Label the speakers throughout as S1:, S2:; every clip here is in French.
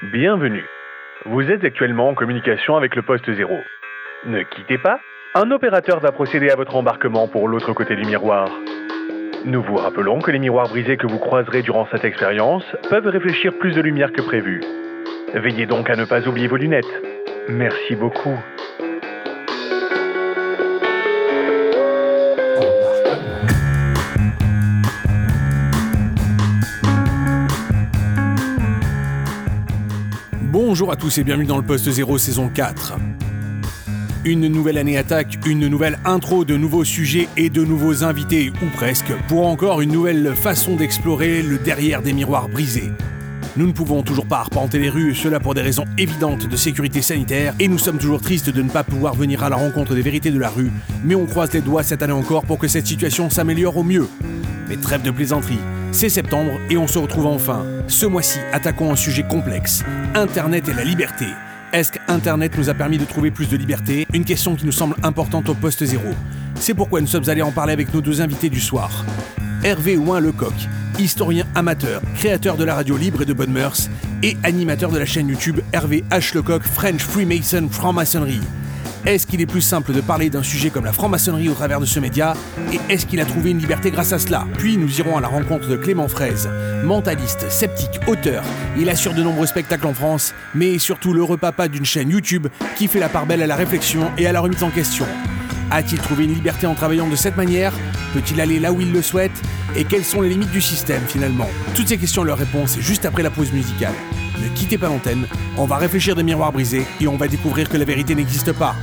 S1: Bienvenue. Vous êtes actuellement en communication avec le poste 0. Ne quittez pas, un opérateur va procéder à votre embarquement pour l'autre côté du miroir. Nous vous rappelons que les miroirs brisés que vous croiserez durant cette expérience peuvent réfléchir plus de lumière que prévu. Veillez donc à ne pas oublier vos lunettes. Merci beaucoup.
S2: Bonjour à tous et bienvenue dans le Poste 0 saison 4. Une nouvelle année attaque, une nouvelle intro, de nouveaux sujets et de nouveaux invités, ou presque, pour encore une nouvelle façon d'explorer le derrière des miroirs brisés. Nous ne pouvons toujours pas arpenter les rues, cela pour des raisons évidentes de sécurité sanitaire, et nous sommes toujours tristes de ne pas pouvoir venir à la rencontre des vérités de la rue, mais on croise les doigts cette année encore pour que cette situation s'améliore au mieux. Mais trêve de plaisanterie, c'est septembre et on se retrouve enfin. Ce mois-ci, attaquons un sujet complexe, Internet et la liberté. Est-ce qu'Internet nous a permis de trouver plus de liberté? Une question qui nous semble importante au poste zéro. C'est pourquoi nous sommes allés en parler avec nos deux invités du soir. Hervé Ouin Lecoq, historien amateur, créateur de la radio libre et de bonnes mœurs, et animateur de la chaîne YouTube Hervé H. Lecoq French Freemason Franc-Maçonnerie. Est-ce qu'il est plus simple de parler d'un sujet comme la franc-maçonnerie au travers de ce média Et est-ce qu'il a trouvé une liberté grâce à cela Puis nous irons à la rencontre de Clément Fraise, mentaliste, sceptique, auteur. Il assure de nombreux spectacles en France, mais surtout le papa d'une chaîne YouTube qui fait la part belle à la réflexion et à la remise en question. A-t-il trouvé une liberté en travaillant de cette manière Peut-il aller là où il le souhaite Et quelles sont les limites du système finalement Toutes ces questions, leurs réponses, juste après la pause musicale. Ne quittez pas l'antenne, on va réfléchir des miroirs brisés et on va découvrir que la vérité n'existe pas.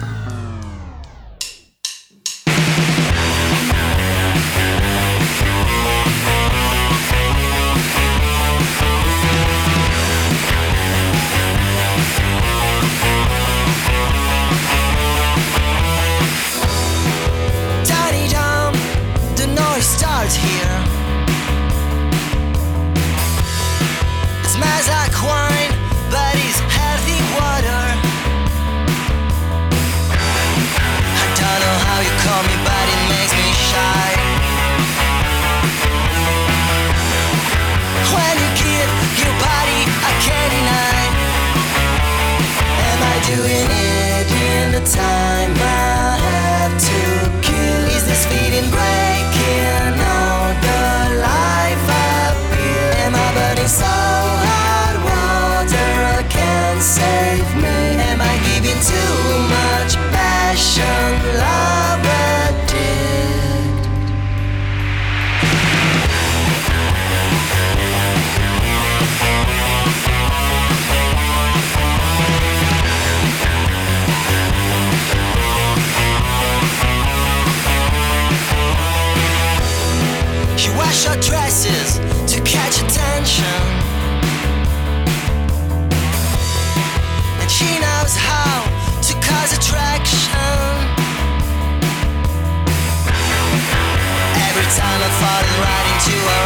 S3: you are.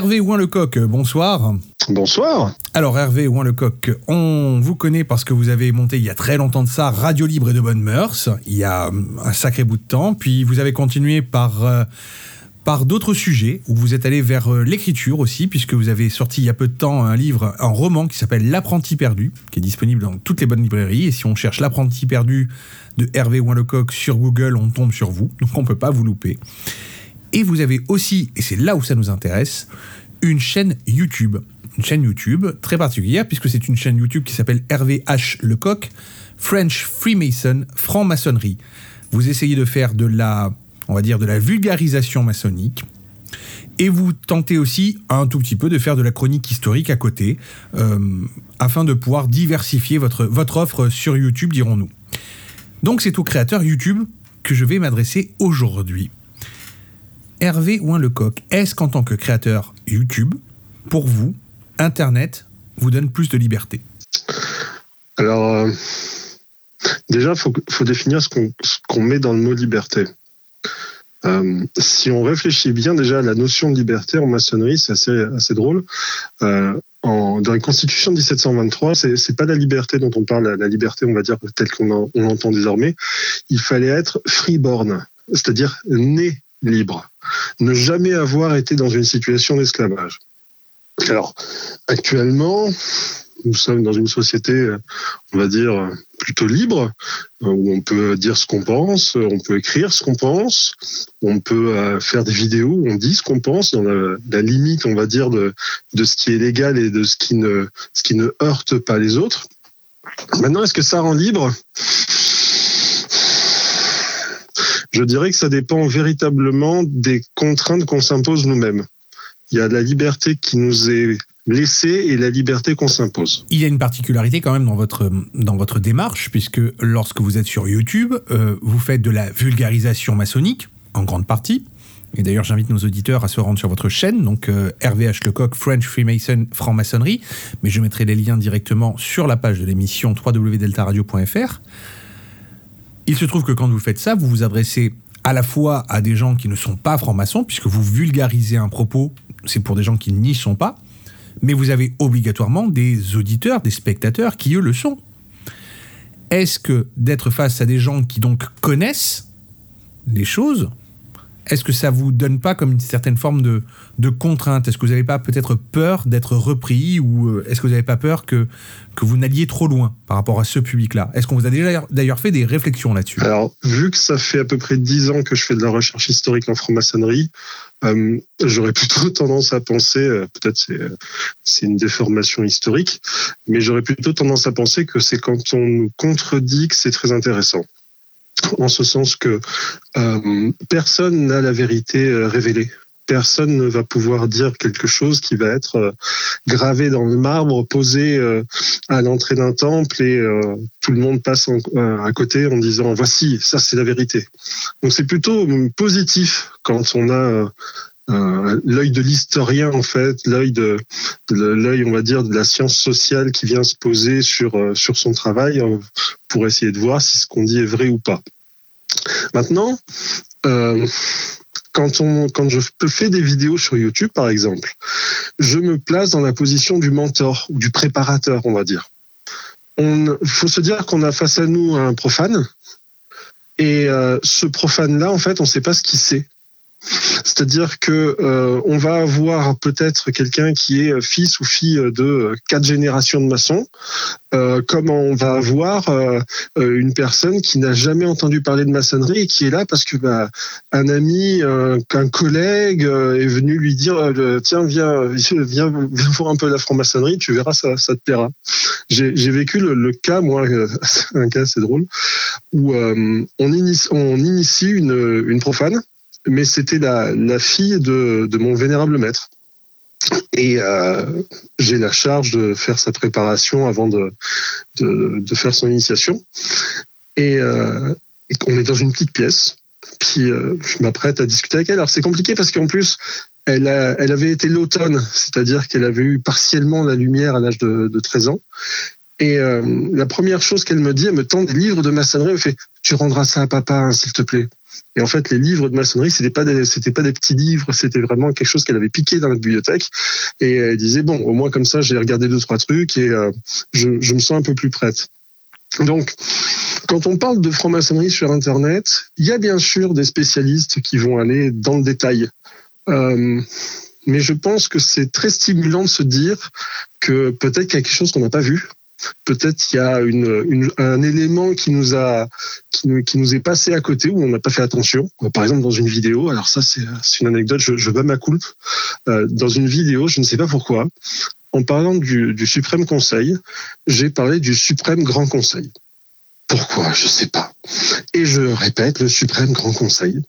S2: Hervé Ouin Lecoq, bonsoir.
S4: Bonsoir.
S2: Alors Hervé Ouin Lecoq, on vous connaît parce que vous avez monté il y a très longtemps de ça Radio Libre et de Bonnes Mœurs, il y a hum, un sacré bout de temps, puis vous avez continué par, euh, par d'autres sujets, où vous êtes allé vers euh, l'écriture aussi, puisque vous avez sorti il y a peu de temps un livre, un roman qui s'appelle L'apprenti perdu, qui est disponible dans toutes les bonnes librairies. Et si on cherche L'apprenti perdu de Hervé Ouinlecoq sur Google, on tombe sur vous, donc on ne peut pas vous louper. Et vous avez aussi, et c'est là où ça nous intéresse, une chaîne YouTube. Une chaîne YouTube très particulière, puisque c'est une chaîne YouTube qui s'appelle Hervé H. Lecoq, French Freemason, franc-maçonnerie. Vous essayez de faire de la on va dire, de la vulgarisation maçonnique. Et vous tentez aussi un tout petit peu de faire de la chronique historique à côté, euh, afin de pouvoir diversifier votre, votre offre sur YouTube, dirons-nous. Donc c'est au créateur YouTube que je vais m'adresser aujourd'hui. Hervé Ouin-Lecoq, est-ce qu'en tant que créateur YouTube, pour vous, Internet vous donne plus de liberté?
S4: Alors, euh, déjà, il faut, définir ce qu'on met dans le mot liberté. Euh, si on réfléchit bien déjà à la notion de liberté en maçonnerie, c'est assez, drôle. Euh, en, dans la Constitution de 1723, c'est, pas la liberté dont on parle, la, liberté, on va dire, telle qu'on on l'entend désormais. Il fallait être freeborn, c'est-à-dire né libre, ne jamais avoir été dans une situation d'esclavage. Alors, actuellement, nous sommes dans une société, on va dire, plutôt libre, où on peut dire ce qu'on pense, on peut écrire ce qu'on pense, on peut euh, faire des vidéos on dit ce qu'on pense, dans la, limite, on va dire, de, de ce qui est légal et de ce qui ne, ce qui ne heurte pas les autres. Maintenant, est-ce que ça rend libre? Je dirais que ça dépend véritablement des contraintes qu'on s'impose nous-mêmes. Il y a la liberté qui nous est laisser et la liberté qu'on s'impose.
S2: Il y a une particularité quand même dans votre, dans votre démarche, puisque lorsque vous êtes sur YouTube, euh, vous faites de la vulgarisation maçonnique, en grande partie. Et d'ailleurs, j'invite nos auditeurs à se rendre sur votre chaîne, donc euh, RVH Lecoq, French Freemason, franc-maçonnerie. Mais je mettrai les liens directement sur la page de l'émission www.deltaradio.fr. Il se trouve que quand vous faites ça, vous vous adressez à la fois à des gens qui ne sont pas francs-maçons, puisque vous vulgarisez un propos, c'est pour des gens qui n'y sont pas, mais vous avez obligatoirement des auditeurs, des spectateurs qui, eux, le sont. Est-ce que d'être face à des gens qui donc connaissent les choses, est-ce que ça vous donne pas comme une certaine forme de, de contrainte? Est-ce que vous n'avez pas peut-être peur d'être repris ou euh, est-ce que vous n'avez pas peur que, que vous n'alliez trop loin par rapport à ce public-là? Est-ce qu'on vous a déjà d'ailleurs fait des réflexions là-dessus?
S4: Alors, vu que ça fait à peu près dix ans que je fais de la recherche historique en franc-maçonnerie, euh, j'aurais plutôt tendance à penser, euh, peut-être c'est, c'est une déformation historique, mais j'aurais plutôt tendance à penser que c'est quand on nous contredit que c'est très intéressant en ce sens que euh, personne n'a la vérité euh, révélée. Personne ne va pouvoir dire quelque chose qui va être euh, gravé dans le marbre, posé à l'entrée d'un temple et tout le monde passe à côté en disant voici, ça c'est la vérité. Donc c'est plutôt positif quand on a l'œil de l'historien en fait, l'œil de, l'œil on va dire de la science sociale qui vient se poser sur sur son travail pour essayer de voir si ce qu'on dit est vrai ou pas. Maintenant, euh, quand, on, quand je fais des vidéos sur YouTube, par exemple, je me place dans la position du mentor ou du préparateur, on va dire. Il faut se dire qu'on a face à nous un profane, et euh, ce profane-là, en fait, on ne sait pas ce qu'il sait. C'est-à-dire que euh, on va avoir peut-être quelqu'un qui est fils ou fille de quatre générations de maçons, euh, comme on va avoir euh, une personne qui n'a jamais entendu parler de maçonnerie et qui est là parce que bah, un ami, un collègue est venu lui dire tiens viens viens voir un peu la franc-maçonnerie, tu verras ça, ça te plaira. J'ai vécu le, cas moi un cas assez drôle où on initie, on une profane mais c'était la, fille de, mon vénérable maître. Et euh, j'ai la charge de faire sa préparation avant de, faire son initiation. Et, euh, et, on est dans une petite pièce. Puis euh, je m'apprête à discuter avec elle. Alors c'est compliqué parce qu'en plus, elle, avait été l'automne, c'est-à-dire qu'elle avait eu partiellement la lumière à l'âge de, de 13 ans. Et la première chose qu'elle me dit, elle me tend des livres de maçonnerie, elle me fait Tu rendras ça à papa, hein, s'il te plaît. Et en fait, les livres de maçonnerie, c'était pas des, c'était pas des petits livres, c'était vraiment quelque chose qu'elle avait piqué dans la bibliothèque. Et elle disait bon, au moins comme ça, j'ai regardé deux trois trucs et euh, je, me sens un peu plus prête. Donc, quand on parle de franc-maçonnerie sur Internet, il y a bien sûr des spécialistes qui vont aller dans le détail Euh, mais je pense que c'est très stimulant de se dire que peut-être qu'il y a quelque chose qu'on n'a pas vu. Peut-être qu'il y a un élément qui nous a qui nous, est passé à côté où on n'a pas fait attention. Par exemple, dans une vidéo, alors ça c'est une anecdote, je, je ma coupe. Euh, dans une vidéo, je ne sais pas pourquoi, en parlant du, du suprême conseil, j'ai parlé du suprême grand conseil. Pourquoi? Je sais pas. Et je répète le suprême grand conseil.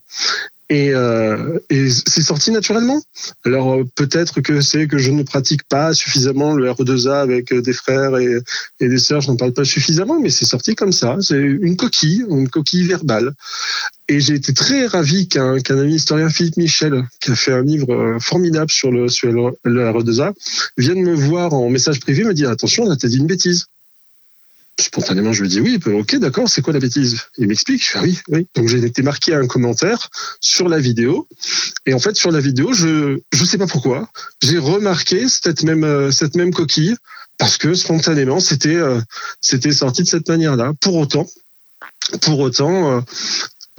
S4: Et, euh, et c'est sorti naturellement. Alors euh, peut-être que c'est que je ne pratique pas suffisamment le RE2A avec euh, des frères et, des sœurs, je n'en parle pas suffisamment, mais c'est sorti comme ça. C'est une coquille, une coquille verbale. Et j'ai été très ravi qu'un ami historien, Philippe Michel, qui a fait un livre formidable sur le, sur le, le RE2A, vienne me voir en message privé, me dire attention, là, t'as dit une bêtise. Spontanément, je lui dis oui, ok, d'accord, c'est quoi la bêtise? Il m'explique, je fais ah oui, oui. Donc j'ai été marqué un commentaire sur la vidéo, et en fait sur la vidéo, je je sais pas pourquoi, j'ai remarqué cette même euh, cette même coquille parce que spontanément c'était euh, c'était sorti de cette manière-là. Pour autant, pour autant, euh,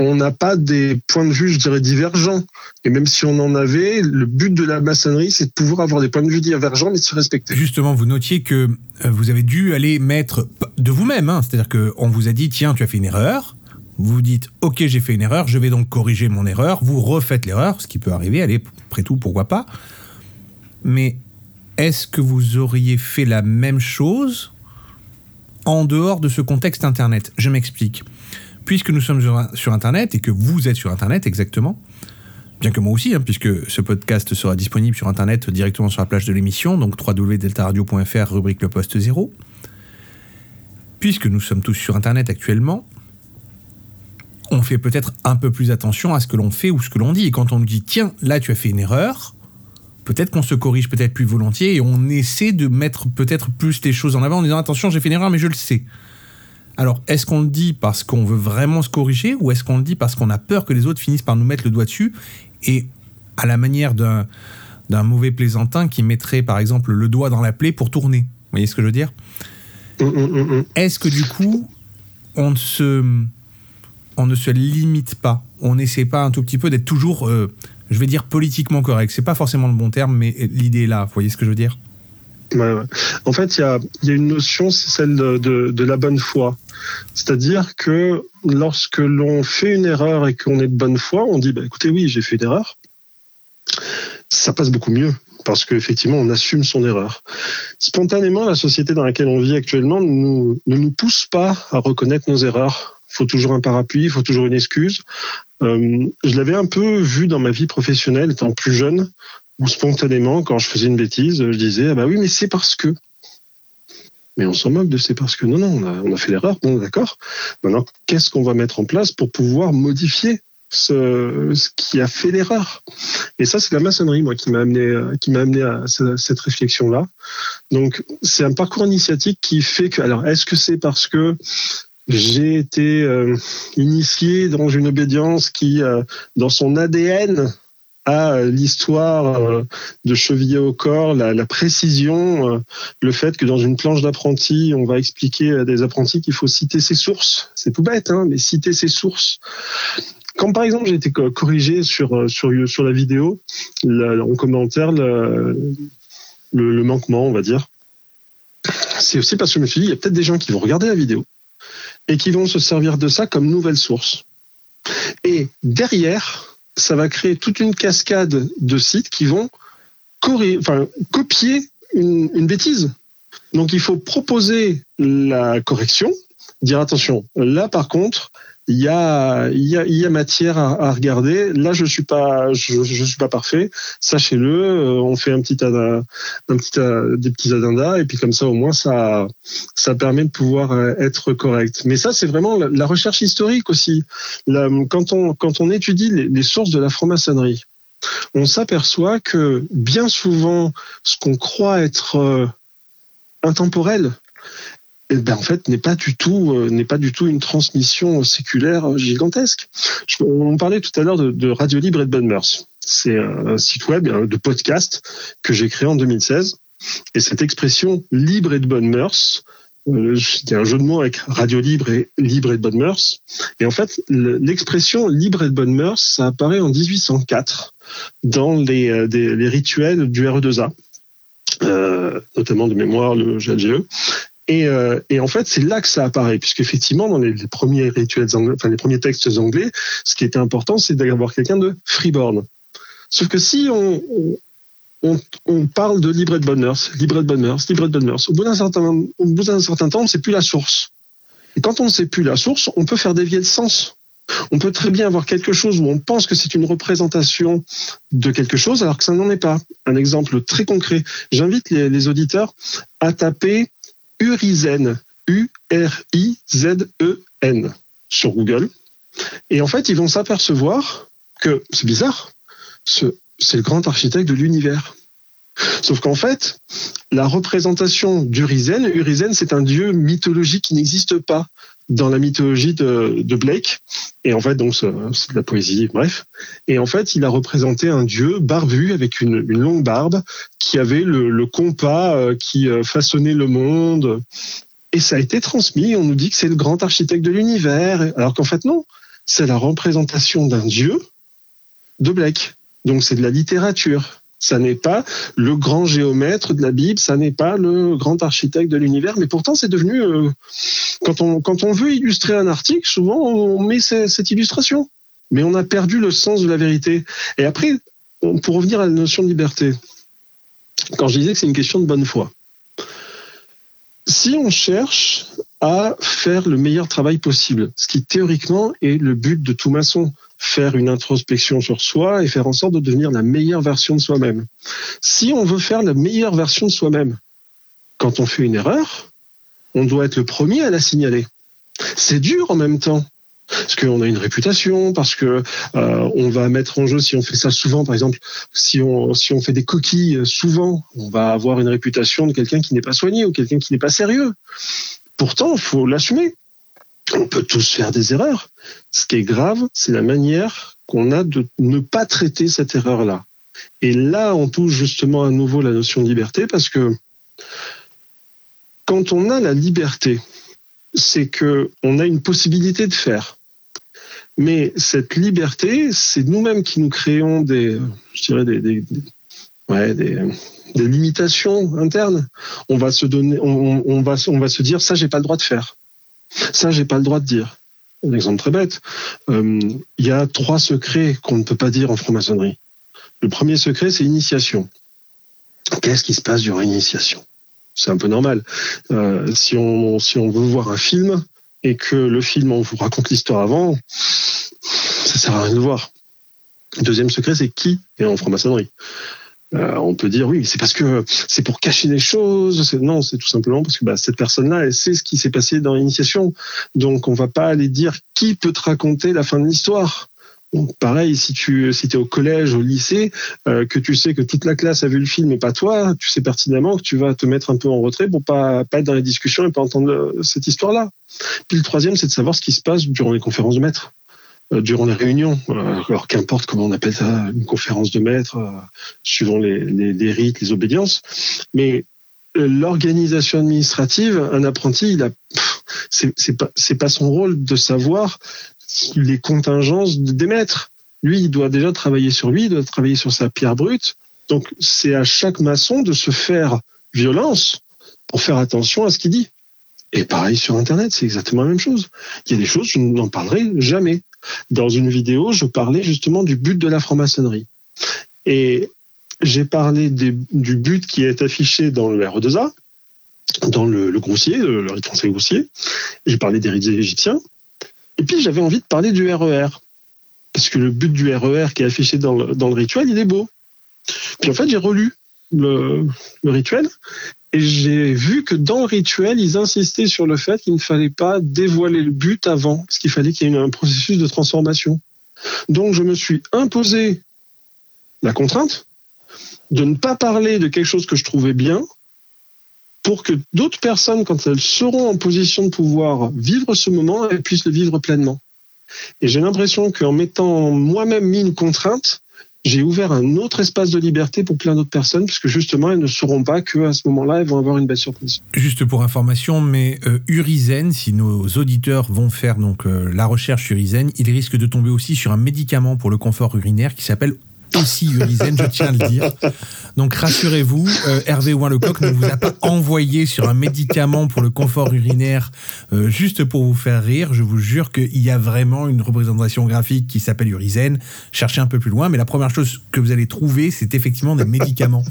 S4: on n'a pas des points de vue, je dirais, divergents. Et même si on en avait, le but de la maçonnerie, c'est de pouvoir avoir des points de vue divergents, mais de se respecter.
S2: Justement, vous notiez que euh, vous avez dû aller mettre de vous-même, hein, c'est-à-dire qu'on vous a dit tiens, tu as fait une erreur. Vous vous dites ok, j'ai fait une erreur, je vais donc corriger mon erreur. Vous refaites l'erreur, ce qui peut arriver. Allez, après tout, pourquoi pas. Mais est-ce que vous auriez fait la même chose en dehors de ce contexte Internet? Je m'explique. Puisque nous sommes sur, Internet et que vous êtes sur Internet exactement, bien que moi aussi, hein, puisque ce podcast sera disponible sur Internet directement sur la plage de l'émission, donc www.deltaradio.fr, rubrique le poste 0. Puisque nous sommes tous sur Internet actuellement, on fait peut-être un peu plus attention à ce que l'on fait ou ce que l'on dit. Et quand on nous dit, tiens, là tu as fait une erreur, peut-être qu'on se corrige peut-être plus volontiers et on essaie de mettre peut-être plus les choses en avant en disant, attention, j'ai fait une erreur, mais je le sais. Alors, est-ce qu'on le dit parce qu'on veut vraiment se corriger ou est-ce qu'on le dit parce qu'on a peur que les autres finissent par nous mettre le doigt dessus et à la manière d'un d'un mauvais plaisantin qui mettrait par exemple le doigt dans la plaie pour tourner? Vous voyez ce que je veux dire?
S4: Hum, hum, hum.
S2: Est-ce que du coup, on ne se, on ne se limite pas? On n'essaie pas un tout petit peu d'être toujours, euh, je vais dire, politiquement correct. C'est pas forcément le bon terme, mais l'idée est là. Vous voyez ce que je veux dire?
S4: En fait, il y a, une notion, c'est celle de, la bonne foi. C'est-à-dire que lorsque l'on fait une erreur et qu'on est de bonne foi, on dit, bah, écoutez, oui, j'ai fait une erreur. Ça passe beaucoup mieux parce qu'effectivement, on assume son erreur. Spontanément, la société dans laquelle on vit actuellement nous, ne nous pousse pas à reconnaître nos erreurs. Il faut toujours un parapluie, il faut toujours une excuse. Euh, je l'avais un peu vu dans ma vie professionnelle, étant plus jeune, spontanément, quand je faisais une bêtise, je disais ah bah oui, mais c'est parce que. Mais on s'en moque de c'est parce que. Non, non, on a, fait l'erreur, bon, d'accord. Maintenant, qu'est-ce qu'on va mettre en place pour pouvoir modifier ce, qui a fait l'erreur? Et ça, c'est la maçonnerie, moi, qui m'a amené, amené à ce- cette réflexion-là. Donc, c'est un parcours initiatique qui fait que. Alors, est-ce que c'est parce que j'ai été euh, initié dans une obédience qui, euh, dans son ADN, a euh, l'histoire euh, de cheviller au corps, la, précision, euh, le fait que dans une planche d'apprenti, on va expliquer à des apprentis qu'il faut citer ses sources. C'est tout bête, hein, mais citer ses sources. Quand par exemple j'ai été co- corrigé sur, sur, la vidéo, en commentaire, le manquement, on va dire, c'est aussi parce que je me suis dit, il y a peut-être des gens qui vont regarder la vidéo et qui vont se servir de ça comme nouvelle source. Et derrière, ça va créer toute une cascade de sites qui vont copier une bêtise. Donc il faut proposer la correction, dire attention, là par contre, il y a, matière à, regarder. Là, je suis pas, je, suis pas parfait. Sachez-le. euh, On fait un petit, des petits addendas et puis comme ça, au moins, ça, ça permet de pouvoir euh, être correct. Mais ça, c'est vraiment la, recherche historique aussi. Quand on, quand on étudie les, les sources de la franc-maçonnerie, on s'aperçoit que bien souvent, ce qu'on croit être euh, intemporel, ben, en fait, n'est pas du tout, euh, n'est pas du tout une transmission séculaire gigantesque. Je- on parlait tout à l'heure de, Radio Libre et de Bonne Mœurs. C'est un site web un- de podcast que j'ai créé en 2016. Et cette expression libre et de bonne mœurs Euh, un jeu de mots avec radio libre et libre et de bonne mœurs. Et en fait, le- l'expression libre et de bonne mœurs, ça apparaît en 1804 dans les, euh, rituels du RE2A, euh, notamment de mémoire le GLGE. Et, euh, et en fait, c'est là que ça apparaît, puisqu'effectivement, dans les, premiers textes anglais, ce qui était important, c'est d'avoir quelqu'un de freeborn. Sauf que si on, parle de libre de bonne mœurs, libre de bonne mœurs, libre de bonne mœurs, au bout d'un certain, temps, on ne sait plus la source. Et quand on ne sait plus la source, on peut faire dévier le sens. On peut très bien avoir quelque chose où on pense que c'est une représentation de quelque chose alors que ça n'en est pas. Un exemple très concret. J'invite les auditeurs à taper Urizen, U-R-I-Z-E-N sur Google. Et en fait, ils vont s'apercevoir que c'est bizarre. ce- C'est le grand architecte de l'univers. Sauf qu'en fait, la représentation d'Urizen, Urizen, c'est un dieu mythologique qui n'existe pas dans la mythologie de, Blake. Et en fait, donc, c'est de la poésie, bref. Et en fait, il a représenté un dieu barbu avec une, longue barbe qui avait le, le compas euh, qui euh, façonnait le monde. Et ça a été transmis. On nous dit que c'est le grand architecte de l'univers. Alors qu'en fait, non. C'est la représentation d'un dieu de Blake. Donc, c'est de la littérature. Ça n'est pas le grand géomètre de la Bible, ça n'est pas le grand architecte de l'univers, mais pourtant c'est devenu, euh, quand, on, quand on veut illustrer un article, souvent on met ce- cette illustration. Mais on a perdu le sens de la vérité. Et après, pour revenir à la notion de liberté, quand je disais que c'est une question de bonne foi, si on cherche à faire le meilleur travail possible, ce qui théoriquement est le but de tout maçon, faire une introspection sur soi et faire en sorte de devenir la meilleure version de soi-même. Si on veut faire la meilleure version de soi-même, quand on fait une erreur, on doit être le premier à la signaler. C'est dur en même temps. Parce qu'on a une réputation, parce que euh, on va mettre en jeu si on fait ça souvent, par exemple, si on si on fait des coquilles euh, souvent, on va avoir une réputation de quelqu'un qui n'est pas soigné ou quelqu'un qui n'est pas sérieux. Pourtant, faut l'assumer. On peut tous faire des erreurs. Ce qui est grave, c'est la manière qu'on a de ne pas traiter cette erreur-là. Et là, on touche justement à nouveau la notion de liberté parce que quand on a la liberté, c'est que on a une possibilité de faire. Mais cette liberté, c'est nous-mêmes qui nous créons des, je dirais des, des, ouais, des, des limitations internes. On va se donner, on, va, on va se dire ça, j'ai pas le droit de faire. Ça, j'ai pas le droit de dire. Un exemple très bête. Euh, Il y a trois secrets qu'on ne peut pas dire en franc-maçonnerie. Le premier secret, c'est l'initiation. Qu'est-ce qui se passe durant l'initiation? C'est un peu normal. Euh, si, on, si on veut voir un film et que le film, on vous raconte l'histoire avant, ça sert à rien de voir. Deuxième secret, c'est qui est en franc-maçonnerie. Euh, on peut dire oui, c'est parce que c'est pour cacher des choses. Non, c'est tout simplement parce que bah, cette personne-là, elle sait ce qui s'est passé dans l'initiation. Donc, on va pas aller dire qui peut te raconter la fin de l'histoire. Donc, pareil, si tu si es au collège, au lycée, euh, que tu sais que toute la classe a vu le film et pas toi, tu sais pertinemment que tu vas te mettre un peu en retrait pour pas, pas être dans les discussions et pas entendre cette histoire-là. Puis le troisième, c'est de savoir ce qui se passe durant les conférences de maître, euh, durant les réunions. Euh, alors qu'importe comment on appelle ça, une conférence de maître, euh, suivant les, les, les rites, les obédiences. Mais euh, l'organisation administrative, un apprenti, il a, c'est pas, pas son rôle de savoir les contingences des maîtres. Lui, il doit déjà travailler sur lui, il doit travailler sur sa pierre brute. Donc, c'est à chaque maçon de se faire violence pour faire attention à ce qu'il dit. Et pareil sur Internet, c'est exactement la même chose. Il y a des choses, je n'en parlerai jamais. Dans une vidéo, je parlais justement du but de la franc-maçonnerie. Et j'ai parlé du but qui est affiché dans le R2A, dans le, le groussier, le, rite français groussier. J'ai parlé des rites égyptiens. Et puis j'avais envie de parler du RER. Parce que le but du RER qui est affiché dans le, dans le rituel, il est beau. Puis en fait, j'ai relu le, le rituel et j'ai vu que dans le rituel, ils insistaient sur le fait qu'il ne fallait pas dévoiler le but avant, parce qu'il fallait qu'il y ait un processus de transformation. Donc je me suis imposé la contrainte de ne pas parler de quelque chose que je trouvais bien pour que d'autres personnes, quand elles seront en position de pouvoir vivre ce moment, elles puissent le vivre pleinement. Et j'ai l'impression qu'en mettant moi-même mis une contrainte, j'ai ouvert un autre espace de liberté pour plein d'autres personnes, puisque justement, elles ne sauront pas qu'à ce moment-là, elles vont avoir une belle surprise.
S2: Juste pour information, mais euh, Urizen, si nos auditeurs vont faire donc euh, la recherche Urizen, ils risquent de tomber aussi sur un médicament pour le confort urinaire qui s'appelle aussi Urizen, je tiens à le dire. Donc rassurez-vous, euh, Hervé Ouin-Lecoq ne vous a pas envoyé sur un médicament pour le confort urinaire euh, juste pour vous faire rire. Je vous jure qu'il y a vraiment une représentation graphique qui s'appelle Urizen. Cherchez un peu plus loin, mais la première chose que vous allez trouver, c'est effectivement des médicaments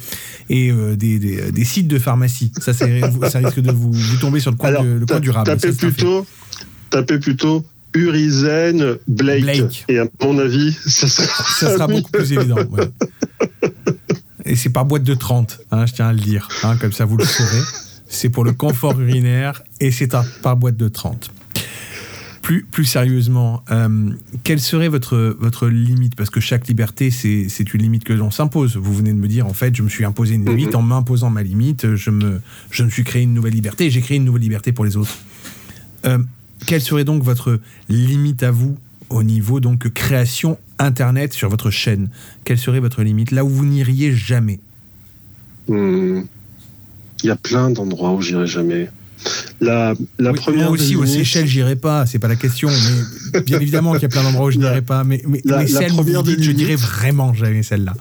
S2: et euh, des, des- des sites de pharmacie. Ça, ça risque de vous, vous tomber sur le coin,
S4: Alors,
S2: du, le coin du
S4: tapez plutôt, tapez plutôt Urizen Blake.
S2: Blake.
S4: Et à mon avis, ça sera,
S2: ça sera beaucoup plus évident. ouais. Et c'est par boîte de 30, hein, je tiens à le dire. hein, comme ça, vous le saurez. C'est pour le confort urinaire et c'est par boîte de 30. Plus, plus sérieusement, euh, quelle serait votre, votre limite? Parce que chaque liberté, c'est c'est une limite que l'on s'impose. Vous venez de me dire, en fait, je me suis imposé une limite. En m'imposant ma limite, je me, je me suis créé une nouvelle liberté et j'ai créé une nouvelle liberté pour les autres. Euh, quelle serait donc votre limite à vous au niveau donc création internet sur votre chaîne? Quelle serait votre limite? Là où vous n'iriez jamais
S4: Hmm. Il y a plein d'endroits où j'irai jamais. La, la
S2: Oui,
S4: première
S2: Moi aussi, aux Seychelles, j'irai pas, c'est pas la question. Mais bien évidemment qu'il y a plein d'endroits où je n'irai pas. Mais, mais,
S4: la-
S2: mais celle où vous
S4: première
S2: dites,
S4: des
S2: je n'irai vraiment jamais celle-là.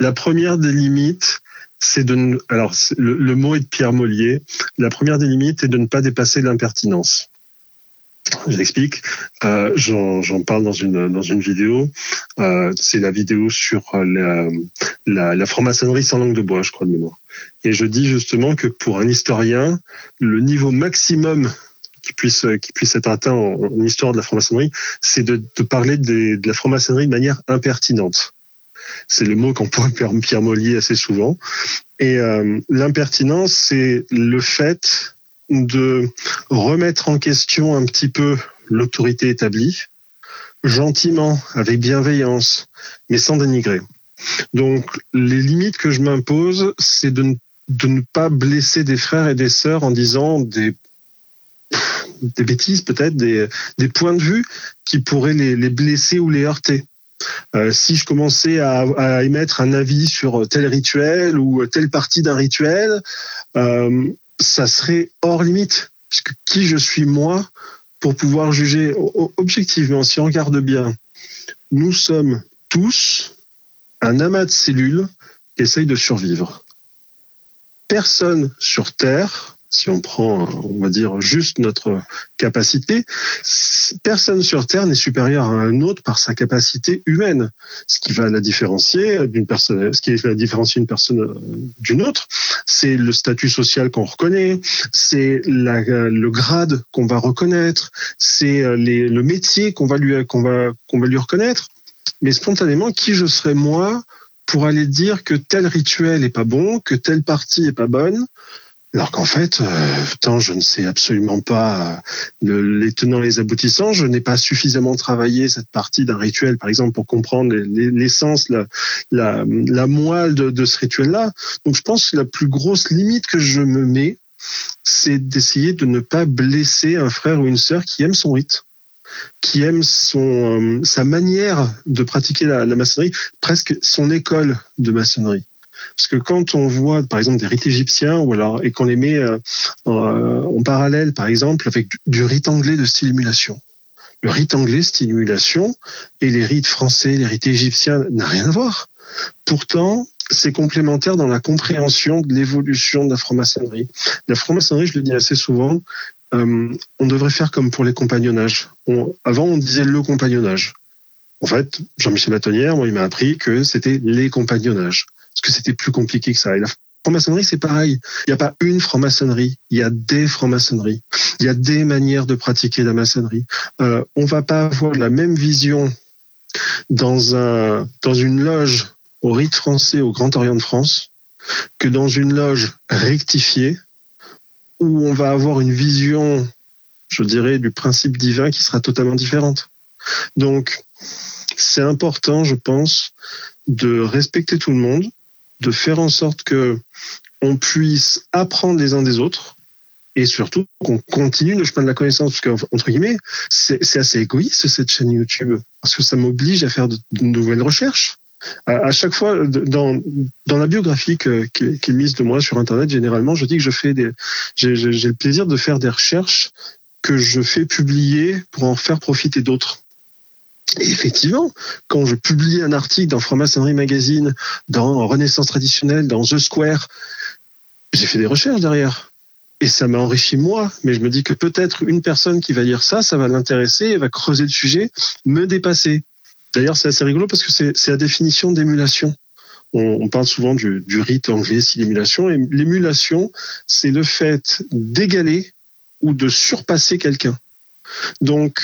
S4: La première des limites, c'est de alors le mot est de Pierre Mollier. La première des limites est de ne pas dépasser l'impertinence. J'explique. Euh, J'en parle dans une dans une vidéo. Euh, c'est la vidéo sur la, la, la franc-maçonnerie sans langue de bois, je crois de mémoire. Et je dis justement que pour un historien, le niveau maximum qui puisse qui puisse être atteint en, en histoire de la franc-maçonnerie, c'est de, de parler des- de la franc-maçonnerie de manière impertinente. C'est le mot qu'emploie Pierre Pierre Mollier assez souvent. Et euh, l'impertinence, c'est le fait de remettre en question un petit peu l'autorité établie, gentiment, avec bienveillance, mais sans dénigrer. Donc, les limites que je m'impose, c'est de, de ne pas blesser des frères et des sœurs en disant des, des bêtises, peut-être, des, des points de vue qui pourraient les, les blesser ou les heurter. Euh, si je commençais à, à émettre un avis sur tel rituel ou telle partie d'un rituel, euh, ça serait hors limite. Puisque qui je suis moi pour pouvoir juger objectivement, si on regarde bien, nous sommes tous un amas de cellules qui essayent de survivre. Personne sur Terre, si on prend, on va dire, juste notre capacité, personne sur Terre n'est supérieur à un autre par sa capacité humaine. Ce qui va la différencier d'une personne, ce qui va différencier une personne euh, d'une autre, c'est le statut social qu'on reconnaît, c'est la- le grade qu'on va reconnaître, c'est euh, le métier qu'on va lui reconnaître. Mais spontanément, qui je serais moi pour aller dire que tel rituel est pas bon, que telle partie est pas bonne, alors qu'en fait, euh, putain, je ne sais absolument pas euh, le- les tenants et les aboutissants. Je n'ai pas suffisamment travaillé cette partie d'un rituel, par exemple, pour comprendre les- les- l'essence, la, moelle de, ce rituel-là. Donc, je pense que la plus grosse limite que je me mets, c'est d'essayer de ne pas blesser un frère ou une sœur qui aime son rite, qui aime son, euh, sa manière de pratiquer la maçonnerie, presque son école de maçonnerie. Parce que quand on voit, par exemple, des rites égyptiens, ou alors et qu'on les met euh, en, euh, en parallèle, par exemple, avec du, rite anglais de stimulation. Le rite anglais stimulation et les rites français, les rites égyptiens n'a rien à voir. Pourtant, c'est complémentaire dans la compréhension de l'évolution de la franc-maçonnerie. La franc-maçonnerie, je le dis assez souvent, euh, on devrait faire comme pour les compagnonnages. On- avant, on disait le compagnonnage. En fait, Jean-Michel Batonnière, moi, il m'a appris que c'était les compagnonnages. Parce que c'était plus compliqué que ça. Et la franc-maçonnerie, c'est pareil. Il n'y a pas une franc-maçonnerie. Il y a des francs-maçonneries. Il y a des manières de pratiquer la maçonnerie. Euh, on va pas avoir la même vision dans un, dans une loge au rite français au Grand Orient de France que dans une loge rectifiée où on va avoir une vision, je dirais, du principe divin qui sera totalement différente. Donc, c'est important, je pense, de respecter tout le monde, de faire en sorte que on puisse apprendre les uns des autres et surtout qu'on continue le chemin de la connaissance. Parce que, entre guillemets, c'est assez égoïste cette chaîne YouTube parce que ça m'oblige à faire de, nouvelles recherches. À, chaque fois, dans, dans la biographie qui, qui est mise de moi sur Internet, généralement, je dis que je fais des, j'ai le plaisir de faire des recherches que je fais publier pour en faire profiter d'autres. Et effectivement, quand je publie un article dans Franc-Maçonnerie Magazine, dans Renaissance Traditionnelle, dans The Square, j'ai fait des recherches derrière. Et ça m'a enrichi moi, mais je me dis que peut-être une personne qui va lire ça, ça va l'intéresser, elle va creuser le sujet, me dépasser. D'ailleurs, c'est assez rigolo parce que c'est la définition d'émulation. On, parle souvent du, rite anglais, si l'émulation. Et l'émulation, c'est le fait d'égaler ou de surpasser quelqu'un. Donc,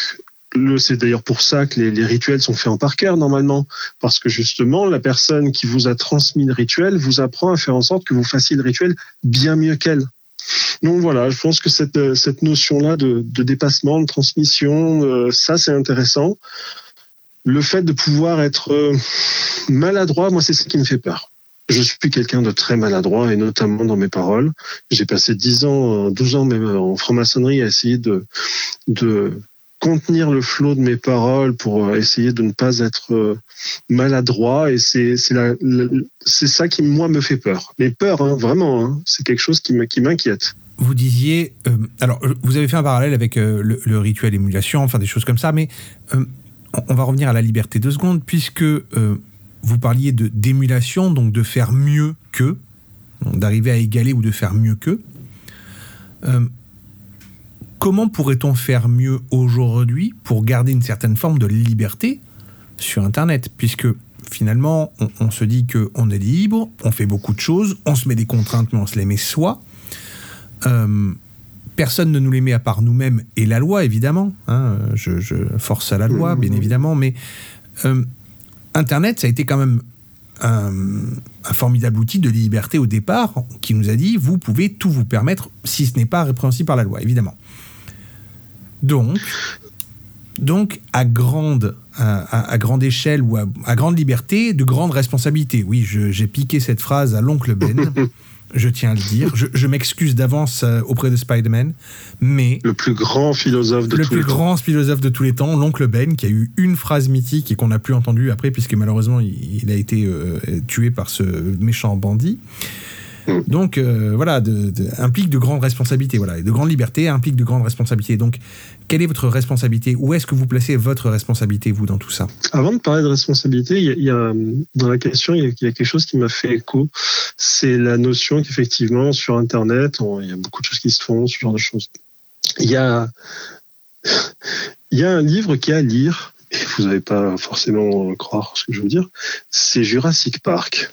S4: c'est d'ailleurs pour ça que les, les rituels sont faits en par cœur normalement, parce que justement, la personne qui vous a transmis le rituel vous apprend à faire en sorte que vous fassiez le rituel bien mieux qu'elle. Donc voilà, je pense que cette, euh, cette notion-là de, de dépassement, de transmission, euh, ça c'est intéressant. Le fait de pouvoir être euh, maladroit, moi c'est ce qui me fait peur. Je suis quelqu'un de très maladroit et notamment dans mes paroles. J'ai passé 10 ans, euh, 12 ans même en franc-maçonnerie à essayer de, de contenir le flot de mes paroles pour euh, essayer de ne pas être euh, maladroit et c'est ça qui moi me fait peur. Mais peur, hein, vraiment, hein, c'est quelque chose qui m'inquiète.
S2: Vous disiez, euh, alors vous avez fait un parallèle avec le, rituel émulation, enfin des choses comme ça, mais on- va revenir à la liberté deux secondes, puisque vous parliez de d'émulation, donc de faire mieux que, d'arriver à égaler ou de faire mieux que. Comment pourrait-on faire mieux aujourd'hui pour garder une certaine forme de liberté sur Internet, puisque finalement on, on se dit qu'on est libre, on fait beaucoup de choses, on se met des contraintes, mais on se les met soi. Euh, personne ne nous les met à part nous-mêmes et la loi, évidemment. hein, je, je force à la loi, bien évidemment, mais euh, Internet, ça a été quand même un, un formidable outil de liberté au départ qui nous a dit vous pouvez tout vous permettre si ce n'est pas répréhensible par la loi, évidemment. Donc, donc à grande, à, grande échelle ou à, à grande liberté, de grandes responsabilités. Oui, j'ai piqué cette phrase à l'oncle Ben. je tiens à le dire. Je, je m'excuse d'avance euh, auprès de Spider-Man, mais
S4: Le plus grand philosophe de
S2: le
S4: tous
S2: plus
S4: les temps.
S2: grand philosophe de tous les temps, l'oncle Ben, qui a eu une phrase mythique et qu'on n'a plus entendue après, puisque malheureusement il, il a été euh, tué par ce méchant bandit.
S4: Mm.
S2: Donc euh, voilà, de- de- implique de grandes responsabilités. Voilà, et de grandes libertés implique de grandes responsabilités. Donc, quelle est votre responsabilité? Où est-ce que vous placez votre responsabilité, vous, dans tout ça?
S4: Avant de parler de responsabilité, il y a, il y a, dans la question, il y a, il y a quelque chose qui m'a fait écho. C'est la notion qu'effectivement, sur Internet, on- il y a beaucoup de choses qui se font, ce genre de choses. Il y a, il y a un livre qui est à lire, et vous n'allez pas forcément croire ce que je veux dire, c'est Jurassic Park.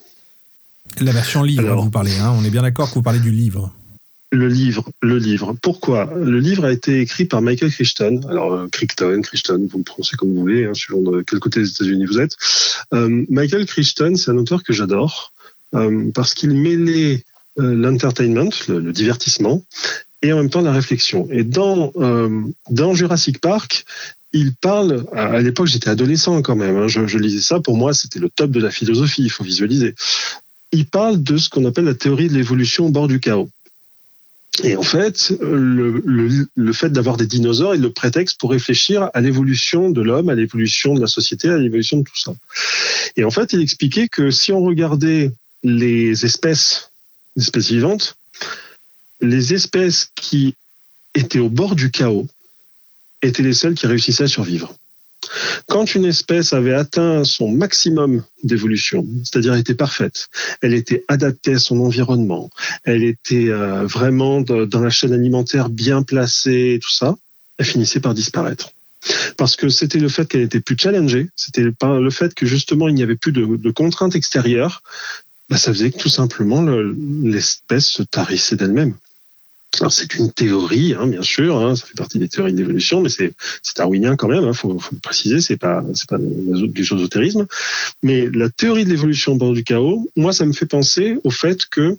S2: La version livre,
S4: Alors-
S2: vous parlez. Hein on est bien d'accord que vous parlez du livre.
S4: Le livre, le livre. Pourquoi? Le livre a été écrit par Michael Crichton. Alors, euh, Crichton, Crichton, vous le prononcez comme vous voulez, hein, selon de quel côté des États-Unis vous êtes. Euh, Michael Crichton, c'est un auteur que j'adore euh, parce qu'il mêlait l'entertainment, le, le divertissement, et en même temps la réflexion. Et dans dans Jurassic Park, il parle. À, à l'époque, j'étais adolescent quand même. hein, je, je lisais ça. Pour moi, c'était le top de la philosophie. Il faut visualiser. Il parle de ce qu'on appelle la théorie de l'évolution au bord du chaos. Et en fait, le, le, le fait d'avoir des dinosaures est le prétexte pour réfléchir à l'évolution de l'homme, à l'évolution de la société, à l'évolution de tout ça. Et en fait, il expliquait que si on regardait les espèces, les espèces vivantes, les espèces qui étaient au bord du chaos étaient les seules qui réussissaient à survivre. Quand une espèce avait atteint son maximum d'évolution, c'est-à-dire était parfaite, elle était adaptée à son environnement, elle était euh, vraiment dans la chaîne alimentaire bien placée, tout ça, elle finissait par disparaître. Parce que c'était le fait qu'elle était plus challengée, c'était le fait que justement il n'y avait plus de, contraintes extérieures, bah, ça faisait que tout simplement le- l'espèce se tarissait d'elle-même. C'est une théorie, hein, bien sûr, hein, ça fait partie des théories d'évolution, mais c'est darwinien quand même. Il faut, faut le préciser, c'est pas pas du ésotérisme. Mais la théorie de l'évolution bord du chaos, moi, ça me fait penser au fait que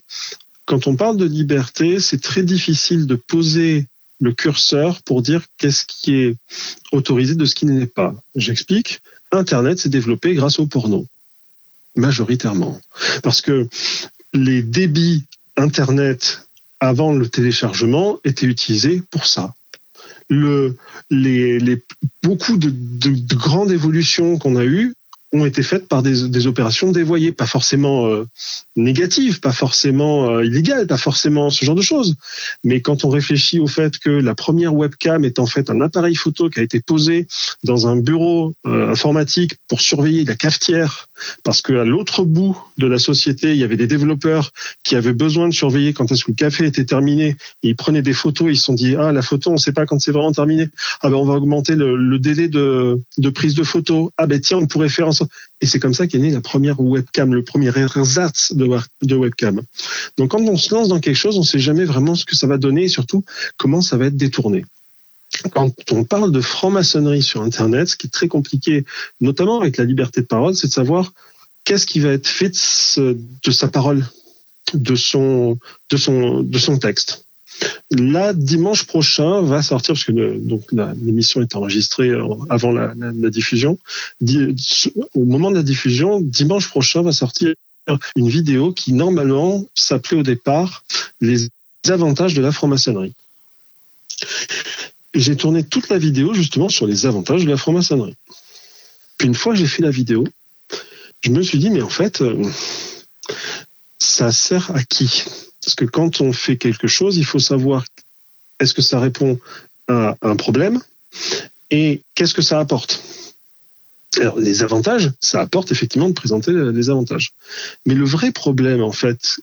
S4: quand on parle de liberté, c'est très difficile de poser le curseur pour dire qu'est-ce qui est autorisé de ce qui ne l'est pas. J'explique. Internet s'est développé grâce au porno, majoritairement, parce que les débits Internet avant le téléchargement étaient utilisés pour ça. Le, les, les, beaucoup de, de, de grandes évolutions qu'on a eues ont été faites par des, des opérations dévoyées, pas forcément euh, négatives, pas forcément euh, illégales, pas forcément ce genre de choses. Mais quand on réfléchit au fait que la première webcam est en fait un appareil photo qui a été posé dans un bureau euh, informatique pour surveiller la cafetière, parce qu'à l'autre bout de la société, il y avait des développeurs qui avaient besoin de surveiller quand est-ce que le café était terminé. Ils prenaient des photos, ils se sont dit ah la photo, on ne sait pas quand c'est vraiment terminé. Ah ben on va augmenter le, le délai de, de prise de photo. Ah ben tiens, on pourrait faire en Et c'est comme ça qu'est née la première webcam, le premier ersatz de, webcam. Donc quand on se lance dans quelque chose, on ne sait jamais vraiment ce que ça va donner et surtout comment ça va être détourné. Quand on parle de franc-maçonnerie sur Internet, ce qui est très compliqué, notamment avec la liberté de parole, c'est de savoir qu'est-ce qui va être fait de, sa parole, de son texte. Là, dimanche prochain va sortir, parce que donc l'émission est enregistrée euh, avant la, diffusion. Di- au moment de la diffusion, dimanche prochain va sortir une vidéo qui normalement s'appelait au départ les avantages de la franc-maçonnerie. J'ai tourné toute la vidéo justement sur les avantages de la franc-maçonnerie. Puis une fois que j'ai fait la vidéo, je me suis dit mais en fait, euh, ça sert à qui? Parce que quand on fait quelque chose, il faut savoir est-ce que ça répond à un problème et qu'est-ce que ça apporte. Alors, les avantages, ça apporte effectivement de présenter les avantages. Mais le vrai problème, en fait,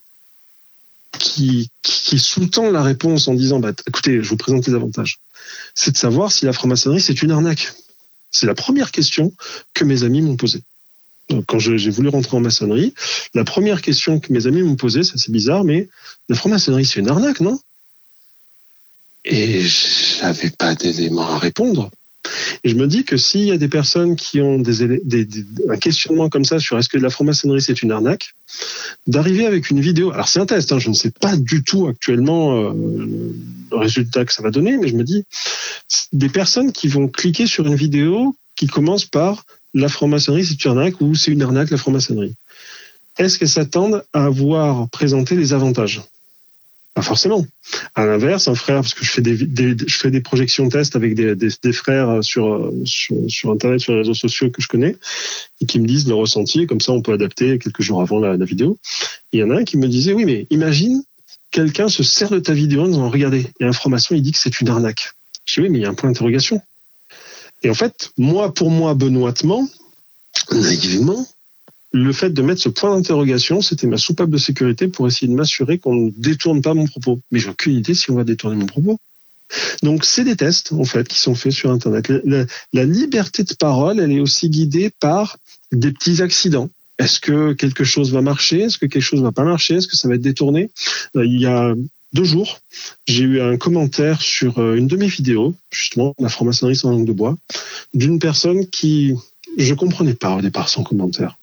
S4: qui, sous-tend la réponse en disant bah, écoutez, je vous présente les avantages, c'est de savoir si la franc-maçonnerie, c'est une arnaque. C'est la première question que mes amis m'ont posée. Quand j'ai voulu rentrer en maçonnerie, la première question que mes amis m'ont posée, ça c'est bizarre, mais la franc-maçonnerie, c'est une arnaque, non? Et j'avais pas d'éléments à répondre. Et je me dis que s'il y a des personnes qui ont des- un questionnement comme ça sur est-ce que la franc-maçonnerie c'est une arnaque, d'arriver avec une vidéo. Alors c'est un test, hein, je ne sais pas du tout actuellement euh, le résultat que ça va donner, mais je me dis des personnes qui vont cliquer sur une vidéo qui commence par la franc-maçonnerie c'est une arnaque ou c'est une arnaque la franc-maçonnerie? Est-ce qu'elles s'attendent à avoir présenté les avantages? Pas forcément. À l'inverse, un frère, parce que je fais des, des- je fais des projections tests avec des, des- des frères sur, Internet, sur les réseaux sociaux que je connais, et qui me disent le ressenti, comme ça on peut adapter quelques jours avant la, vidéo. Il y en a un qui me disait, oui, mais imagine, quelqu'un se sert de ta vidéo en disant, regardez, il y a information, il dit que c'est une arnaque. Je dis, oui, mais il y a un point d'interrogation. Et en fait, moi, pour moi, benoîtement, naïvement, le fait de mettre ce point d'interrogation, c'était ma soupape de sécurité pour essayer de m'assurer qu'on ne détourne pas mon propos. Mais j'ai aucune idée si on va détourner mon propos. Donc, c'est des tests, en fait, qui sont faits sur Internet. La, liberté de parole, elle est aussi guidée par des petits accidents. Est-ce que quelque chose va marcher? Est-ce que quelque chose va pas marcher? Est-ce que ça va être détourné? Euh, Il y a deux jours, j'ai eu un commentaire sur euh, une de mes vidéos, justement, la franc-maçonnerie sans langue de bois, d'une personne qui, je comprenais pas au départ son commentaire.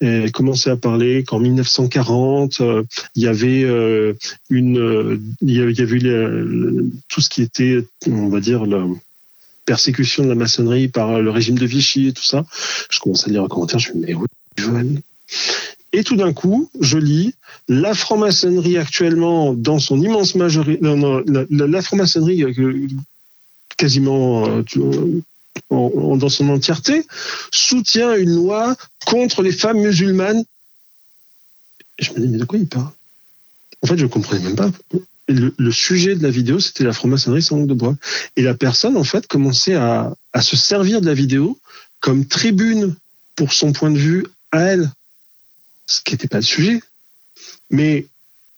S4: Elle commençait à parler qu'en 1940, euh, il y avait euh, une, y avait, tout ce qui était, on va dire, la persécution de la maçonnerie par le régime de Vichy et tout ça. Je commence à lire un commentaire, je me dis, mais oui, Joël. Et tout d'un coup, je lis la franc-maçonnerie actuellement dans son immense majorité, non, non, la, franc-maçonnerie euh, quasiment euh, euh, en- dans son entièreté soutient une loi contre les femmes musulmanes. Et je me dis, mais de quoi il parle? En fait, je ne comprenais même pas. Le, le sujet de la vidéo, c'était la franc-maçonnerie sans langue de bois. Et la personne, en fait, commençait à, à se servir de la vidéo comme tribune pour son point de vue à elle, ce qui n'était pas le sujet. Mais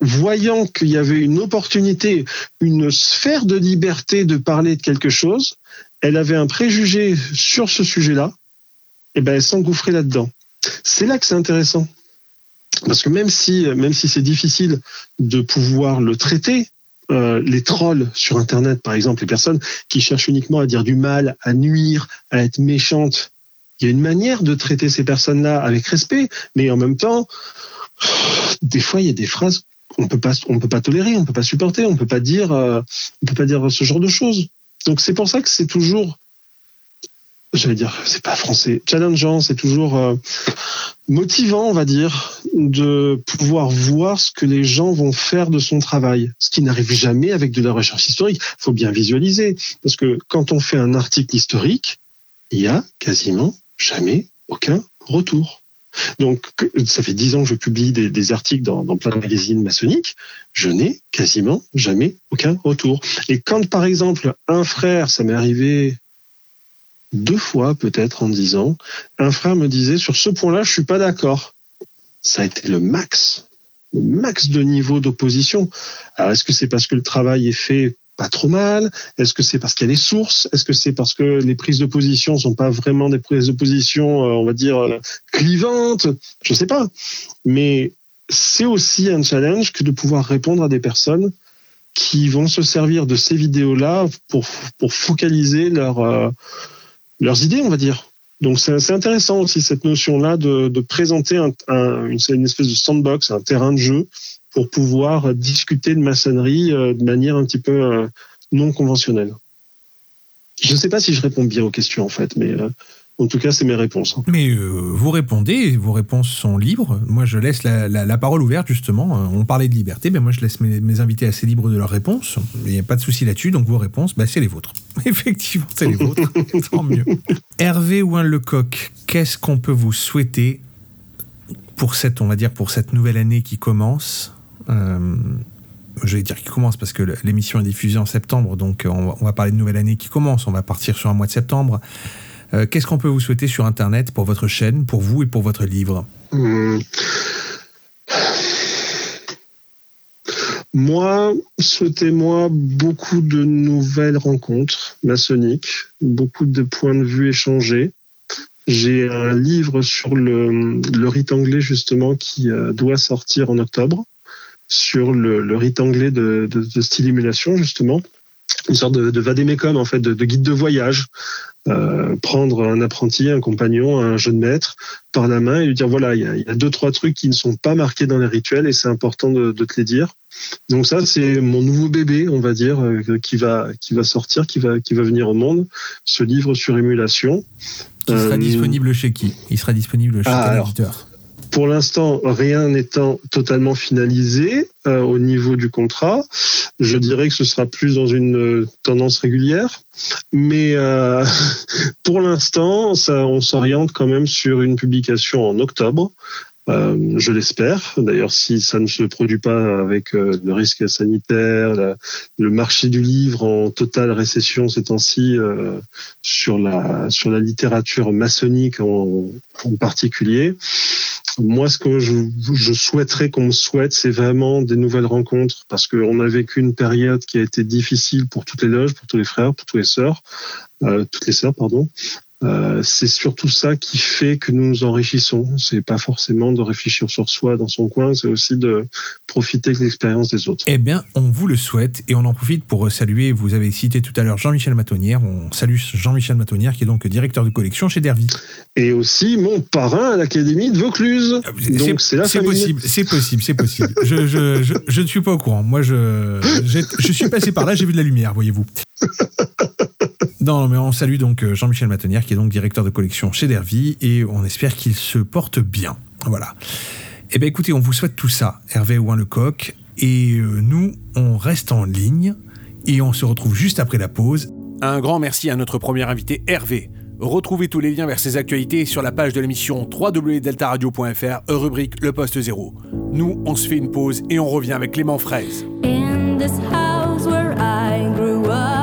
S4: voyant qu'il y avait une opportunité, une sphère de liberté de parler de quelque chose, elle avait un préjugé sur ce sujet-là, et ben elle s'engouffrait là-dedans. C'est là que c'est intéressant. Parce que même si, même si c'est difficile de pouvoir le traiter, euh, les trolls sur Internet, par exemple, les personnes qui cherchent uniquement à dire du mal, à nuire, à être méchantes, il y a une manière de traiter ces personnes-là avec respect, mais en même temps, des fois, il y a des phrases qu'on peut pas, on peut pas tolérer, on peut pas supporter, on peut pas dire, euh, on peut pas dire ce genre de choses. Donc c'est pour ça que c'est toujours, j'allais dire, c'est pas français, challengeant, c'est toujours euh, motivant, on va dire, de pouvoir voir ce que les gens vont faire de son travail, ce qui n'arrive jamais avec de la recherche historique. Il faut bien visualiser, parce que quand on fait un article historique, il y a quasiment jamais aucun retour. Donc, ça fait dix ans que je publie des, articles dans, plein de magazines maçonniques. Je n'ai quasiment jamais aucun retour. Et quand, par exemple, un frère, ça m'est arrivé deux fois peut-être en dix ans, un frère me disait sur ce point-là, je suis pas d'accord. Ça a été le max, le max de niveau d'opposition. Alors, est-ce que c'est parce que le travail est fait pas trop mal? Est-ce que c'est parce qu'il y a des sources? Est-ce que c'est parce que les prises de position sont pas vraiment des prises de position, euh, on va dire, euh, clivantes? Je sais pas. Mais c'est aussi un challenge que de pouvoir répondre à des personnes qui vont se servir de ces vidéos-là pour, pour focaliser leur, euh, leurs idées, on va dire. Donc c'est intéressant aussi cette notion-là de, de présenter un, un, une, une espèce de sandbox, un terrain de jeu pour pouvoir discuter de maçonnerie euh, de manière un petit peu euh, non conventionnelle. Je ne sais pas si je réponds bien aux questions en fait, mais euh, en tout cas, c'est mes réponses.
S2: Mais euh, vous répondez, vos réponses sont libres. Moi, je laisse la, la, la parole ouverte, justement. On parlait de liberté, mais moi, je laisse mes, mes invités assez libres de leurs réponses. Il n'y a pas de souci là-dessus, donc vos réponses, bah, c'est les vôtres. Effectivement, c'est les vôtres. Tant mieux. Hervé Ouin Lecoq, qu'est-ce qu'on peut vous souhaiter pour cette, on va dire, pour cette nouvelle année qui commence? Je vais dire qui commence parce que l'émission est diffusée en septembre, donc on va, on va, parler de nouvelle année qui commence. On va partir sur un mois de septembre. Euh, Qu'est-ce qu'on peut vous souhaiter sur Internet pour votre chaîne, pour vous et pour votre livre?
S4: Mmh. Moi, souhaitez-moi beaucoup de nouvelles rencontres maçonniques, beaucoup de points de vue échangés. J'ai un livre sur le, rite anglais justement qui euh, doit sortir en octobre sur le, le rite anglais de, de, de style émulation, justement. Une sorte de, de vadémécum, en fait, de, de, guide de voyage. Euh, prendre un apprenti, un compagnon, un jeune maître par la main et lui dire voilà, il y, a, il y a deux, trois trucs qui ne sont pas marqués dans les rituels et c'est important de, de, te les dire. Donc ça, c'est mon nouveau bébé, on va dire, euh, qui va, qui va sortir, qui va, qui va venir au monde. Ce livre sur émulation.
S2: Qui sera euh, disponible chez qui? Il sera disponible chez
S4: ah,
S2: quel éditeur?
S4: Pour l'instant, rien n'étant totalement finalisé euh, au niveau du contrat, je dirais que ce sera plus dans une euh, tendance régulière. Mais euh, pour l'instant, on s'oriente quand même sur une publication en octobre. Euh, je l'espère. D'ailleurs, si ça ne se produit pas avec euh, le risque sanitaire, le marché du livre en totale récession ces temps-ci euh, sur la sur la littérature maçonnique en, en particulier, moi, ce que je, je souhaiterais qu'on me souhaite, c'est vraiment des nouvelles rencontres, parce qu'on a vécu une période qui a été difficile pour toutes les loges, pour tous les frères, pour toutes les sœurs, euh, toutes les sœurs, pardon. Euh, c'est surtout ça qui fait que nous nous enrichissons. C'est pas forcément de réfléchir sur soi dans son coin, c'est aussi de profiter de l'expérience des autres.
S2: Eh bien, on vous le souhaite et on en profite pour saluer. Vous avez cité tout à l'heure Jean-Michel Matonnière. On salue Jean-Michel Matonnière qui est donc directeur de collection chez Dervy.
S4: Et aussi mon parrain à l'Académie de Vaucluse.
S2: Donc c'est la C'est possible, c'est possible, c'est possible. je, je, je, je, ne suis pas au courant. Moi, je, je suis passé par là, j'ai vu de la lumière, voyez-vous. Non, mais on salue donc euh, Jean-Michel Matonnière, qui est donc directeur de collection chez Dervy, et on espère qu'il se porte bien. Voilà. Eh bien, écoutez, on vous souhaite tout ça, Hervé Ouin-Lecoq, et euh, nous, on reste en ligne, et on se retrouve juste après la pause. Un grand merci à notre premier invité, Hervé. Retrouvez tous les liens vers ses actualités sur la page de l'émission www.deltaradio.fr, rubrique Le Poste Zéro. Nous, on se fait une pause et on revient avec Clément Fraise.
S5: In this house where I grew up,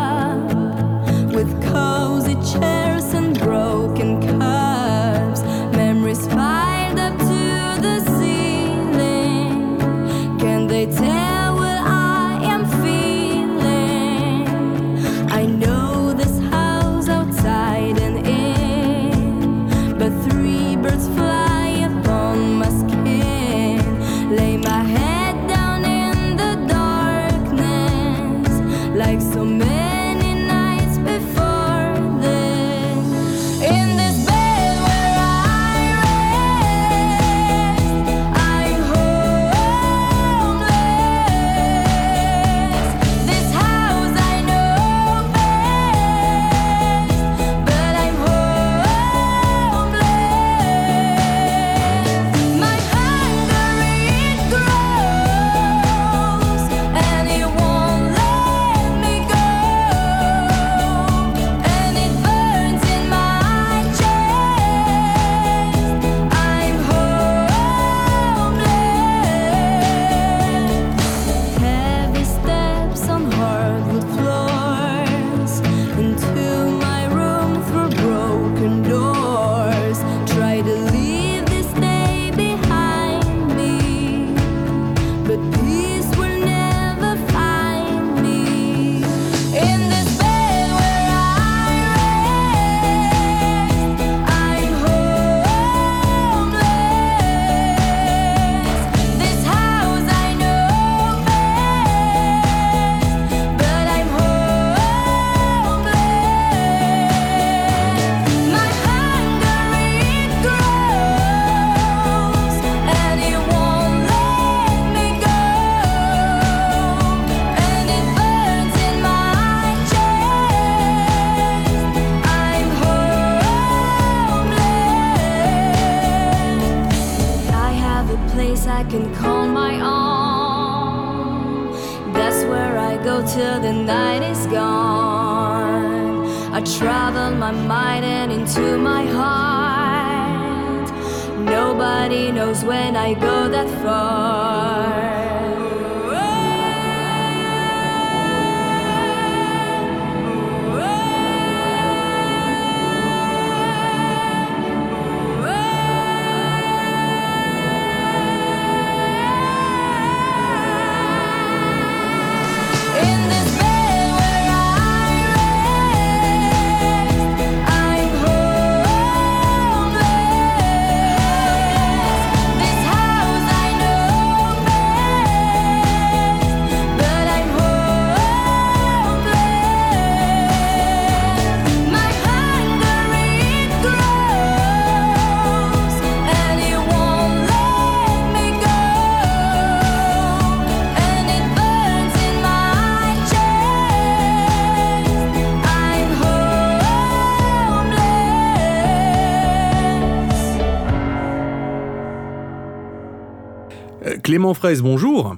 S2: Clément Fraise, bonjour.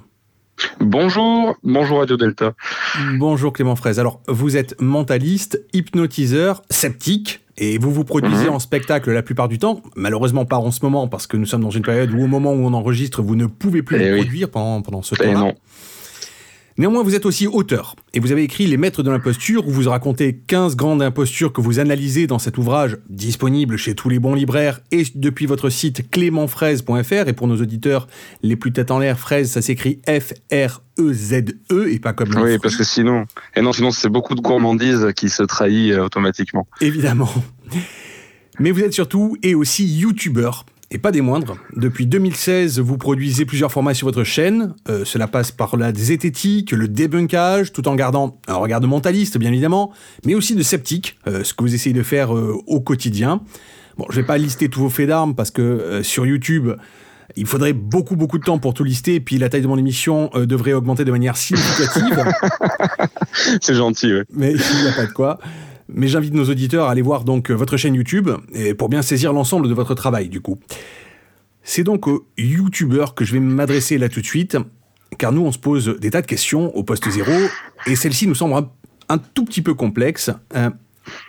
S6: Bonjour, bonjour Radio Delta.
S2: Bonjour Clément Fraise. Alors, vous êtes mentaliste, hypnotiseur, sceptique, et vous vous produisez
S6: Mhm.
S2: en spectacle la plupart du temps. Malheureusement, pas en ce moment, parce que nous sommes dans une période où, au moment où on enregistre, vous ne pouvez plus
S6: Eh
S2: vous
S6: oui.
S2: produire pendant, pendant ce
S6: Eh
S2: temps-là. Néanmoins, vous êtes aussi auteur, et vous avez écrit Les Maîtres de l'imposture, où vous racontez 15 grandes impostures que vous analysez dans cet ouvrage, disponible chez tous les bons libraires et depuis votre site clémentfraise.fr. Et pour nos auditeurs les plus tête en l'air, fraise, ça s'écrit F-R-E-Z-E, E et pas comme
S6: Oui,
S2: fruit.
S6: parce que sinon, et non, sinon c'est beaucoup de gourmandise qui se trahit euh, automatiquement.
S2: Évidemment. Mais vous êtes surtout et aussi youtubeur. Et pas des moindres. Depuis 2016, vous produisez plusieurs formats sur votre chaîne. Euh, cela passe par la zététique, le débunkage, tout en gardant un regard de mentaliste, bien évidemment, mais aussi de sceptique, euh, ce que vous essayez de faire euh, au quotidien. Bon, je vais pas lister tous vos faits d'armes parce que sur YouTube, il faudrait beaucoup, beaucoup de temps pour tout lister, et puis la taille de mon émission euh, devrait augmenter de manière significative.
S6: C'est gentil, oui.
S2: mais il n'y a pas de quoi. Mais j'invite nos auditeurs à aller voir euh, votre chaîne YouTube pour bien saisir l'ensemble de votre travail du coup. C'est donc aux youtubeurs que je vais m'adresser là tout de suite, car nous on se pose des tas de questions au poste zéro et celle-ci nous semble un, un tout petit peu complexe. Euh,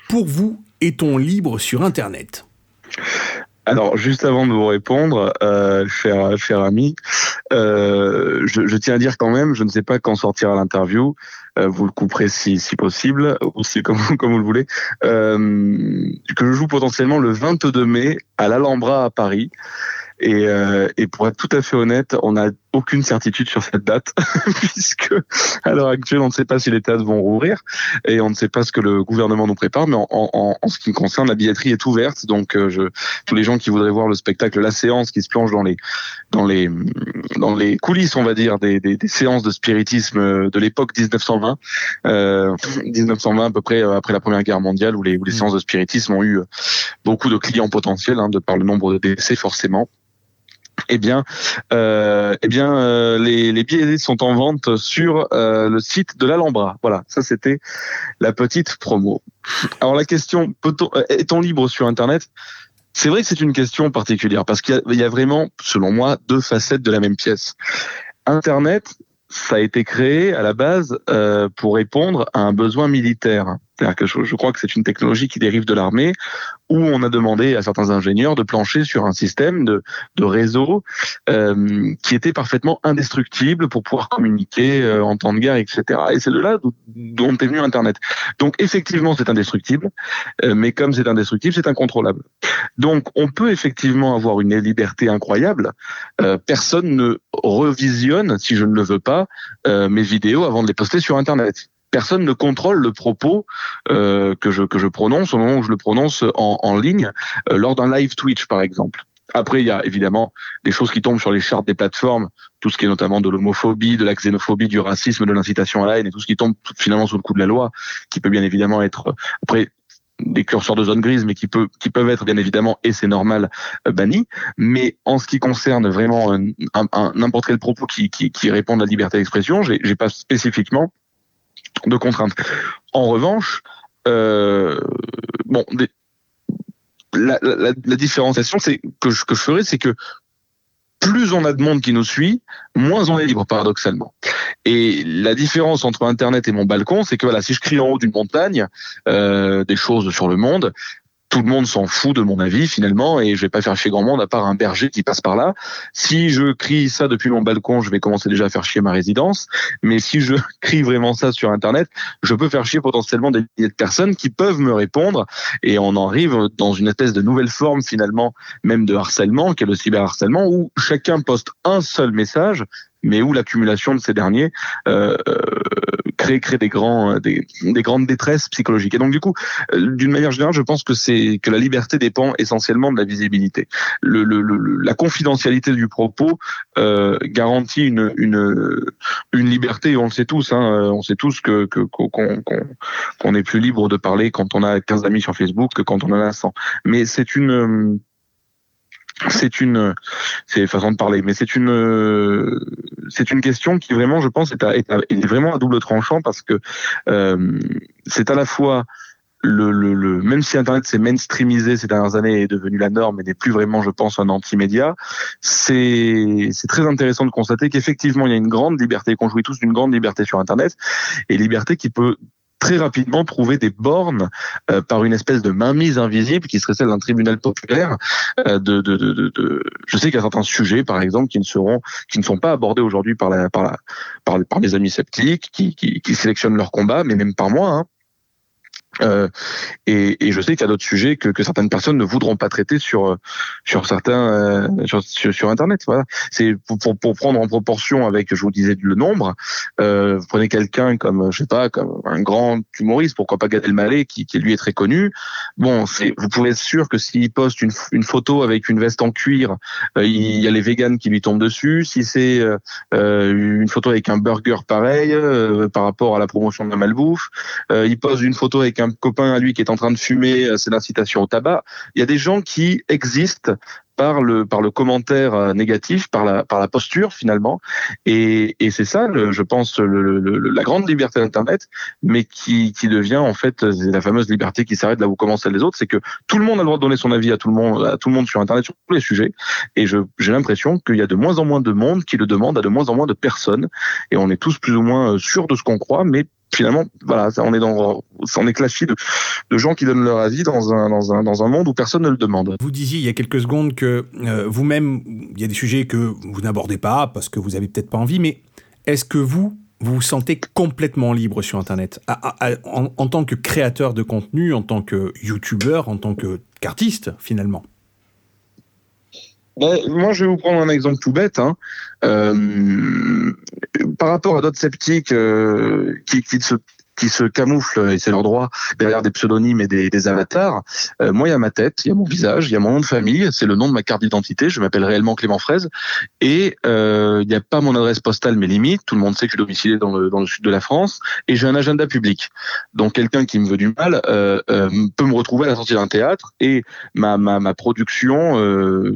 S2: pour vous, est-on libre sur Internet?
S6: Alors, juste avant de vous répondre, euh, cher, cher ami, euh, je, je tiens à dire quand même, je ne sais pas quand sortira l'interview, euh, vous le couperez si, si possible, ou si, comme, comme vous le voulez, euh, que je joue potentiellement le 22 mai à l'Alhambra à Paris. Et, euh, et pour être tout à fait honnête, on n'a aucune certitude sur cette date, puisque à l'heure actuelle, on ne sait pas si les théâtres vont rouvrir et on ne sait pas ce que le gouvernement nous prépare. Mais en, en, en ce qui me concerne, la billetterie est ouverte, donc euh, je, tous les gens qui voudraient voir le spectacle, la séance qui se plonge dans les dans les dans les coulisses, on va dire, des, des, des séances de spiritisme de l'époque 1920, euh, 1920 à peu près euh, après la Première Guerre mondiale, où les, où les
S2: Mm.
S6: séances de spiritisme ont eu euh, beaucoup de clients potentiels, hein, de par le nombre de décès forcément. Eh bien, euh, eh bien, euh, les, les billets sont en vente sur euh, le site de l'Alhambra. Voilà, ça c'était la petite promo. Alors la question, est-on libre sur Internet? C'est vrai que c'est une question particulière parce qu'il y a- vraiment, selon moi, deux facettes de la même pièce. Internet, ça a été créé à la base pour répondre à un besoin militaire. C'est-à-dire que je, crois que c'est une technologie qui dérive de l'armée, où on a demandé à certains ingénieurs de plancher sur un système de, de réseau euh, qui était parfaitement indestructible pour pouvoir communiquer euh, en temps de guerre, etc. Et c'est de là dont est venu Internet. Donc effectivement, c'est indestructible, euh, mais comme c'est indestructible, c'est incontrôlable. Donc on peut effectivement avoir une liberté incroyable. Euh, personne ne revisionne, si je ne le veux pas, euh, mes vidéos avant de les poster sur Internet. Personne ne contrôle le propos euh, que je que je prononce au moment où je le prononce en, en ligne euh, lors d'un live Twitch par exemple. Après, il y a évidemment des choses qui tombent sur les chartes des plateformes, tout ce qui est notamment de l'homophobie, de la xénophobie, du racisme, de l'incitation à la haine et tout ce qui tombe finalement sous le coup de la loi, qui peut bien évidemment être euh, après des curseurs de zone grise, mais qui peut qui peuvent être bien évidemment et c'est normal euh, bannis. Mais en ce qui concerne vraiment un- un- un- n'importe quel propos qui qui, qui répond à la liberté d'expression, j'ai pas spécifiquement de contraintes. En revanche, euh, bon, la, différenciation, c'est que je, que je ferais, c'est que plus on a de monde qui nous suit, moins on est libre, paradoxalement. Et la différence entre Internet et mon balcon, c'est que voilà, si je crie en haut d'une montagne euh, des choses sur le monde, tout le monde s'en fout de mon avis finalement et je vais pas faire chier grand monde à part un berger qui passe par là. Si je crie ça depuis mon balcon, je vais commencer déjà à faire chier ma résidence. Mais si je crie vraiment ça sur Internet, je peux faire chier potentiellement des milliers de personnes qui peuvent me répondre et on en arrive dans une espèce de nouvelle forme finalement, même de harcèlement, qui est le cyberharcèlement, où chacun poste un seul message mais où l'accumulation de ces derniers euh, euh, crée, crée des, grands, des, des grandes détresses psychologiques. Et donc du coup, euh, d'une manière générale, je pense que que la liberté dépend essentiellement de la visibilité. Le, le, le- la confidentialité du propos euh, garantit une, une, une liberté, on le sait tous, hein, euh, on sait tous que qu'on qu'on qu'on est plus libre de parler quand on a 15 amis sur Facebook que quand on en a 100. Mais c'est une euh, c'est une c'est façon de parler mais c'est une c'est une question qui vraiment je pense est, vraiment à double tranchant parce que euh, c'est à la fois le, le, même si internet s'est mainstreamisé ces dernières années et est devenu la norme et n'est plus vraiment je pense un anti-média c'est c'est très intéressant de constater qu'effectivement il y a une grande liberté qu'on jouit tous d'une grande liberté sur internet et liberté qui peut très rapidement trouver des bornes euh, par une espèce de mainmise invisible qui serait celle d'un tribunal populaire euh, de, je sais qu'il y a certains sujets par exemple qui ne seront qui ne sont pas abordés aujourd'hui par la par la par, les amis sceptiques qui sélectionnent leur combat mais même par moi hein. Euh, et, je sais qu'il y a d'autres sujets que, certaines personnes ne voudront pas traiter sur sur certains euh, sur, internet voilà. C'est pour, pour, prendre en proportion avec je vous disais le nombre euh, vous prenez quelqu'un comme je sais pas comme un grand humoriste pourquoi pas Gad Elmaleh qui, lui est très connu. Bon vous pouvez être sûr que s'il poste une, une photo avec une veste en cuir euh, il y a les véganes qui lui tombent dessus. Si c'est euh, euh, une photo avec un burger pareil euh, par rapport à la promotion de la malbouffe euh, il pose une photo avec un copain à lui qui est en train de fumer, euh, c'est l'incitation au tabac. Il y a des gens qui existent par le par le commentaire euh, négatif, par la par la posture finalement, et, c'est ça, je pense, la grande liberté d'internet, mais qui qui devient en fait euh, la fameuse liberté qui s'arrête là où commencent les autres, c'est que tout le monde a le droit de donner son avis à tout le monde, à tout le monde sur internet sur tous les sujets, et j'ai l'impression qu'il y a de moins en moins de monde qui le demande à de moins en moins de personnes, et on est tous plus ou moins sûrs de ce qu'on croit, mais finalement, voilà, on est dans, on est clashé de, gens qui donnent leur avis dans un, dans un, dans un monde où personne ne le demande.
S2: Vous disiez il y a quelques secondes que euh, vous-même, il y a des sujets que vous n'abordez pas parce que vous avez peut-être pas envie, mais est-ce que vous, vous sentez complètement libre sur Internet? En, tant que créateur de contenu, en tant que youtubeur, en tant qu'artiste finalement?
S6: Ben, moi, je vais vous prendre un exemple tout bête. Hein. Euh, par rapport à d'autres sceptiques euh, qui, qui se qui se camouflent, et c'est leur droit, derrière des pseudonymes et des, avatars. Euh, moi, il y a ma tête, il y a mon visage, il y a mon nom de famille, c'est le nom de ma carte d'identité, je m'appelle réellement Clément Fraise, et euh, il n'y a pas mon adresse postale, mes limites, tout le monde sait que je suis domicilié dans le, sud de la France, et j'ai un agenda public. Donc quelqu'un qui me veut du mal euh, peut me retrouver à la sortie d'un théâtre, et ma, production,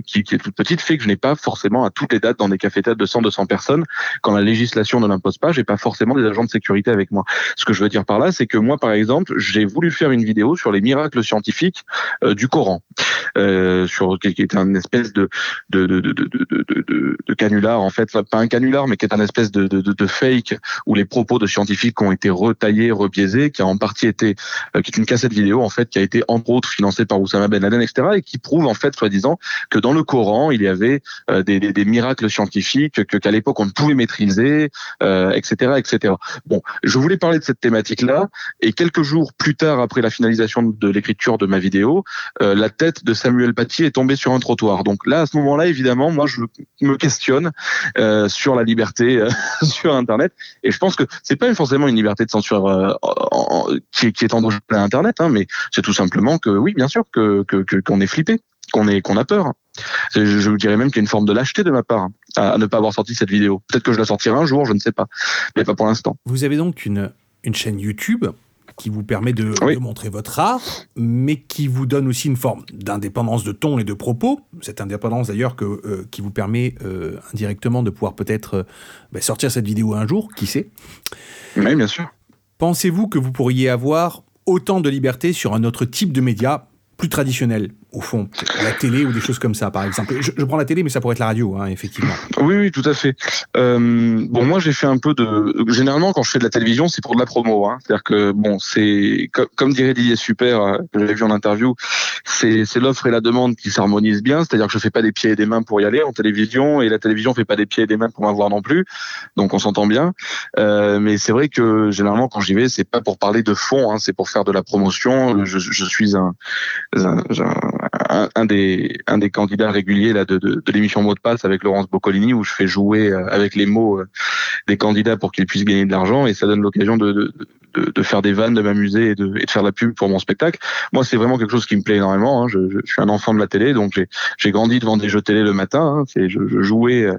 S6: qui, est toute petite, fait que je n'ai pas forcément à toutes les dates dans des cafés-théâtres de 100-200 personnes, quand la législation ne l'impose pas, j'ai pas forcément des agents de sécurité avec moi. Ce que je dire par là, c'est que moi, par exemple, j'ai voulu faire une vidéo sur les miracles scientifiques euh, du Coran, euh, sur qui est un espèce de de de de de, canular en fait, pas un canular, mais qui est un espèce de, de, fake où les propos de scientifiques ont été retaillés, rebiaisés, qui a en partie été, euh, qui est une cassette vidéo en fait, qui a été entre autres financée par Oussama Ben Laden, etc., et qui prouve en fait, soi-disant, que dans le Coran, il y avait euh, des, des, des miracles scientifiques que qu'à l'époque on ne pouvait maîtriser, euh, etc., etc. Bon, je voulais parler de cette thématique-là, et quelques jours plus tard, après la finalisation de l'écriture de ma vidéo, euh, la tête de Samuel Paty est tombée sur un trottoir. Donc là, à ce moment-là, évidemment, moi, je me questionne euh, sur la liberté euh, sur Internet, et je pense que c'est pas forcément une liberté de censure en- en- qui, qui est en danger à Internet, hein, mais c'est tout simplement que, oui, bien sûr, que qu'on est flippé, qu'on est qu'on a peur. Je, vous dirais même qu'il y a une forme de lâcheté de ma part hein, à ne pas avoir sorti cette vidéo. Peut-être que je la sortirai un jour, je ne sais pas, mais pas pour l'instant.
S2: Vous avez donc une, une chaîne YouTube qui vous permet de,
S6: Oui.
S2: de montrer votre art, mais qui vous donne aussi une forme d'indépendance de ton et de propos. Cette indépendance d'ailleurs que, euh, qui vous permet euh, indirectement de pouvoir peut-être euh, bah, sortir cette vidéo un jour, qui sait.
S6: Oui, bien sûr.
S2: Pensez-vous que vous pourriez avoir autant de liberté sur un autre type de média plus traditionnel au fond, la télé ou des choses comme ça, par exemple. Je, prends la télé, mais ça pourrait être la radio, hein, effectivement.
S6: Oui, oui, tout à fait. Euh, bon, moi, j'ai fait un peu de. Généralement, quand je fais de la télévision, c'est pour de la promo. Hein. C'est-à-dire que bon, c'est comme, dirait Didier Super, euh, que j'avais vu en interview, c'est c'est l'offre et la demande qui s'harmonisent bien. C'est-à-dire que je fais pas des pieds et des mains pour y aller en télévision, et la télévision fait pas des pieds et des mains pour m'avoir non plus. Donc, on s'entend bien. Euh, mais c'est vrai que généralement, quand j'y vais, c'est pas pour parler de fond, hein, c'est pour faire de la promotion. Je, je suis un, un, des candidats réguliers là de, l'émission Mot de passe avec Laurence Boccolini où je fais jouer euh, avec les mots euh, des candidats pour qu'ils puissent gagner de l'argent et ça donne l'occasion de, de, de faire des vannes, de m'amuser et de, et de faire de la pub pour mon spectacle. Moi, c'est vraiment quelque chose qui me plaît énormément. Hein. Je, je, je suis un enfant de la télé, donc j'ai grandi devant des jeux télé le matin. Hein. Je, je jouais euh,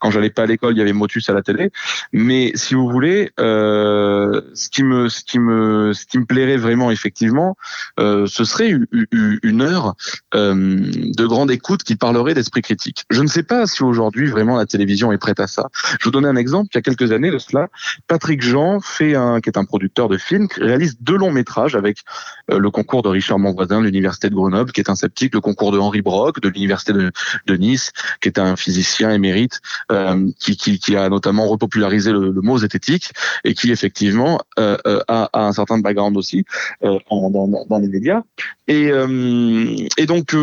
S6: quand j'allais pas à l'école, il y avait Motus à la télé. Mais si vous voulez, euh, ce qui me ce qui me ce qui me plairait vraiment effectivement, euh, ce serait une, heure euh, de grande écoute qui parlerait d'esprit critique. Je ne sais pas si aujourd'hui vraiment la télévision est prête à ça. Je vous donner un exemple. Il y a quelques années de cela, Patrick Jean fait un, qui est un producteur de films, réalise deux longs métrages avec euh, le concours de Richard Monvoisin de l'université de Grenoble, qui est un sceptique, le concours de Henri Brock de l'université de, de, Nice, qui est un physicien émérite, euh, qui, a notamment repopularisé le, mot zététique et qui effectivement euh, a, un certain background aussi dans, les médias. Et, donc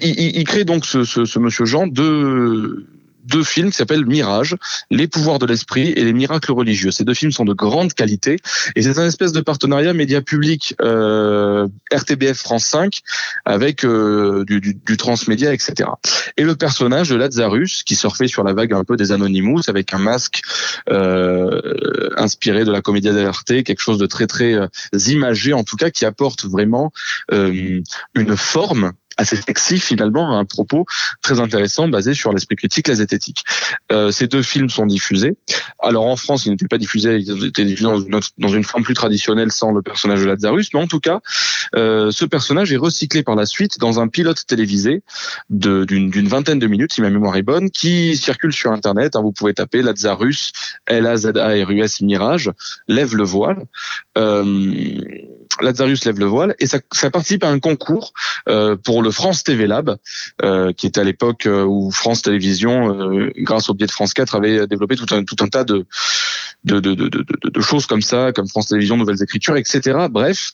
S6: il, crée donc ce, monsieur Jean deux deux films qui s'appellent Mirage, Les pouvoirs de l'esprit et Les miracles religieux. Ces deux films sont de grande qualité et c'est un espèce de partenariat média public euh, RTBF France 5 avec euh, du, du, du, transmédia, etc. Et le personnage de Lazarus qui surfait sur la vague un peu des Anonymous avec un masque euh, inspiré de la comédie d'RT, quelque chose de très très euh, imagé en tout cas qui apporte vraiment euh, une forme assez sexy finalement, un propos très intéressant basé sur l'esprit critique, la zététique. Euh, ces deux films sont diffusés. Alors en France, ils n'étaient pas diffusés, ils étaient diffusés dans une, forme plus traditionnelle sans le personnage de Lazarus, mais en tout cas, euh, ce personnage est recyclé par la suite dans un pilote télévisé d'une vingtaine de minutes, si ma mémoire est bonne, qui circule sur Internet. Hein, vous pouvez taper Lazarus, L-A-Z-A-R-U-S, Mirage, lève le voile. Euh, Lazarus lève le voile et ça, participe à un concours euh, pour le France TV Lab, euh, qui était à l'époque euh, où France Télévisions, grâce au biais de France 4, avait développé tout un, tout un tas de de, de, de, de, choses comme ça, comme France Télévisions, Nouvelles Écritures, etc. Bref,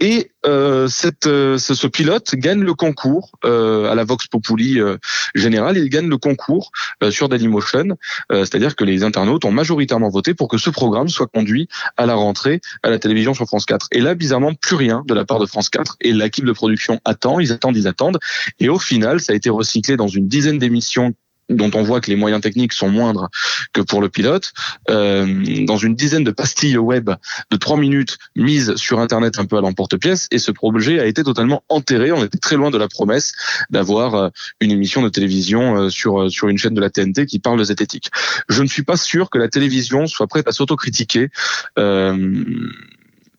S6: et euh, euh, ce, pilote gagne le concours euh, à la Vox Populi générale. Il gagne le concours sur Dailymotion, c'est-à-dire que les internautes ont majoritairement voté pour que ce programme soit conduit à la rentrée à la télévision sur France 4. Et là, bizarrement, plus rien de la part de France 4. Et l'équipe de production attend, ils attendent, ils attendent. Et au final, ça a été recyclé dans une dizaine d'émissions dont on voit que les moyens techniques sont moindres que pour le pilote, euh, dans une dizaine de pastilles web de trois minutes mises sur Internet un peu à l'emporte-pièce, et ce projet a été totalement enterré. On était très loin de la promesse d'avoir euh, une émission de télévision euh, sur euh, sur une chaîne de la TNT qui parle de zététique. Je ne suis pas sûr que la télévision soit prête à s'autocritiquer. Euh,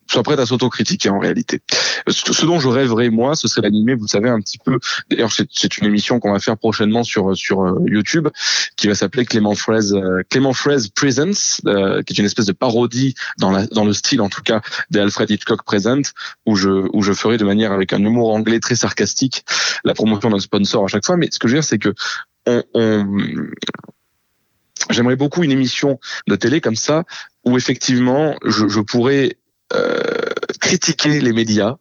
S6: soit prête à s'autocritiquer en réalité. Ce dont je rêverais moi, ce serait d'animer, vous savez un petit peu. D'ailleurs, c'est une émission qu'on va faire prochainement sur sur euh, YouTube, qui va s'appeler Clément Fraise euh, Clément Fraise Presents, euh, qui est une espèce de parodie dans la dans le style en tout cas d'Alfred Hitchcock Present, où je où je ferai de manière avec un humour anglais très sarcastique la promotion d'un sponsor à chaque fois. Mais ce que je veux dire, c'est que on, on J'aimerais beaucoup une émission de télé comme ça où effectivement je, je pourrais uh, critiquer les médias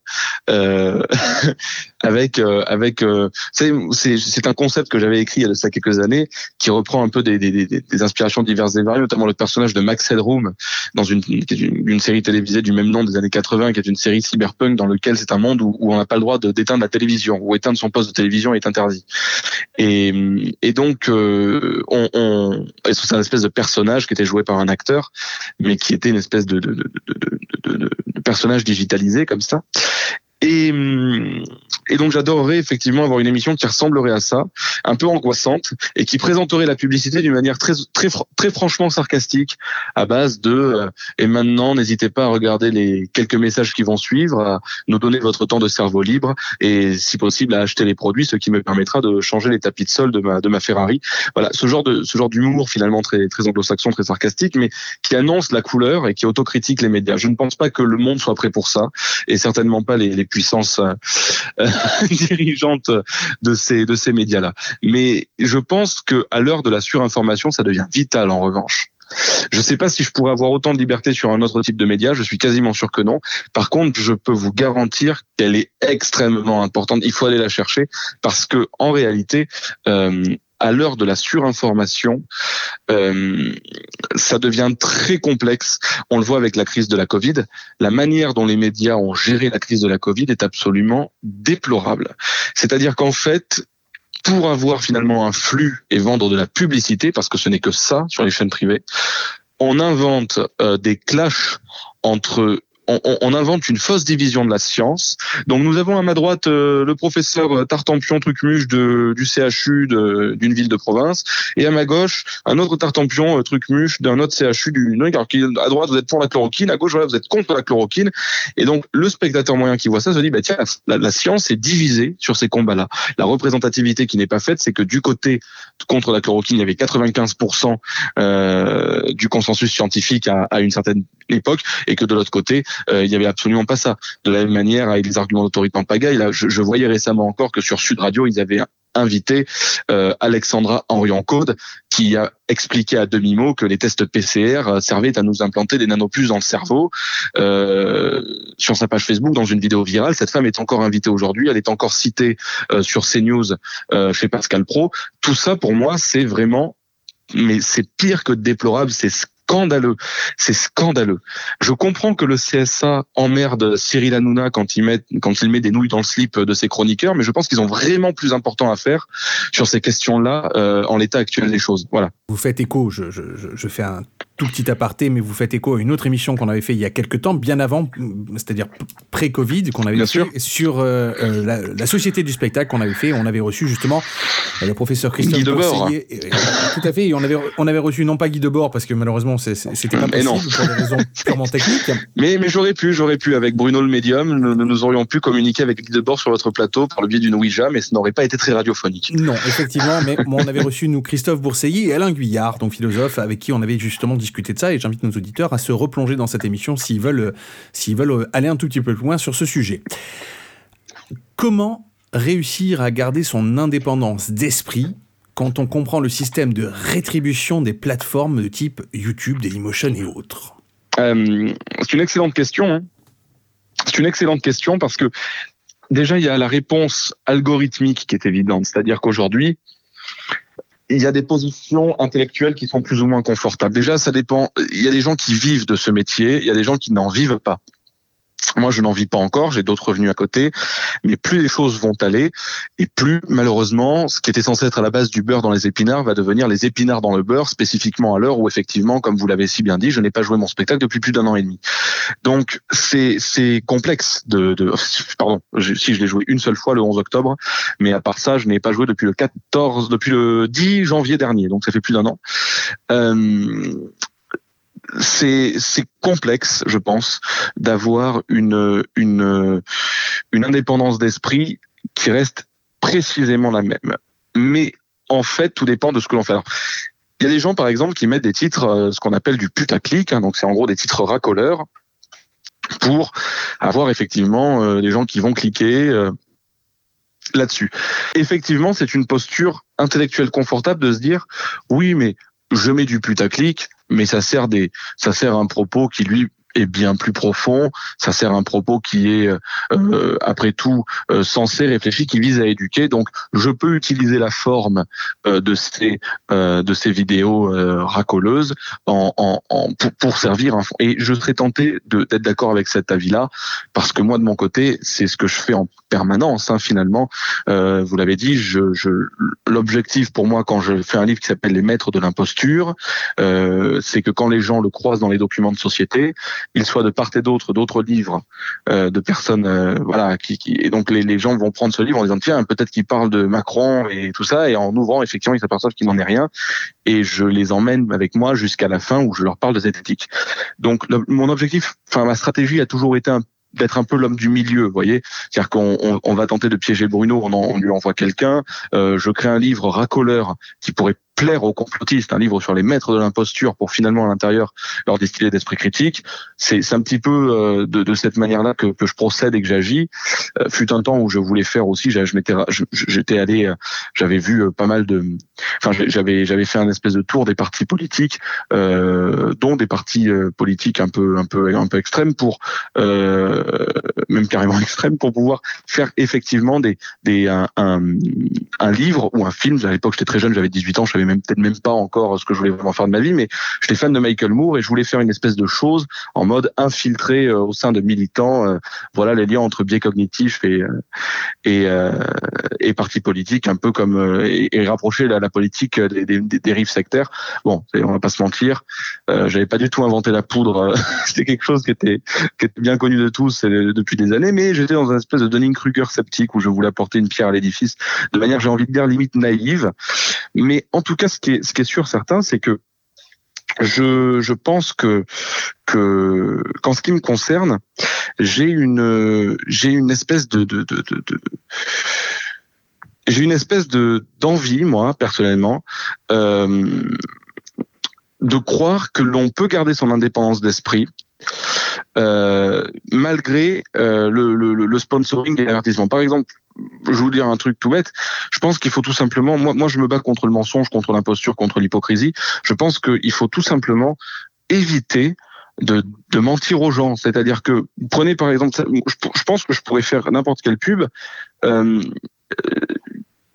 S6: euh, avec euh, avec euh, c'est c'est un concept que j'avais écrit il y a ça quelques années qui reprend un peu des, des, inspirations diverses et variées notamment le personnage de Max Headroom dans une, une, série télévisée du même nom des années 80 qui est une série cyberpunk dans lequel c'est un monde où, on n'a pas le droit d'éteindre la télévision où éteindre son poste de télévision est interdit. Et et donc euh, on, c'est un espèce de personnage qui était joué par un acteur mais qui était une espèce de, de, de, de, de de, digitalisés comme ça. Et, et donc j'adorerais effectivement avoir une émission qui ressemblerait à ça, un peu angoissante et qui présenterait la publicité d'une manière très très très franchement sarcastique, à base de euh, et maintenant n'hésitez pas à regarder les quelques messages qui vont suivre, à nous donner votre temps de cerveau libre et si possible à acheter les produits, ce qui me permettra de changer les tapis de sol de ma de ma Ferrari. Voilà, ce genre de ce genre d'humour finalement très très anglo-saxon, très sarcastique, mais qui annonce la couleur et qui autocritique les médias. Je ne pense pas que le monde soit prêt pour ça et certainement pas les, les puissances euh, dirigeantes de ces de ces médias-là. Mais je pense que à l'heure de la surinformation, ça devient vital en revanche. Je ne sais pas si je pourrais avoir autant de liberté sur un autre type de média. Je suis quasiment sûr que non. Par contre, je peux vous garantir qu'elle est extrêmement importante. Il faut aller la chercher parce que en réalité, euh, à l'heure de la surinformation, euh, ça devient très complexe. On le voit avec la crise de la Covid. La manière dont les médias ont géré la crise de la Covid est absolument déplorable. C'est-à-dire qu'en fait, pour avoir finalement un flux et vendre de la publicité, parce que ce n'est que ça sur les chaînes privées, on invente euh, des clashs entre on, on, invente une fausse division de la science. Donc nous avons à ma droite euh, le professeur Tartampion Trucmuche de, du CHU d'une ville de province, et à ma gauche un autre Tartampion euh, Trucmuche d'un autre CHU du alors qui à droite vous êtes pour la chloroquine, à gauche vous êtes contre la chloroquine, et donc le spectateur moyen qui voit ça se dit bah tiens la, la science est divisée sur ces combats-là. La représentativité qui n'est pas faite, c'est que du côté contre la chloroquine il y avait 95% euh, du consensus scientifique à, à une certaine époque, et que de l'autre côté euh, il n'y avait absolument pas ça. De la même manière, avec les arguments d'autorité en pagaille, là, je, je, voyais récemment encore que sur Sud Radio, ils avaient invité euh, Alexandra Henrion-Code, qui a expliqué à demi-mot que les tests PCR euh, servaient à nous implanter des nanopuces dans le cerveau. Euh, sur sa page Facebook, dans une vidéo virale, cette femme est encore invitée aujourd'hui, elle est encore citée euh, sur CNews euh, chez Pascal Pro. Tout ça, pour moi, c'est vraiment mais c'est pire que déplorable, c'est scandaleux. C'est scandaleux. Je comprends que le CSA emmerde Cyril Hanouna quand il met quand il met des nouilles dans le slip de ses chroniqueurs, mais je pense qu'ils ont vraiment plus important à faire sur ces questions-là euh, en l'état actuel des choses. Voilà.
S2: Vous faites écho. Je, je, je fais un tout petit aparté, mais vous faites écho à une autre émission qu'on avait fait il y a quelques temps, bien avant, c'est-à-dire pré-Covid, qu'on avait
S6: Bien
S2: fait
S6: sûr.
S2: sur euh, euh, la, la, société du spectacle qu'on avait fait. On avait reçu justement euh, le professeur Christophe
S6: Guy Debord.
S2: Et, tout à fait. Et on avait, on avait reçu non pas Guy Debord, parce que malheureusement, c'était pas
S6: non.
S2: possible pour des raisons purement techniques.
S6: Mais, mais j'aurais pu, j'aurais pu, avec Bruno le médium, nous, nous aurions pu communiquer avec Guy Debord sur votre plateau par le biais d'une Ouija, mais ce n'aurait pas été très radiophonique.
S2: Non, effectivement, mais on avait reçu, nous, Christophe Bourseilly et Alain Guyard, donc philosophe, avec qui on avait justement discuté de ça, et j'invite nos auditeurs à se replonger dans cette émission s'ils veulent, s'ils veulent aller un tout petit peu plus loin sur ce sujet. Comment réussir à garder son indépendance d'esprit quand on comprend le système de rétribution des plateformes de type YouTube, Dailymotion et autres?
S6: Euh, C'est une excellente question. Hein. C'est une excellente question parce que déjà, il y a la réponse algorithmique qui est évidente. C'est-à-dire qu'aujourd'hui, il y a des positions intellectuelles qui sont plus ou moins confortables. Déjà, ça dépend. Il y a des gens qui vivent de ce métier, il y a des gens qui n'en vivent pas. Moi, je n'en vis pas encore, j'ai d'autres revenus à côté, mais plus les choses vont aller, et plus malheureusement, ce qui était censé être à la base du beurre dans les épinards va devenir les épinards dans le beurre, spécifiquement à l'heure où effectivement, comme vous l'avez si bien dit, je n'ai pas joué mon spectacle depuis plus d'un an et demi. Donc c'est complexe de, de pardon, si je l'ai joué une seule fois le 11 octobre, mais à part ça, je n'ai pas joué depuis le 14, depuis le 10 janvier dernier, donc ça fait plus d'un an. Euh, c'est complexe, je pense, d'avoir une une une indépendance d'esprit qui reste précisément la même. Mais en fait, tout dépend de ce que l'on fait. Il y a des gens, par exemple, qui mettent des titres, euh, ce qu'on appelle du putaclic, hein, donc c'est en gros des titres racoleurs, pour avoir effectivement euh, des gens qui vont cliquer euh, là-dessus. Effectivement, c'est une posture intellectuelle confortable de se dire, oui, mais je mets du putaclic, mais ça sert des, ça sert un propos qui lui est bien plus profond. Ça sert un propos qui est, euh, après tout, euh, censé, réfléchi, qui vise à éduquer. Donc, je peux utiliser la forme euh, de ces de ces vidéos racoleuses en, en, en pour, pour, servir un fond. Et je serais tenté d'être d'accord avec cet avis-là, parce que moi, de mon côté, c'est ce que je fais en permanence. Hein, finalement, vous l'avez dit, je, je l'objectif pour moi quand je fais un livre qui s'appelle Les Maîtres de l'imposture, c'est que quand les gens le croisent dans les documents de société, il soit de part et d'autre d'autres livres euh, de personnes euh, voilà qui, qui, et donc les, les, gens vont prendre ce livre en disant tiens peut-être qu'il parle de Macron et tout ça et en ouvrant effectivement ils s'aperçoivent qu'il n'en est rien et je les emmène avec moi jusqu'à la fin où je leur parle de cette éthique donc mon objectif enfin ma stratégie a toujours été un d'être un peu l'homme du milieu, vous voyez. C'est-à-dire qu'on on, on, va tenter de piéger Bruno, on, en, on lui envoie quelqu'un. Euh, je crée un livre racoleur qui pourrait plaire aux complotistes, un livre sur les maîtres de l'imposture pour finalement à l'intérieur leur distiller d'esprit critique. C'est un petit peu euh, de, de cette manière-là que, que je procède et que j'agis. Euh, fut un temps où je voulais faire aussi, j'étais allé, euh, j'avais vu euh, pas mal de, enfin j'avais j'avais fait un espèce de tour des partis politiques, euh, dont des partis euh, politiques un peu un peu un peu extrêmes pour même carrément extrêmes pour pouvoir faire effectivement des des un, un, livre ou un film. À l'époque, j'étais très jeune, j'avais 18 ans, je même peut-être même pas encore ce que je voulais vraiment faire de ma vie, mais j'étais fan de Michael Moore et je voulais faire une espèce de chose en mode infiltré euh, au sein de militants. euh, voilà les liens entre biais cognitifs et euh, et, et partis politiques, un peu comme et, rapprocher la, politique des, des, dérives sectaires. Bon, on va pas se mentir, j'avais pas du tout inventé la poudre. C'était quelque chose qui était qui était bien connu de tous depuis des années, mais j'étais dans un espèce de Dunning-Kruger sceptique où je voulais apporter une pierre à l'édifice de manière, j'ai envie de dire, limite naïve. Mais en tout cas, ce qui est, ce qui est sûr certain, c'est que je, pense que, que, qu'en ce qui me concerne, j'ai une, espèce de, j'ai une espèce de d'envie, moi, personnellement, euh, de croire que l'on peut garder son indépendance d'esprit malgré euh, le, sponsoring et l'avertissement. Par exemple, je vais vous dire un truc tout bête. Je pense qu'il faut tout simplement, moi, moi, je me bats contre le mensonge, contre l'imposture, contre l'hypocrisie. Je pense qu'il faut tout simplement éviter de, mentir aux gens. C'est-à-dire que prenez par exemple, je, pense que je pourrais faire n'importe quelle pub. Euh,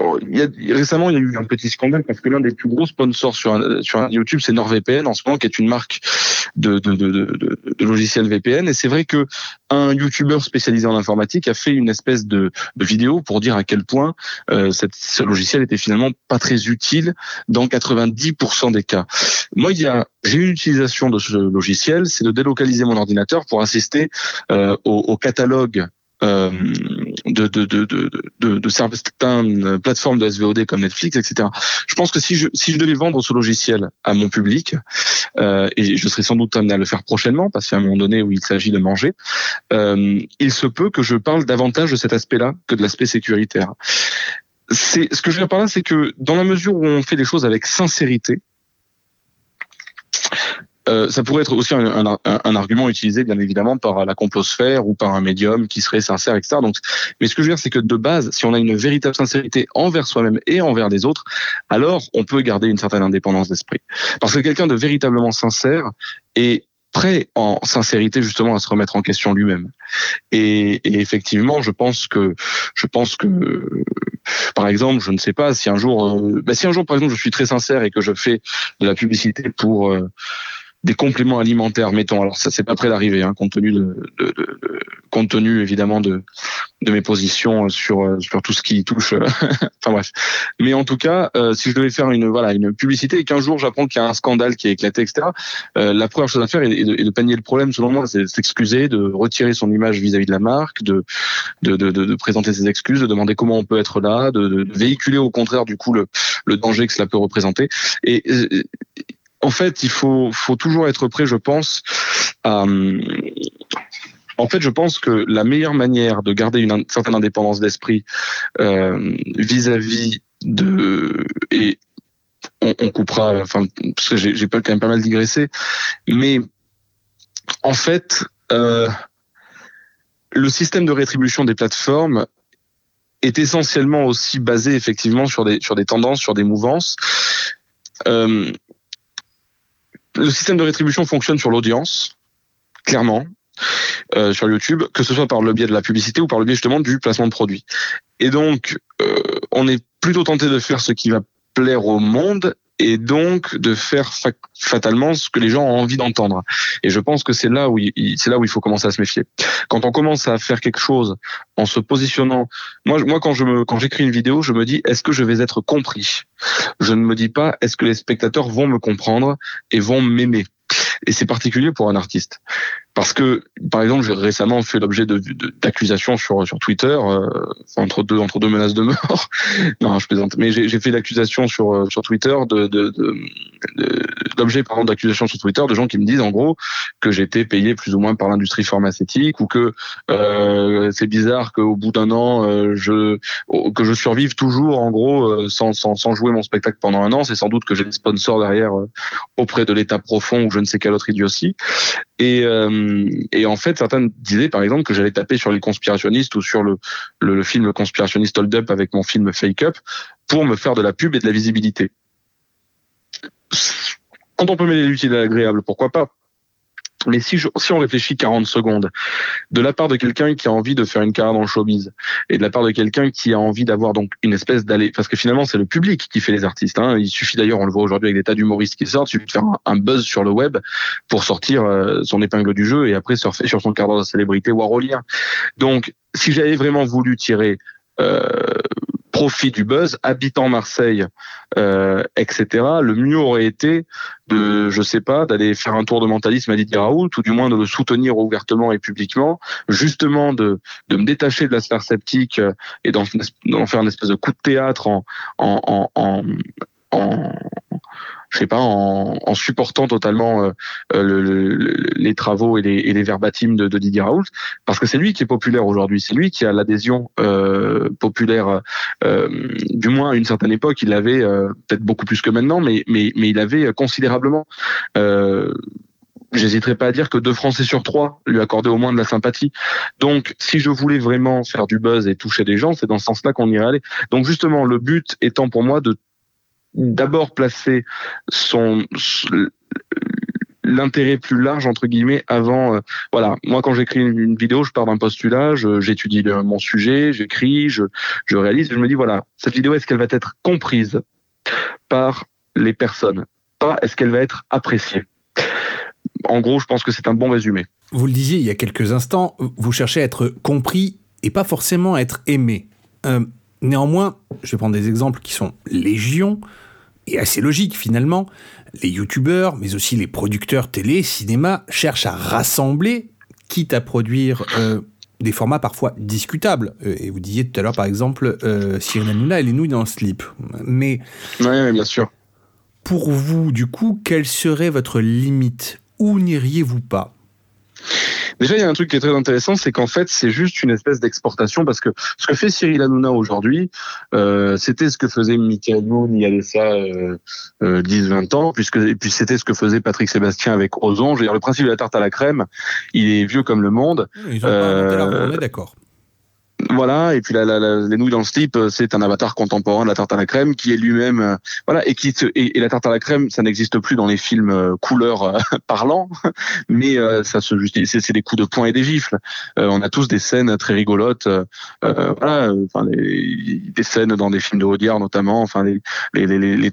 S6: euh, a, récemment, il y a eu un petit scandale parce que l'un des plus gros sponsors sur sur YouTube, c'est NordVPN en ce moment, qui est une marque de, de, de, de, logiciels VPN. Et c'est vrai que un YouTuber spécialisé en informatique a fait une espèce de, vidéo pour dire à quel point euh, ce logiciel était finalement pas très utile dans 90% des cas. Moi, il y a, j'ai une utilisation de ce logiciel, c'est de délocaliser mon ordinateur pour assister euh, au, au catalogue de, de, de, de, de, certaines plateformes de SVOD comme Netflix, etc. Je pense que si je, si je devais vendre ce logiciel à mon public, euh, et je serai sans doute amené à le faire prochainement, parce qu'à un moment donné où il s'agit de manger, euh, il se peut que je parle davantage de cet aspect-là que de l'aspect sécuritaire. C'est ce que je veux dire par là, c'est que dans la mesure où on fait les choses avec sincérité, euh, ça pourrait être aussi un, un- un argument utilisé bien évidemment par la complosphère ou par un médium qui serait sincère, etc. Donc, mais ce que je veux dire, c'est que de base, si on a une véritable sincérité envers soi-même et envers les autres, alors on peut garder une certaine indépendance d'esprit. Parce que quelqu'un de véritablement sincère est prêt en sincérité justement à se remettre en question lui-même. Et, et effectivement, je pense que je pense que par exemple, je ne sais pas si un jour, euh, bah, si un jour par exemple je suis très sincère et que je fais de la publicité pour euh, des compléments alimentaires, mettons. Alors ça, c'est pas près d'arriver, hein, compte tenu de, de, de- compte tenu évidemment de de mes positions sur euh, sur tout ce qui touche. euh, enfin bref. Mais en tout cas, euh, si je devais faire une voilà une publicité et qu'un jour j'apprends qu'il y a un scandale qui a éclaté, etc. euh, la première chose à faire est, est de, est de panier le problème. Selon moi, c'est de s'excuser, de retirer son image vis-à-vis de la marque, de de, de présenter ses excuses, de demander comment on peut être là, de, véhiculer au contraire du coup le le danger que cela peut représenter. Et euh, en fait, il faut, toujours être prêt, je pense, à... En fait, je pense que la meilleure manière de garder une in- certaine indépendance d'esprit euh, vis-à-vis de... Et on, on coupera, enfin, parce que j'ai quand même pas mal digressé, mais en fait, euh, le système de rétribution des plateformes est essentiellement aussi basé effectivement sur des, sur des tendances, sur des mouvances. Euh, le système de rétribution fonctionne sur l'audience, clairement, euh, sur YouTube, que ce soit par le biais de la publicité ou par le biais justement du placement de produits. Et donc, euh, on est plutôt tenté de faire ce qui va plaire au monde et donc de faire fa- fatalement ce que les gens ont envie d'entendre. Et je pense que c'est là où c'est là où il faut commencer à se méfier. Quand on commence à faire quelque chose en se positionnant, moi, moi quand je me, quand j'écris une vidéo, je me dis est-ce que je vais être compris? Je ne me dis pas est-ce que les spectateurs vont me comprendre et vont m'aimer? Et c'est particulier pour un artiste. Parce que, par exemple, j'ai récemment fait l'objet d'accusations sur, sur Twitter, euh, entre, deux, entre deux menaces de mort. non, je plaisante. Mais j'ai fait l'accusations sur, euh, sur Twitter, de, de, l'objet pardon d'accusations sur Twitter de gens qui me disent en gros que j'étais payé plus ou moins par l'industrie pharmaceutique ou que euh, c'est bizarre qu'au bout d'un an je que je survive toujours en gros sans, sans, sans jouer mon spectacle pendant un an c'est sans doute que j'ai des sponsors derrière auprès de l'État profond ou je ne sais quelle autre idiotie et, euh, et en fait certains disaient par exemple que j'allais taper sur les conspirationnistes ou sur le, film conspirationniste Hold Up avec mon film Fake Up pour me faire de la pub et de la visibilité. Quand on peut mêler l'utile et l'agréable, pourquoi pas? Mais si, je- si on réfléchit 40 secondes, de la part de quelqu'un qui a envie de faire une carrière dans le showbiz, et de la part de quelqu'un qui a envie d'avoir donc une espèce d'aller, parce que finalement c'est le public qui fait les artistes. Hein. Il suffit d'ailleurs, on le voit aujourd'hui avec des tas d'humoristes qui sortent, il suffit de faire un, buzz sur le web pour sortir euh, son épingle du jeu et après surfer sur son quart d'heure de célébrité relire. Donc, si j'avais vraiment voulu tirer euh, profit du buzz, habitant Marseille, euh, etc., le mieux aurait été de, je sais pas, d'aller faire un tour de mentalisme à Didier Raoult, ou du moins de le soutenir ouvertement et publiquement, justement de, me détacher de la sphère sceptique euh, et d'en faire une espèce de coup de théâtre en je sais pas, en, en supportant totalement euh, euh, le- le- les travaux et les, et les verbatims de, de Didier Raoult, parce que c'est lui qui est populaire aujourd'hui, c'est lui qui a l'adhésion euh, populaire, euh, du moins à une certaine époque, il l'avait euh, peut-être beaucoup plus que maintenant, mais, mais, mais il avait considérablement. J'hésiterai pas à dire que deux Français sur trois lui accordaient au moins de la sympathie. Donc, si je voulais vraiment faire du buzz et toucher des gens, c'est dans ce sens-là qu'on irait aller. Donc, justement, le but étant pour moi de d'abord placer son l'intérêt plus large entre guillemets avant euh, voilà. Moi quand j'écris une, vidéo je pars d'un postulat j'étudie mon sujet j'écris je, je réalise je me dis voilà cette vidéo est-ce qu'elle va être comprise par les personnes? Pas est-ce qu'elle va être appréciée? En gros je pense que c'est un bon résumé.
S2: Vous le disiez il y a quelques instants, vous cherchez à être compris et pas forcément à être aimé. Euh, néanmoins, je vais prendre des exemples qui sont légion et assez logiques finalement. Les youtubeurs, mais aussi les producteurs télé, cinéma, cherchent à rassembler, quitte à produire euh, des formats parfois discutables. Euh, Et vous disiez tout à l'heure, par exemple, euh, Cyril Hanouna et les nouilles dans le slip. Mais
S6: oui bien sûr
S2: pour vous, du coup, quelle serait votre limite? Où n'iriez-vous pas?
S6: Déjà, il y a un truc qui est très intéressant, c'est qu'en fait, c'est juste une espèce d'exportation parce que ce que fait Cyril Hanouna aujourd'hui, euh, c'était ce que faisait Michael Youn il y a ça euh, euh, 10-20 ans, puisque et puis c'était ce que faisait Patrick Sébastien avec Ozon. Je veux dire, le principe de la tarte à la crème, il est vieux comme le monde.
S2: Ils ont pas inventé la roue,
S6: Euh,
S2: on est d'accord.
S6: Voilà, et puis la, les nouilles dans le slip, euh, c'est un avatar contemporain de la tarte à la crème qui est lui-même, euh, voilà, et qui et, et la tarte à la crème, ça n'existe plus dans les films euh, couleurs parlants, mais ça se justifie, c'est des coups de poing et des gifles. On a tous des scènes très rigolotes, voilà, enfin des scènes dans des films de Audiard notamment, enfin les, les, les, les-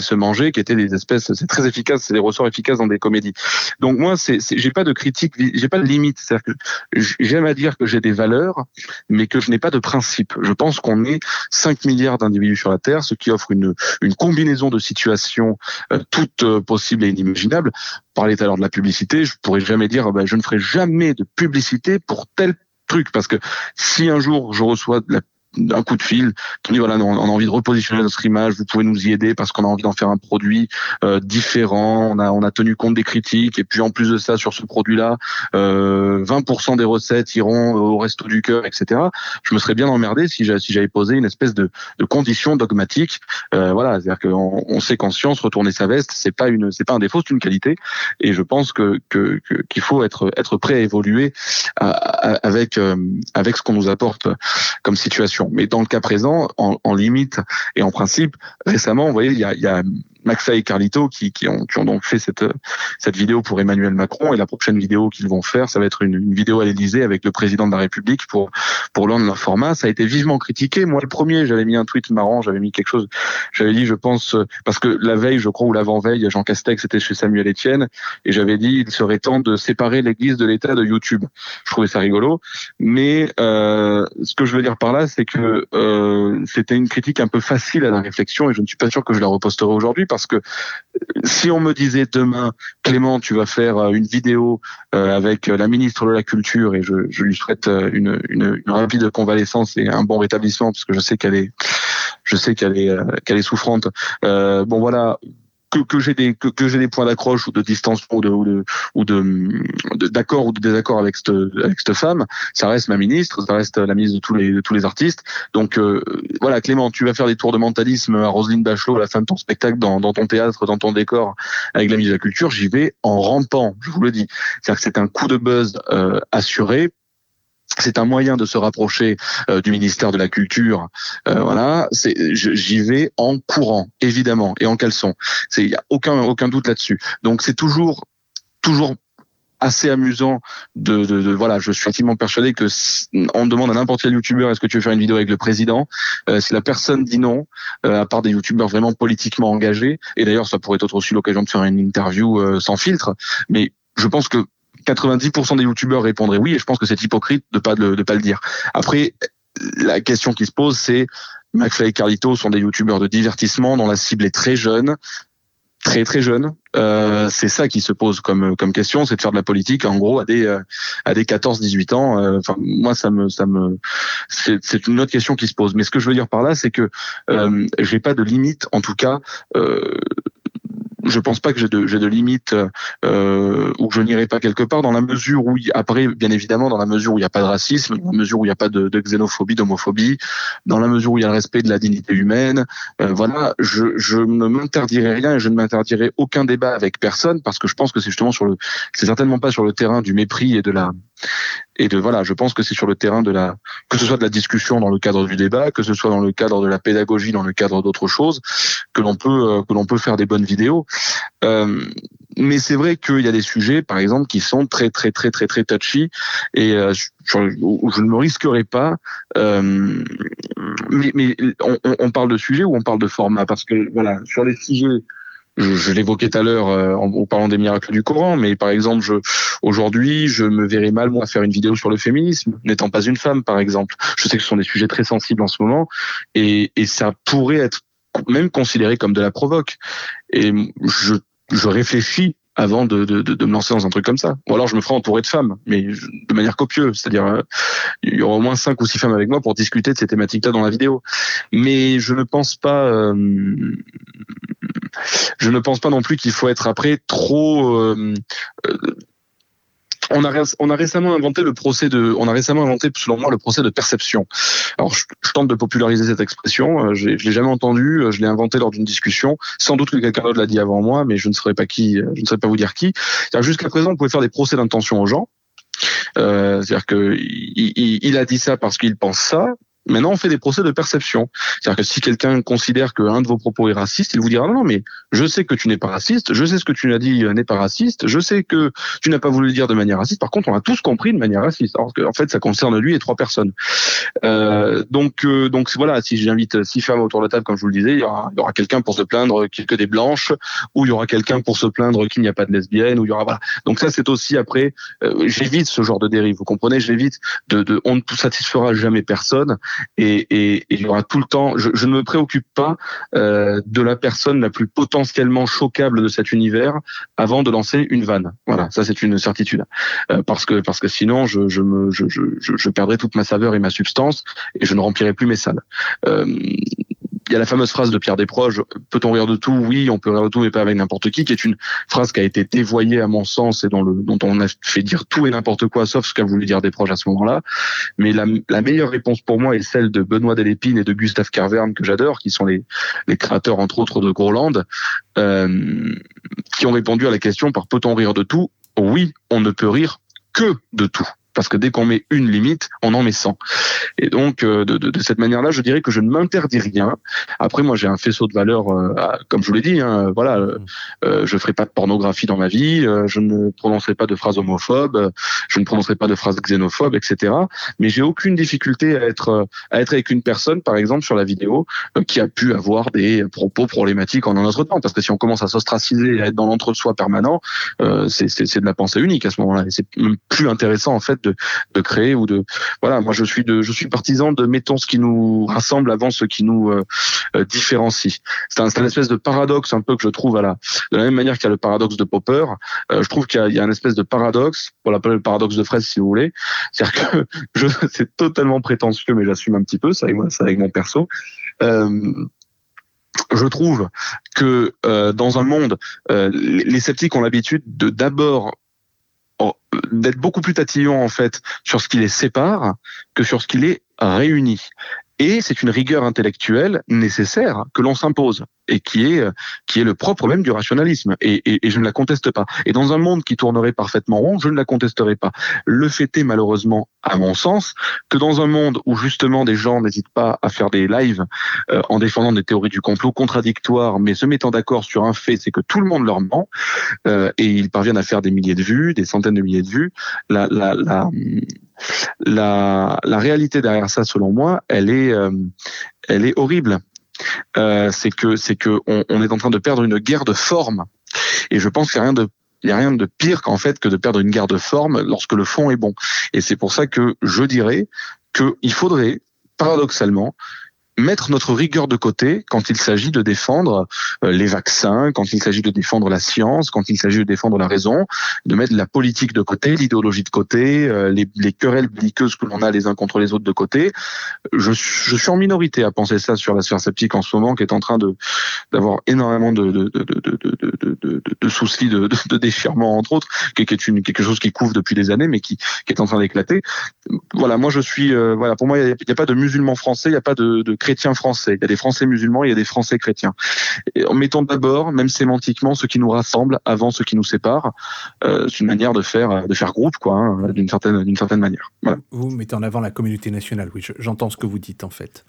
S6: se mangeaient, qui étaient des espèces, c'est très efficace, c'est des ressorts efficaces dans des comédies. Donc moi, c'est- j'ai pas de critique, j'ai pas de limite, c'est-à-dire que j'aime à dire que j'ai des valeurs, mais que je n'ai pas de principe. Je pense qu'on est 5 milliards d'individus sur la Terre, ce qui offre une, combinaison de situations euh, toutes euh, possibles et inimaginables. Parler tout à l'heure de la publicité, je pourrais jamais dire, bah, je ne ferai jamais de publicité pour tel truc, parce que si un jour je reçois de la un coup de fil qui dit voilà on a envie de repositionner notre image vous pouvez nous y aider parce qu'on a envie d'en faire un produit euh, différent. On a on a tenu compte des critiques et puis en plus de ça sur ce produit là euh, 20% des recettes iront au resto du cœur etc je me serais bien emmerdé si j'avais posé une espèce de, de condition dogmatique. Euh, voilà c'est à dire qu'on on sait qu'en science retourner sa veste c'est pas une c'est pas un défaut c'est une qualité. Et je pense que qu'il faut être être prêt à évoluer euh, avec ce qu'on nous apporte comme situation. Mais dans le cas présent, en, limite et en principe, récemment, vous voyez, il y a Maxa et Carlito qui, qui, ont, qui ont donc fait cette, cette vidéo pour Emmanuel Macron et la prochaine vidéo qu'ils vont faire, ça va être une, une vidéo à l'Élysée avec le président de la République pour pour l'un de leur format. Ça a été vivement critiqué. Moi, le premier, j'avais mis un tweet marrant, j'avais mis quelque chose, j'avais dit, je pense, parce que la veille, je crois, ou l'avant-veille, Jean Castex était chez Samuel Etienne et j'avais dit, il serait temps de séparer l'Église de l'État de YouTube. Je trouvais ça rigolo, mais euh, ce que je veux dire par là, c'est que euh, c'était une critique un peu facile à la réflexion et je ne suis pas sûr que je la reposterai aujourd'hui parce que si on me disait demain, Clément, tu vas faire euh, une vidéo euh, avec la ministre de la Culture et je, lui souhaite euh, une, rapide convalescence et un bon rétablissement parce que je sais qu'elle est, je sais qu'elle est, souffrante. Euh, bon voilà, que, que j'ai des que, que j'ai des points d'accroche ou de distance ou de ou de d'accord ou de désaccord avec cette avec cette femme, ça reste ma ministre, ça reste la ministre de tous les de tous les artistes. Donc euh, voilà, Clément, tu vas faire des tours de mentalisme à Roselyne Bachelot à la fin de ton spectacle dans, dans ton théâtre, dans ton décor avec la ministre de la Culture, j'y vais en rampant, je vous le dis. C'est-à-dire que c'est un coup de buzz euh, assuré c'est un moyen de se rapprocher euh, du ministère de la Culture. Euh, voilà, c'est j'y vais en courant, évidemment, et en caleçon. C'est il y a aucun aucun doute là-dessus. Donc c'est toujours toujours assez amusant de, de, de, voilà je suis intimement persuadé que si on demande à n'importe quel youtubeur est-ce que tu veux faire une vidéo avec le président? Euh, si la personne dit non euh, à part des youtubeurs vraiment politiquement engagés et d'ailleurs ça pourrait être aussi l'occasion de faire une interview euh, sans filtre mais je pense que 90% des youtubeurs répondraient oui et je pense que c'est hypocrite de pas de, pas le dire. Après la question qui se pose c'est McFly et Carlito sont des youtubeurs de divertissement dont la cible est très jeune, très très jeune. Euh, c'est ça qui se pose comme comme question, c'est de faire de la politique en gros à des euh, à des 14 18 ans. Euh, Enfin moi ça me ça me c'est une autre question qui se pose. Mais ce que je veux dire par là c'est que j'ai pas de limite en tout cas je pense pas que j'ai de, limites euh, ou que je n'irai pas quelque part dans la mesure où, après, bien évidemment, dans la mesure où il n'y a pas de racisme, dans la mesure où il n'y a pas de, de xénophobie, d'homophobie, dans la mesure où il y a le respect de la dignité humaine. Euh, voilà, je, je ne m'interdirai rien et je ne m'interdirai aucun débat avec personne parce que je pense que c'est justement sur le, c'est certainement pas sur le terrain du mépris et de la et de voilà, je pense que c'est sur le terrain de la que ce soit de la discussion dans le cadre du débat, que ce soit dans le cadre de la pédagogie, dans le cadre d'autres choses, que l'on peut euh, que l'on peut faire des bonnes vidéos. Euh, mais c'est vrai qu'il y a des sujets, par exemple, qui sont très très très très très touchy et euh, je, ne me risquerai pas. Euh, mais, on, on, parle de sujet ou on parle de format? Parce que voilà, sur les sujets je, je l'évoquais tout à l'heure euh, en, en, parlant des miracles du Coran, mais par exemple, je, aujourd'hui, je me verrais mal moi faire une vidéo sur le féminisme, n'étant pas une femme, par exemple. Je sais que ce sont des sujets très sensibles en ce moment, et, et ça pourrait être même considéré comme de la provoque. Et je, je réfléchis avant de, de, de, me lancer dans un truc comme ça. Ou alors je me ferai entourer de femmes, mais de manière copieuse. C'est-à-dire, euh, il y aura au moins cinq ou six femmes avec moi pour discuter de ces thématiques-là dans la vidéo. Mais je ne pense pas, euh, je ne pense pas non plus qu'il faut être après trop. Euh, euh on a, récemment inventé le procès de, on a récemment inventé, selon moi, le procès de perception. Alors, je, tente de populariser cette expression. Je, je l'ai jamais entendu. Je l'ai inventé lors d'une discussion. Sans doute que quelqu'un d'autre l'a dit avant moi, mais je ne saurais pas vous dire qui. Jusqu'à présent, on pouvait faire des procès d'intention aux gens. Euh, C'est-à-dire que il, a dit ça parce qu'il pense ça, Maintenant, on fait des procès de perception. C'est-à-dire que si quelqu'un considère qu'un de vos propos est raciste, il vous dira non, non, mais je sais que tu n'es pas raciste, je sais ce que tu as dit n'est pas raciste, je sais que tu n'as pas voulu le dire de manière raciste. Par contre, on a tous compris de manière raciste. Alors qu'en fait, ça concerne lui et trois personnes. Euh, donc, euh, donc voilà, si j'invite six femmes autour de la table, comme je vous le disais, il y aura, aura quelqu'un pour se plaindre qu'il que des blanches, ou il y aura quelqu'un pour se plaindre qu'il n'y a pas de lesbiennes, ou il y aura voilà. Donc ça, c'est aussi après, euh, j'évite ce genre de dérive. Vous comprenez, j'évite de, de, on ne satisfera jamais personne et, il y aura tout le temps. Je, ne me préoccupe pas euh, de la personne la plus potentiellement choquable de cet univers avant de lancer une vanne. Voilà, ça c'est une certitude. Euh, parce que parce que sinon je, je perdrai toute ma saveur et ma substance et je ne remplirai plus mes salles. Euh, il y a la fameuse phrase de Pierre Desproges, peut-on rire de tout? Oui, on peut rire de tout, mais pas avec n'importe qui, qui est une phrase qui a été dévoyée à mon sens et dont, on a fait dire tout et n'importe quoi, sauf ce qu'a voulu dire Desproges à ce moment-là. Mais la, meilleure réponse pour moi est celle de Benoît Delépine et de Gustave Carverne, que j'adore, qui sont les, les créateurs, entre autres, de Groland, euh, qui ont répondu à la question par peut-on rire de tout? Oui, on ne peut rire que de tout parce que dès qu'on met une limite, on en met 100. Et donc, euh, de, de, de, cette manière-là, je dirais que je ne m'interdis rien. Après, moi, j'ai un faisceau de valeurs, euh, comme je vous l'ai dit. Hein, voilà, euh, je ferai pas de pornographie dans ma vie, euh, je ne prononcerai pas de phrases homophobes, je ne prononcerai pas de phrases xénophobes, etc. Mais j'ai aucune difficulté à être à être avec une personne, par exemple, sur la vidéo, euh, qui a pu avoir des propos problématiques en un autre temps. Parce que si on commence à s'ostraciser, à être dans l'entre-soi permanent, c'est de la pensée unique à ce moment-là. Et c'est plus intéressant en fait de, créer ou de voilà. Moi, je suis de, je suis partisan de mettons ce qui nous rassemble avant ce qui nous euh, euh, différencie. C'est un, c'est un espèce de paradoxe un peu que je trouve à la de la même manière qu'il y a le paradoxe de Popper. euh, je trouve qu'il y a, il y a un espèce de paradoxe, on l'appelle le paradoxe de Fraisse si vous voulez. C'est-à-dire que je, c'est totalement prétentieux, mais j'assume un petit peu, ça avec moi, ça avec mon perso. Je trouve que dans un monde, les sceptiques ont l'habitude de d'abord d'être beaucoup plus tatillons en fait sur ce qui les sépare que sur ce qui les réunit. Et c'est une rigueur intellectuelle nécessaire que l'on s'impose et qui est euh, qui est le propre même du rationalisme. Et, et, et je ne la conteste pas. Et dans un monde qui tournerait parfaitement rond, je ne la contesterai pas. Le fait est malheureusement, à mon sens, que dans un monde où justement des gens n'hésitent pas à faire des lives euh, en défendant des théories du complot contradictoires, mais se mettant d'accord sur un fait, c'est que tout le monde leur ment euh, et ils parviennent à faire des milliers de vues, des centaines de milliers de vues. La, la, la, la, réalité derrière ça, selon moi, elle est, euh, horrible. Euh, c'est que c'est que on, est en train de perdre une guerre de forme. Et je pense qu'il n'y a rien de a rien de pire qu'en fait que de perdre une guerre de forme lorsque le fond est bon. Et c'est pour ça que je dirais qu'il faudrait, paradoxalement, mettre notre rigueur de côté quand il s'agit de défendre euh, les vaccins, quand il s'agit de défendre la science, quand il s'agit de défendre la raison, de mettre la politique de côté, l'idéologie de côté, euh, les, les querelles belliqueuses que l'on a les uns contre les autres de côté. Je, je, suis en minorité à penser ça sur la sphère sceptique en ce moment, qui est en train de d'avoir énormément de, de, de, de de de soucis de, déchirement entre autres, qui, est une, quelque chose qui couvre depuis des années, mais qui, qui est en train d'éclater. Voilà, moi je suis, euh, voilà, pour moi il n'y a, pas de musulmans français, il n'y a pas de chrétiens français. Il y a des Français musulmans, il y a des Français chrétiens. En mettant d'abord, même sémantiquement, ce qui nous rassemble avant ce qui nous sépare. Euh, c'est une manière de faire, de faire groupe, quoi, hein, d'une certaine, d'une certaine manière.
S2: Vous mettez en avant la communauté nationale, oui, je- j'entends ce que vous dites en fait.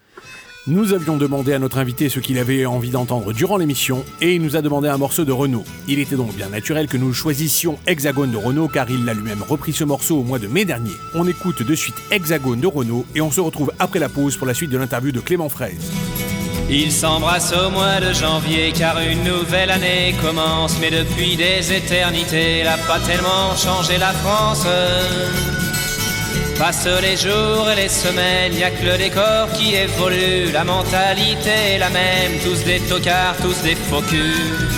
S2: Nous avions demandé à notre invité ce qu'il avait envie d'entendre durant l'émission et il nous a demandé un morceau de Renault. Il était donc bien naturel que nous choisissions Hexagone de Renault car il l'a lui-même repris ce morceau au mois de mai dernier. On écoute de suite Hexagone de Renault et on se retrouve après la pause pour la suite de l'interview de Clément Fraise.
S7: Ils s'embrassent au mois de janvier car une nouvelle année commence. Mais depuis des éternités, elle a pas tellement changé la France. Passent les jours et les semaines, y a que le décor qui évolue. La mentalité est la même, tous des tocards, tous des faux culs.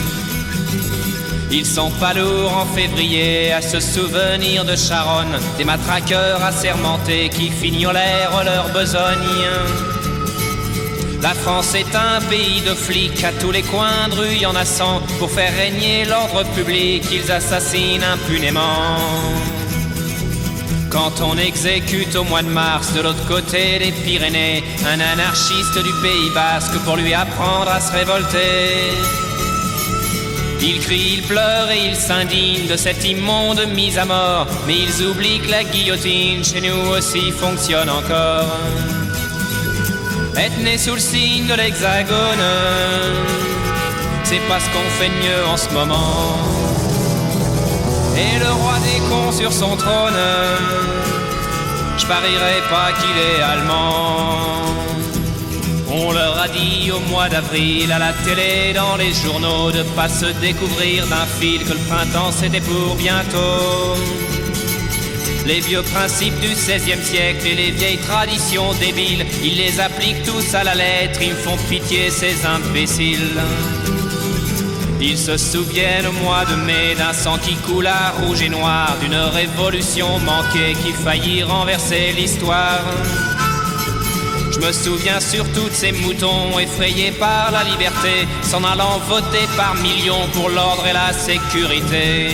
S7: Ils sont pas lourds en février à se souvenir de Charonne, des matraqueurs assermentés qui fignolèrent leur besogne. La France est un pays de flics, à tous les coins de rue y en a cent. Pour faire régner l'ordre public, ils assassinent impunément. Quand on exécute au mois de mars de l'autre côté des Pyrénées un anarchiste du Pays Basque pour lui apprendre à se révolter. Ils crient, ils pleurent et ils s'indignent de cette immonde mise à mort, mais ils oublient que la guillotine chez nous aussi fonctionne encore. Être né sous le signe de l'hexagone, c'est pas ce qu'on fait de mieux en ce moment. Et le roi des cons sur son trône, je parierais pas qu'il est allemand. On leur a dit au mois d'avril à la télé, dans les journaux, de pas se découvrir d'un fil que le printemps c'était pour bientôt. Les vieux principes du XVIe siècle et les vieilles traditions débiles, ils les appliquent tous à la lettre, ils me font pitié ces imbéciles. Ils se souviennent au mois de mai d'un sang qui coula rouge et noir, d'une révolution manquée qui faillit renverser l'histoire. Je me souviens surtout de ces moutons effrayés par la liberté, s'en allant voter par millions pour l'ordre et la sécurité.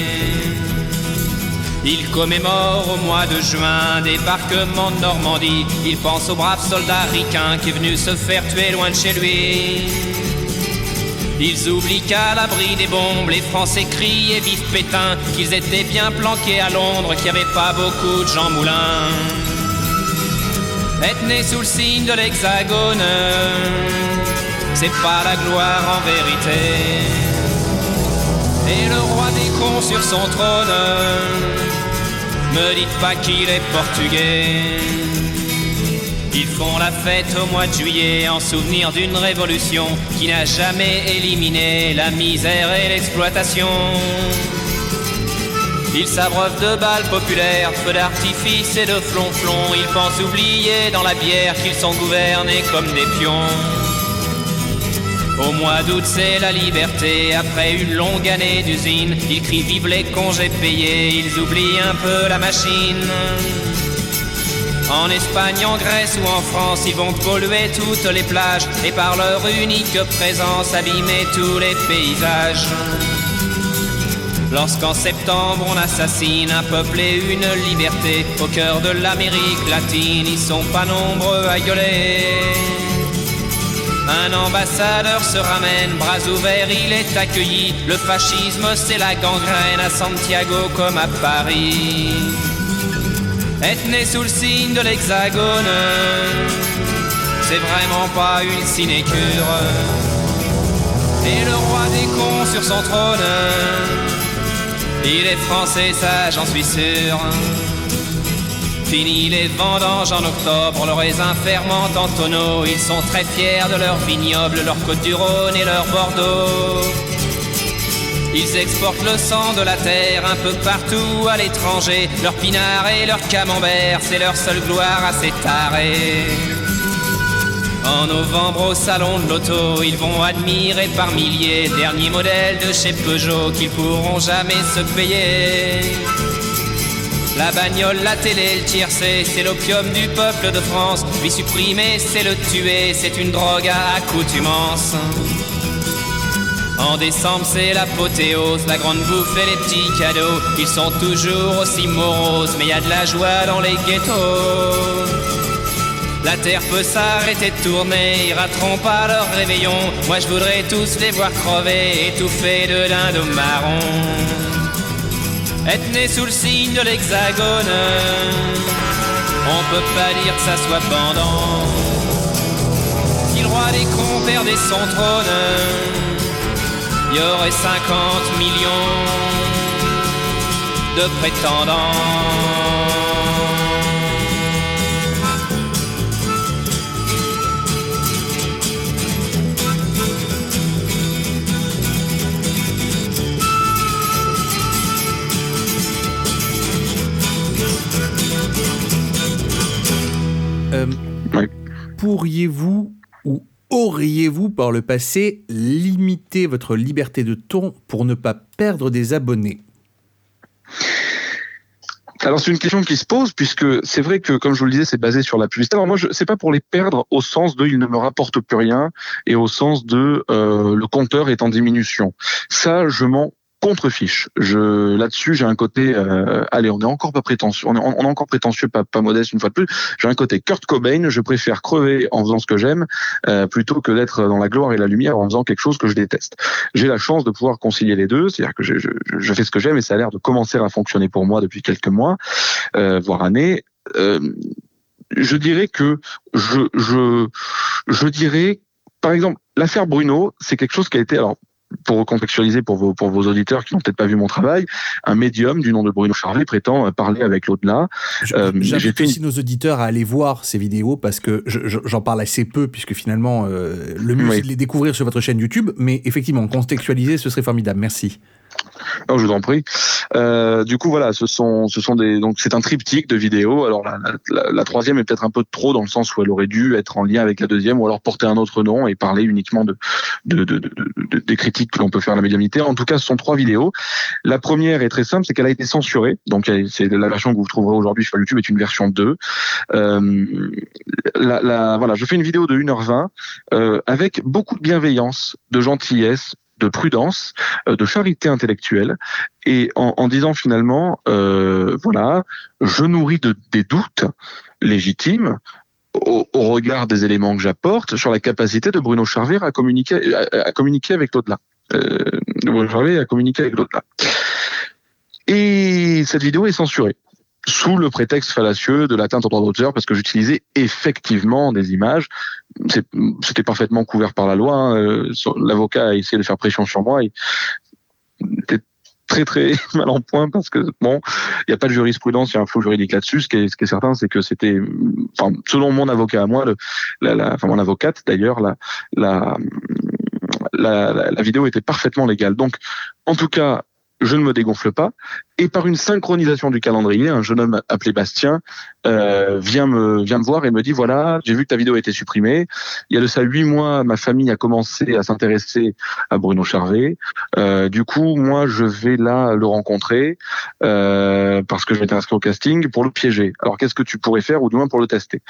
S7: Il commémore au mois de juin débarquement de Normandie. Il pense au brave soldat ricain qui est venu se faire tuer loin de chez lui. Ils oublient qu'à l'abri des bombes, les Français crient et Pétain, qu'ils étaient bien planqués à Londres, qu'il n'y avait pas beaucoup de Jean Moulin. Être né sous le signe de l'hexagone, c'est pas la gloire en vérité. Et le roi des cons sur son trône, me dites pas qu'il est portugais. Ils font la fête au mois de juillet en souvenir d'une révolution qui n'a jamais éliminé la misère et l'exploitation. Ils s'abreuvent de balles populaires, feux d'artifice et de flonflons. Ils pensent oublier dans la bière qu'ils sont gouvernés comme des pions. Au mois d'août, c'est la liberté. Après une longue année d'usine, ils crient vive les congés payés. Ils oublient un peu la machine. En Espagne, en Grèce ou en France, ils vont polluer toutes les plages et par leur unique présence abîmer tous les paysages. Lorsqu'en septembre on assassine un peuple et une liberté au cœur de l'Amérique latine, ils sont pas nombreux à gueuler. Un ambassadeur se ramène, bras ouverts, il est accueilli. Le fascisme, c'est la gangrène à Santiago comme à Paris. Être né sous le signe de l'hexagone, c'est vraiment pas une sinécure. Et le roi des cons sur son trône, il est français, ça j'en suis sûr. Fini les vendanges en octobre, le raisin fermente en tonneaux. Ils sont très fiers de leur vignoble, leur côte du Rhône et leur Bordeaux. Ils exportent le sang de la terre un peu partout à l'étranger. Leur pinard et leur camembert, c'est leur seule gloire à s'étarer. En novembre au salon de l'auto, ils vont admirer par milliers derniers modèles de chez Peugeot qu'ils pourront jamais se payer. La bagnole, la télé, le tiercé, c'est l'opium du peuple de France. Lui supprimer, c'est le tuer, c'est une drogue à accoutumance. En décembre, c'est l'apothéose, la grande bouffe et les petits cadeaux. Ils sont toujours aussi moroses, mais y a de la joie dans les ghettos. La terre peut s'arrêter de tourner, ils rateront pas leur réveillon. Moi je voudrais tous les voir crever, étouffés de dindon marron. Être né sous le signe de l'hexagone, on peut pas dire que ça soit pendant. Si le roi des cons perdait son trône, il y aurait 50 millions de prétendants.
S2: Euh,
S6: Oui.
S2: Pourriez-vous ou auriez-vous par le passé limité votre liberté de ton pour ne pas perdre des abonnés?
S6: Alors c'est une question qui se pose puisque c'est vrai que comme je vous le disais c'est basé sur la publicité. Alors moi je c'est pas pour les perdre au sens de ils ne me rapportent plus rien et au sens de euh, le compteur est en diminution. Ça je m'en contrefiche. Je là-dessus j'ai un côté euh, allez on est encore pas prétentieux on est, encore prétentieux pas, pas modeste une fois de plus. J'ai un côté Kurt Cobain. Je préfère crever en faisant ce que j'aime euh, plutôt que d'être dans la gloire et la lumière en faisant quelque chose que je déteste. J'ai la chance de pouvoir concilier les deux, c'est-à-dire que je, je, je fais ce que j'aime et ça a l'air de commencer à fonctionner pour moi depuis quelques mois, euh, voire années. Euh, je dirais que je, je, je dirais, par exemple, l'affaire Bruno, c'est quelque chose qui a été, alors, pour recontextualiser pour vos, pour vos auditeurs qui n'ont peut-être pas vu mon travail, un médium du nom de Bruno Charvet prétend euh, parler avec l'au-delà. Euh,
S2: J'invite
S6: une-
S2: aussi nos auditeurs à aller voir ces vidéos parce que je- je- j'en parle assez peu puisque finalement euh, le mieux
S6: Oui.
S2: c'est de les découvrir sur votre chaîne YouTube, mais effectivement contextualiser ce serait formidable. Merci.
S6: Non, je vous en prie. Euh, du coup, voilà, ce sont, ce sont des, donc c'est un triptyque de vidéos. Alors la, la, la troisième est peut-être un peu trop dans le sens où elle aurait dû être en lien avec la deuxième, ou alors porter un autre nom et parler uniquement de, de, de, de- de- des critiques que l'on peut faire à la médiumnité. En tout cas, ce sont trois vidéos. La première est très simple, c'est qu'elle a été censurée. Donc c'est la version que vous trouverez aujourd'hui sur YouTube est une version 2. Euh, la, la- voilà, je fais une vidéo de 1h20 euh, avec beaucoup de bienveillance, de gentillesse, de prudence, euh, de charité intellectuelle, et en, disant finalement, euh, voilà, je nourris de, des doutes légitimes au, regard des éléments que j'apporte sur la capacité de Bruno Charvet à communiquer, avec l'au-delà. Euh, Bruno Charvet à communiquer avec l'au-delà. Et cette vidéo est censurée sous le prétexte fallacieux de l'atteinte au droit d'auteur parce que j'utilisais effectivement des images. C'était parfaitement couvert par la loi. hein. Euh, L'avocat a essayé de faire pression sur moi. Était très très mal en point parce que bon, il n'y a pas de jurisprudence, il y a un flou juridique là-dessus. Ce ce qui est certain, c'est que c'était, enfin, selon mon avocat à moi, le, la, la- enfin mon avocate d'ailleurs, la, la, la vidéo était parfaitement légale. Donc, en tout cas, je ne me dégonfle pas. Et par une synchronisation du calendrier, un jeune homme appelé Bastien euh, vient me vient me voir et me dit voilà, j'ai vu que ta vidéo a été supprimée. Il y a de ça huit mois, ma famille a commencé à s'intéresser à Bruno Charvet. Euh, du coup, moi, je vais là le rencontrer euh, parce que je m'étais inscrit au casting pour le piéger. Alors, qu'est-ce que tu pourrais faire ou du moins pour le tester?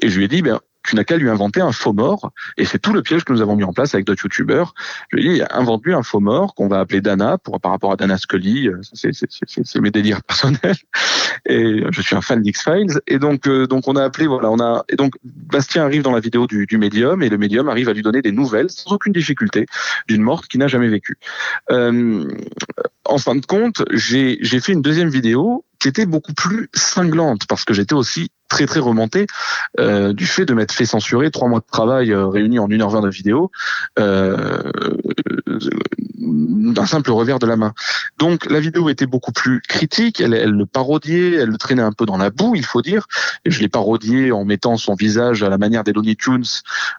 S6: Et je lui ai dit ben tu n'as qu'à lui inventer un faux mort. Et c'est tout le piège que nous avons mis en place avec d'autres youtubeurs. Je lui ai dit, un faux mort qu'on va appeler Dana pour, par rapport à Dana Scully. Euh, C'est, mes délires personnels. Et je suis un fan d'X-Files. Et donc, euh, donc on a appelé, voilà, on a, et donc Bastien arrive dans la vidéo du, du médium et le médium arrive à lui donner des nouvelles sans aucune difficulté d'une morte qui n'a jamais vécu. Euh, en fin de compte, j'ai fait une deuxième vidéo qui était beaucoup plus cinglante parce que j'étais aussi très très remonté euh, du fait de m'être fait censurer trois mois de travail euh, réunis en 1h20 de vidéo euh, d'un simple revers de la main. Donc la vidéo était beaucoup plus critique, elle, elle le parodiait, elle le traînait un peu dans la boue, il faut dire. Et je l'ai parodié en mettant son visage à la manière des Looney Tunes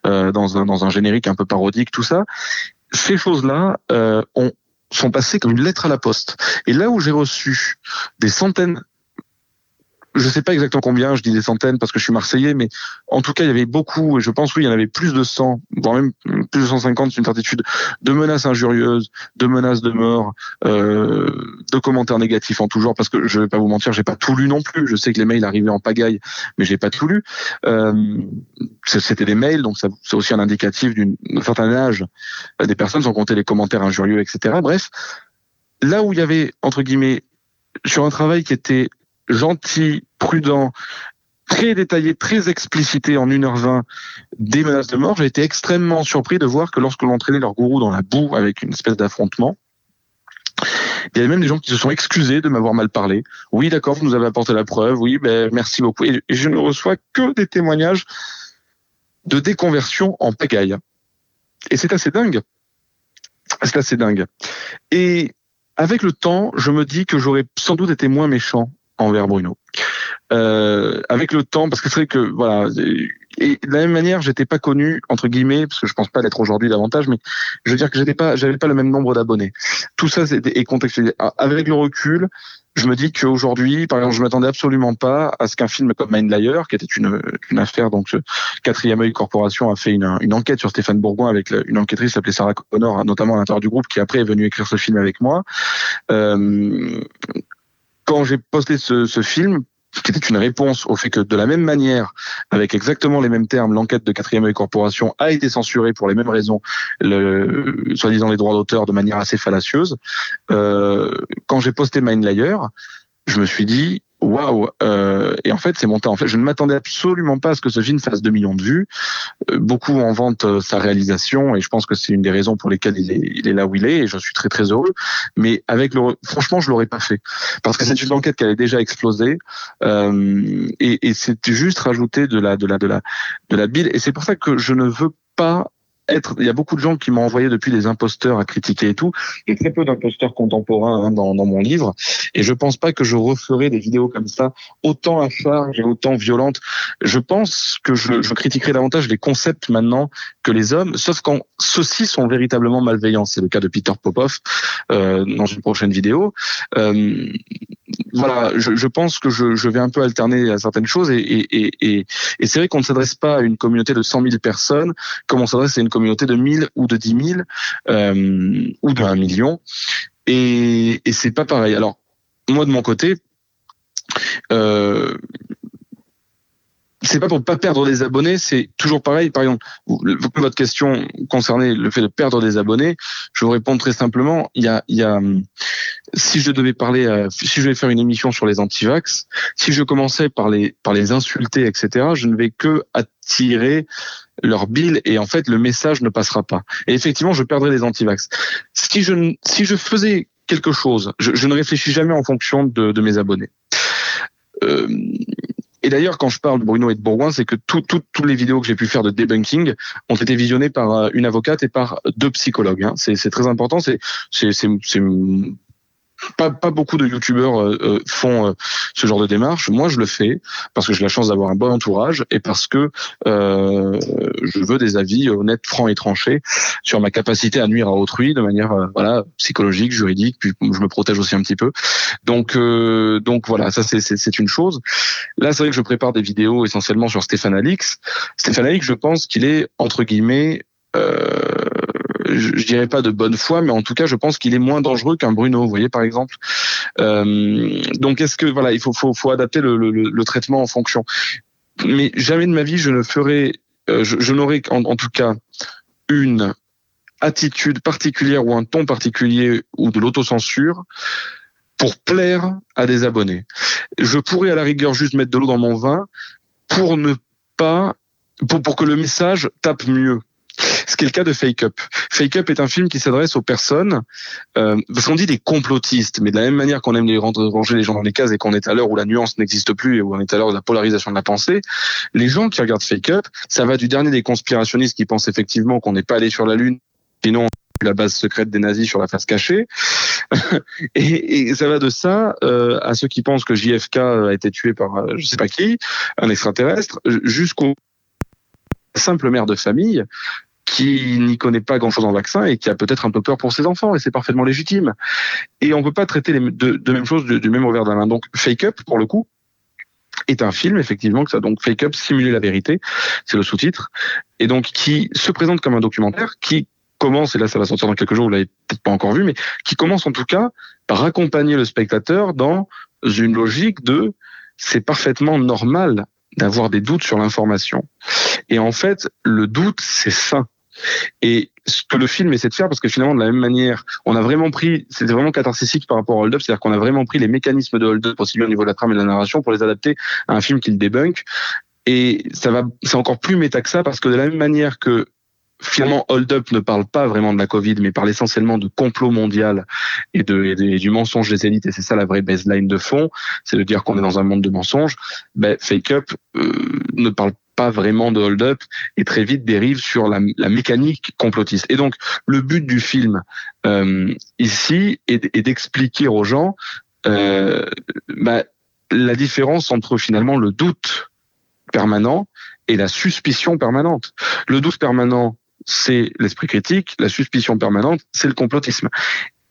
S6: euh, dans, un, dans un générique un peu parodique, tout ça. Ces choses-là euh, ont sont passées comme une lettre à la poste. Et là où j'ai reçu des centaines je sais pas exactement combien, je dis des centaines parce que je suis marseillais, mais en tout cas, il y avait beaucoup, et je pense oui, il y en avait plus de 100, voire même plus de 150, c'est une certitude, de menaces injurieuses, de menaces de mort, euh, de commentaires négatifs en tout genre, parce que je vais pas vous mentir, j'ai pas tout lu non plus. Je sais que les mails arrivaient en pagaille, mais j'ai pas tout lu. Euh, C'était des mails, donc c'est aussi un indicatif d'un certain âge euh, des personnes, sans compter les commentaires injurieux, etc. Bref, là où il y avait, entre guillemets, sur un travail qui était gentil, prudent, très détaillé, très explicité en 1h20 des menaces de mort, j'ai été extrêmement surpris de voir que lorsque l'on traînait leur gourou dans la boue avec une espèce d'affrontement, il y avait même des gens qui se sont excusés de m'avoir mal parlé. Oui, d'accord, vous nous avez apporté la preuve. Oui, ben, merci beaucoup. Et je ne reçois que des témoignages de déconversion en pagaille. Et c'est assez dingue. C'est assez dingue. Et avec le temps, je me dis que j'aurais sans doute été moins méchant envers Bruno. Euh, avec le temps, parce que c'est vrai que voilà, et de la même manière, j'étais pas connu entre guillemets, parce que je pense pas l'être aujourd'hui davantage, mais je veux dire que j'étais pas, j'avais pas le même nombre d'abonnés. Tout ça est contextualisé. Ah, Avec le recul, je me dis qu'aujourd'hui, par exemple, je m'attendais absolument pas à ce qu'un film comme Mind Liar, qui était une, affaire, donc euh, Quatrième œil Corporation a fait une, enquête sur Stéphane Bourgoin avec une enquêtrice appelée Sarah Connor, notamment à l'intérieur du groupe, qui après est venue écrire ce film avec moi. Euh, quand j'ai posté ce, ce film, qui était une réponse au fait que de la même manière, avec exactement les mêmes termes, l'enquête de Quatrième œil Corporation a été censurée pour les mêmes raisons, le, soi-disant les droits d'auteur de manière assez fallacieuse. Euh, quand j'ai posté Mindlayer, je me suis dit waouh euh, et en fait c'est monté en fait je ne m'attendais absolument pas à ce que ce film fasse 2 millions de vues. Euh, beaucoup en vantent euh, sa réalisation et je pense que c'est une des raisons pour lesquelles il est, là où il est et je suis très très heureux. Mais avec le franchement je l'aurais pas fait. Parce que c'est une enquête qui avait déjà explosé euh, et, et c'est juste rajouter de la de la de la de la bile. Et c'est pour ça que je ne veux pas il y a beaucoup de gens qui m'ont envoyé depuis des imposteurs à critiquer et tout, et très peu d'imposteurs contemporains hein, dans, dans mon livre. Et je pense pas que je referai des vidéos comme ça, autant à charge et autant violentes. Je pense que je, je critiquerai davantage les concepts maintenant que les hommes, sauf quand ceux-ci sont véritablement malveillants. C'est le cas de Peter Popov euh, dans une prochaine vidéo. Euh, voilà, je, je pense que je, je vais un peu alterner à certaines choses et, et, et, et, et c'est vrai qu'on ne s'adresse pas à une communauté de 100 000 personnes comme on s'adresse à une communauté de 1000 ou de 10 000 euh, ou de 1 million et, et c'est pas pareil. Alors moi de mon côté, euh, c'est pas pour pas perdre des abonnés, c'est toujours pareil. Par exemple, votre question concernait le fait de perdre des abonnés, je vous réponds très simplement. Il y a, il y a, si je devais parler, euh, si je devais faire une émission sur les antivax, si je commençais par les, par les insulter, etc., je ne vais que attirer leur bile et en fait le message ne passera pas. Et effectivement, je perdrais les antivax. Si je, si je faisais quelque chose, je, je ne réfléchis jamais en fonction de, de mes abonnés. Euh, et d'ailleurs, quand je parle de Bruno et de Bourgoin, c'est que tout- tout- toutes les vidéos que j'ai pu faire de debunking ont été visionnées par euh, une avocate et par deux psychologues. hein. C'est très important. C'est pas, pas beaucoup de youtubeurs euh, euh, font euh, ce genre de démarche. Moi, je le fais parce que j'ai la chance d'avoir un bon entourage et parce que euh, je veux des avis honnêtes, francs et tranchés sur ma capacité à nuire à autrui de manière voilà psychologique, juridique. Puis je me protège aussi un petit peu. Donc donc voilà, ça c'est une chose. Là, c'est vrai que je prépare des vidéos essentiellement sur Stéphane Alix. Stéphane Alix, je pense qu'il est entre guillemets euh, je, dirais pas de bonne foi, mais en tout cas, je pense qu'il est moins dangereux qu'un Bruno. Vous voyez, par exemple. Euh, donc, est-ce que voilà, il faut, faut, faut adapter le, le, le traitement en fonction. Mais jamais de ma vie, je ne ferai, euh, je, je n'aurai en, en tout cas une attitude particulière ou un ton particulier ou de l'autocensure pour plaire à des abonnés. Je pourrais à la rigueur juste mettre de l'eau dans mon vin pour ne pas pour, pour que le message tape mieux. Ce qui est le cas de Fake Up. Fake Up est un film qui s'adresse aux personnes, euh, qu'on dit des complotistes, mais de la même manière qu'on aime les ranger les gens dans les cases et qu'on est à l'heure où la nuance n'existe plus et où on est à l'heure de la polarisation de la pensée, les gens qui regardent Fake Up, ça va du dernier des conspirationnistes qui pensent effectivement qu'on n'est pas allé sur la Lune, sinon la base secrète des nazis sur la face cachée. et, et ça va de ça euh, à ceux qui pensent que JFK a été tué par euh, je sais pas qui, un extraterrestre, jusqu'au simple mère de famille qui n'y connaît pas grand-chose en vaccin et qui a peut-être un peu peur pour ses enfants et c'est parfaitement légitime. Et on peut pas traiter les deux, de même chose du, du même revers de la main. Donc Fake Up pour le coup est un film effectivement que ça donc Fake Up simuler la vérité, c'est le sous-titre et donc qui se présente comme un documentaire qui commence, et là ça va sortir dans quelques jours, vous l'avez peut-être pas encore vu, mais qui commence en tout cas par accompagner le spectateur dans une logique de c'est parfaitement normal d'avoir des doutes sur l'information. Et en fait, le doute, c'est sain. Et ce que le film essaie de faire, parce que finalement, de la même manière, on a vraiment pris, c'était vraiment catharsique par rapport au Hold Up, c'est-à-dire qu'on a vraiment pris les mécanismes de Hold Up, aussi bien au niveau de la trame et de la narration, pour les adapter à un film qui le débunk. Et ça va, c'est encore plus méta que ça, parce que de la même manière que finalement Hold Up ne parle pas vraiment de la Covid, mais parle essentiellement de complot mondial et, de, du mensonge des élites. Et c'est ça la vraie baseline de fond, c'est de dire qu'on est dans un monde de mensonges. Ben, Fake Up euh, ne parle pas vraiment de Hold Up et très vite dérive sur la, mécanique complotiste. Et donc le but du film euh, ici est, est d'expliquer aux gens euh, ben, la différence entre finalement le doute permanent et la suspicion permanente. Le doute permanent, c'est l'esprit critique, la suspicion permanente, c'est le complotisme.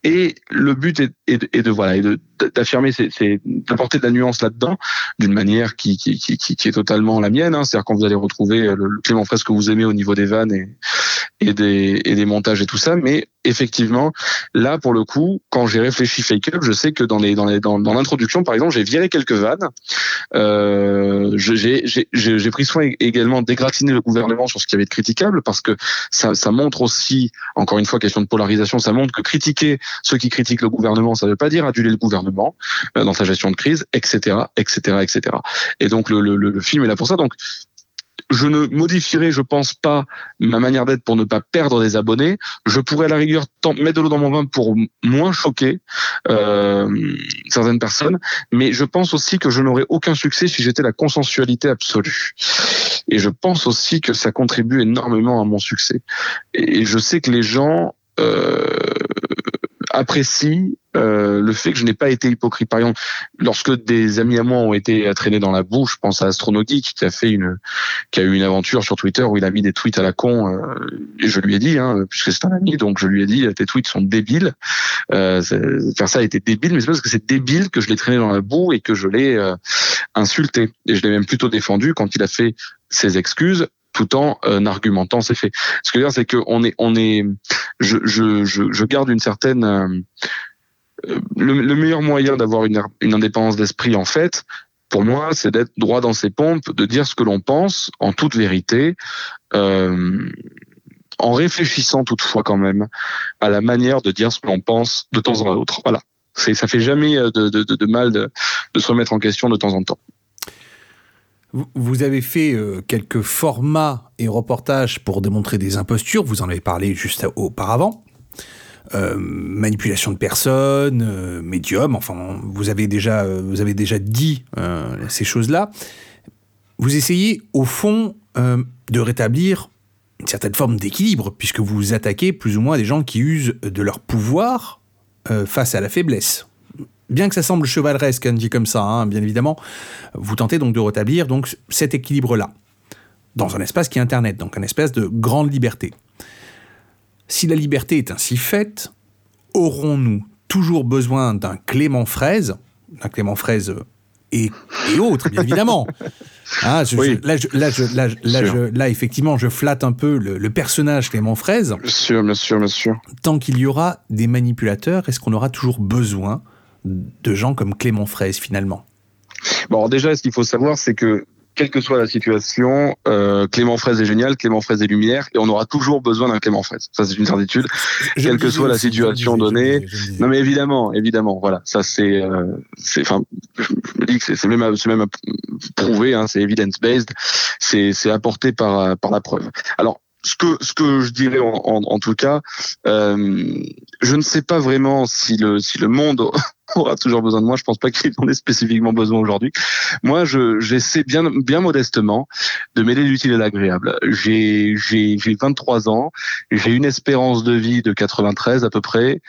S6: Et le but est, de, voilà, de- d'affirmer, c'est d'apporter de la nuance là-dedans, d'une manière qui, qui, qui, qui, est totalement la mienne. Hein. C'est-à-dire quand vous allez retrouver le, le Clément Fraisse que vous aimez au niveau des vannes et, et, des, et des montages et tout ça. Mais effectivement, là pour le coup, quand j'ai réfléchi Fake Up, je sais que dans les dans les dans, dans l'introduction, par exemple, j'ai viré quelques vannes. Euh, j'ai pris soin également d'égratigner le gouvernement sur ce qui avait de critiquable parce que ça, ça montre aussi, encore une fois, question de polarisation, ça montre que critiquer ceux qui critiquent le gouvernement, ça ne veut pas dire aduler le gouvernement euh, dans sa gestion de crise, etc., etc., etc. Et donc le, film est là pour ça. Donc je ne modifierai, je pense pas, ma manière d'être pour ne pas perdre des abonnés. Je pourrais à la rigueur mettre de l'eau dans mon vin pour moins choquer euh, certaines personnes, mais je pense aussi que je n'aurais aucun succès si j'étais la consensualité absolue. Et je pense aussi que ça contribue énormément à mon succès. Et je sais que les gens euh, apprécient euh, le fait que je n'ai pas été hypocrite. Par exemple, lorsque des amis à moi ont été traînés dans la boue, je pense à Astronogeek qui a fait une, qui a eu une aventure sur Twitter où il a mis des tweets à la con. euh, et je lui ai dit, hein, puisque c'est un ami, donc je lui ai dit, tes tweets sont débiles. Euh, faire ça été débile, mais c'est parce que c'est débile que je l'ai traîné dans la boue et que je l'ai euh, insulté. Et je l'ai même plutôt défendu quand il a fait ses excuses tout en euh, argumentant ses faits. Ce que je veux dire, c'est que on est, on est, je, garde une certaine euh, euh, le, le meilleur moyen d'avoir une, indépendance d'esprit, en fait, pour moi, c'est d'être droit dans ses pompes, de dire ce que l'on pense en toute vérité, en réfléchissant toutefois quand même à la manière de dire ce que l'on pense de temps en temps. Voilà. Ça fait jamais de, mal de se remettre en question de temps en temps.
S2: Vous- avez fait euh, quelques formats et reportages pour démontrer des impostures, vous en avez parlé juste auparavant. Euh, manipulation de personnes, euh, médium, enfin, vous avez déjà, vous avez déjà dit ces choses-là. Vous essayez, au fond, de rétablir une certaine forme d'équilibre, puisque vous attaquez plus ou moins des gens qui usent de leur pouvoir face à la faiblesse. Bien que ça semble chevaleresque, hein, dit comme ça, hein, bien évidemment, vous tentez donc de rétablir donc cet équilibre-là dans un espace qui est Internet, donc un espace de grande liberté. Si la liberté est ainsi faite, aurons-nous toujours besoin d'un Clément Fraise, d'un Clément Fraise et, et autres, bien évidemment. Hein, je-
S6: Oui.
S2: je- là, je- effectivement, je flatte un peu le, le personnage Clément Fraise.
S6: Sûr, bien sûr.
S2: Tant qu'il y aura des manipulateurs, est-ce qu'on aura toujours besoin de gens comme Clément Fraise, finalement
S6: Bon, alors déjà, ce qu'il faut savoir, c'est que quelle que soit la situation, euh, Clément Fraise est génial, Clément Fraise est lumière, et on aura toujours besoin d'un Clément Fraise. Ça, c'est une certitude. Quelle que soit la
S2: je
S6: situation
S2: je
S6: donnée.
S2: disais, je.
S6: Non, mais évidemment, évidemment, voilà. Ça, c'est, euh, c'est, enfin, je me dis que c'est- c'est même, c'est même prouvé, hein, c'est evidence-based, c'est, c'est apporté par, euh, par la preuve. Alors, ce que, ce que je dirais en, en, en tout cas, euh, je ne sais pas vraiment si le, si le monde aura toujours besoin de moi. Je pense pas qu'il en ait spécifiquement besoin aujourd'hui. Moi, je, j'essaie bien, bien modestement de mêler l'utile et l'agréable. J'ai, j'ai, j'ai 23 ans. J'ai une espérance de vie de 93 à peu près.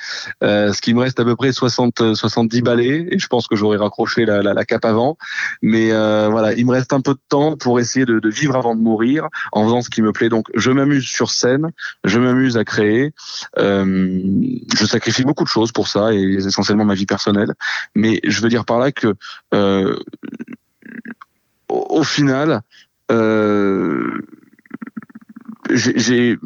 S6: Euh, ce qui me reste à peu près 60, 70 balais. Et je pense que j'aurais raccroché la, la, la cape avant. Mais euh, voilà, il me reste un peu de temps pour essayer de, de vivre avant de mourir en faisant ce qui me plaît. Donc, je m'amuse sur scène, je m'amuse à créer. Euh, je sacrifie beaucoup de choses pour ça et essentiellement ma vie personnelle. Mais je veux dire par là que euh, au, final, euh, j'essaie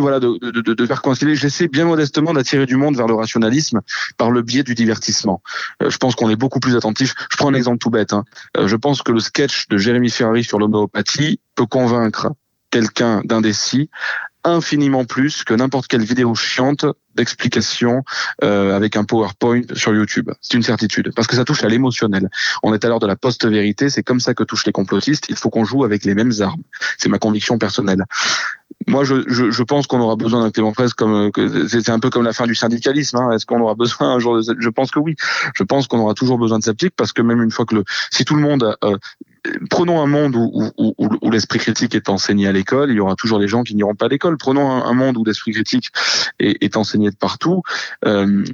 S6: voilà de, faire j'essaie bien modestement d'attirer du monde vers le rationalisme par le biais du divertissement. Euh, je pense qu'on est beaucoup plus attentif. Je prends un exemple tout bête hein. Je pense que le sketch de Jérémy Ferrari sur l'homéopathie peut convaincre quelqu'un d'indécis infiniment plus que n'importe quelle vidéo chiante d'explication euh, avec un PowerPoint sur YouTube. C'est une certitude, parce que ça touche à l'émotionnel. On est à l'heure de la post-vérité, c'est comme ça que touchent les complotistes. Il faut qu'on joue avec les mêmes armes. C'est ma conviction personnelle. Moi, je, je, je pense qu'on aura besoin d'un Clément Fraisse comme euh, c'est un peu comme la fin du syndicalisme. Hein. Est-ce qu'on aura besoin un jour de Je pense que oui. Je pense qu'on aura toujours besoin de sceptiques parce que même une fois que le, si tout le monde euh, Prenons un monde où, l'esprit critique est enseigné à l'école, il y aura toujours des gens qui n'iront pas à l'école. Prenons un, monde où l'esprit critique est, enseigné de partout, euh,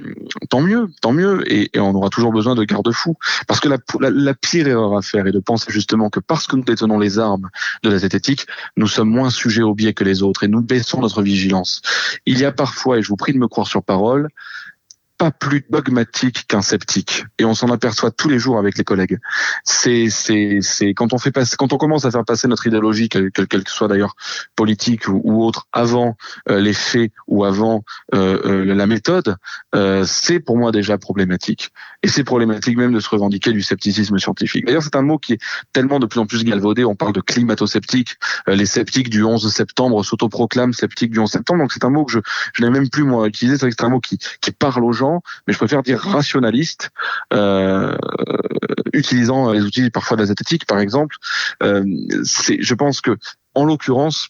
S6: tant mieux, tant mieux, et, on aura toujours besoin de garde-fous. Parce que la, la, pire erreur à faire est de penser justement que parce que nous détenons les armes de la zététique, nous sommes moins sujets au biais que les autres et nous baissons notre vigilance. Il y a parfois, et je vous prie de me croire sur parole, pas plus dogmatique qu'un sceptique. Et on s'en aperçoit tous les jours avec les collègues. C'est, c'est, c'est quand on fait passer, quand on commence à faire passer notre idéologie, quelle, quelle, que soit d'ailleurs politique ou, autre, avant euh, les faits ou avant euh, euh, la méthode, c'est pour moi déjà problématique. Et c'est problématique même de se revendiquer du scepticisme scientifique. D'ailleurs, c'est un mot qui est tellement de plus en plus galvaudé. On parle de climato-sceptiques. Euh, les sceptiques du 11 septembre s'autoproclament sceptiques du 11 septembre. Donc c'est un mot que je, n'ai même plus moi utilisé. C'est un mot qui parle aux gens mais je préfère dire rationaliste, euh, utilisant les outils parfois de la zététique, par exemple. Euh, je pense que, en l'occurrence,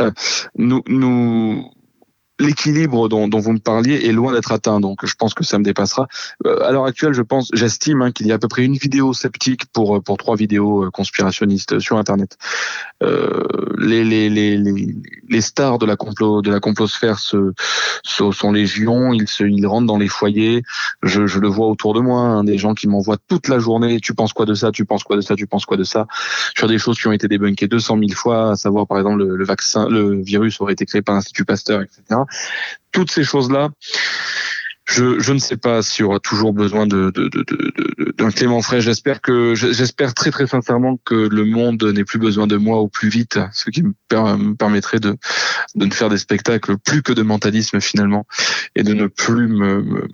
S6: euh, nous, nous l'équilibre dont, dont, vous me parliez est loin d'être atteint, donc je pense que ça me dépassera. Euh, à l'heure actuelle, je pense, j'estime hein, qu'il y a à peu près une vidéo sceptique pour pour trois vidéos conspirationnistes sur Internet. Euh, les, les, les, les, les stars de la complot de la complosphère se, se sont légion, ils se ils rentrent dans les foyers. Je, je le vois autour de moi, hein, des gens qui m'envoient toute la journée. Tu penses quoi de ça Tu penses quoi de ça Tu penses quoi de ça Sur des choses qui ont été débunkées 200 000 fois, à savoir par exemple le, le vaccin, le virus aurait été créé par l'Institut Pasteur, etc. Toutes ces choses-là, je, ne sais pas s'il y aura toujours besoin d'un Clément Fray. J'espère que j'espère très très sincèrement que le monde n'ait plus besoin de moi au plus vite, ce qui me, per, me permettrait de, ne faire des spectacles plus que de mentalisme finalement et de ne plus me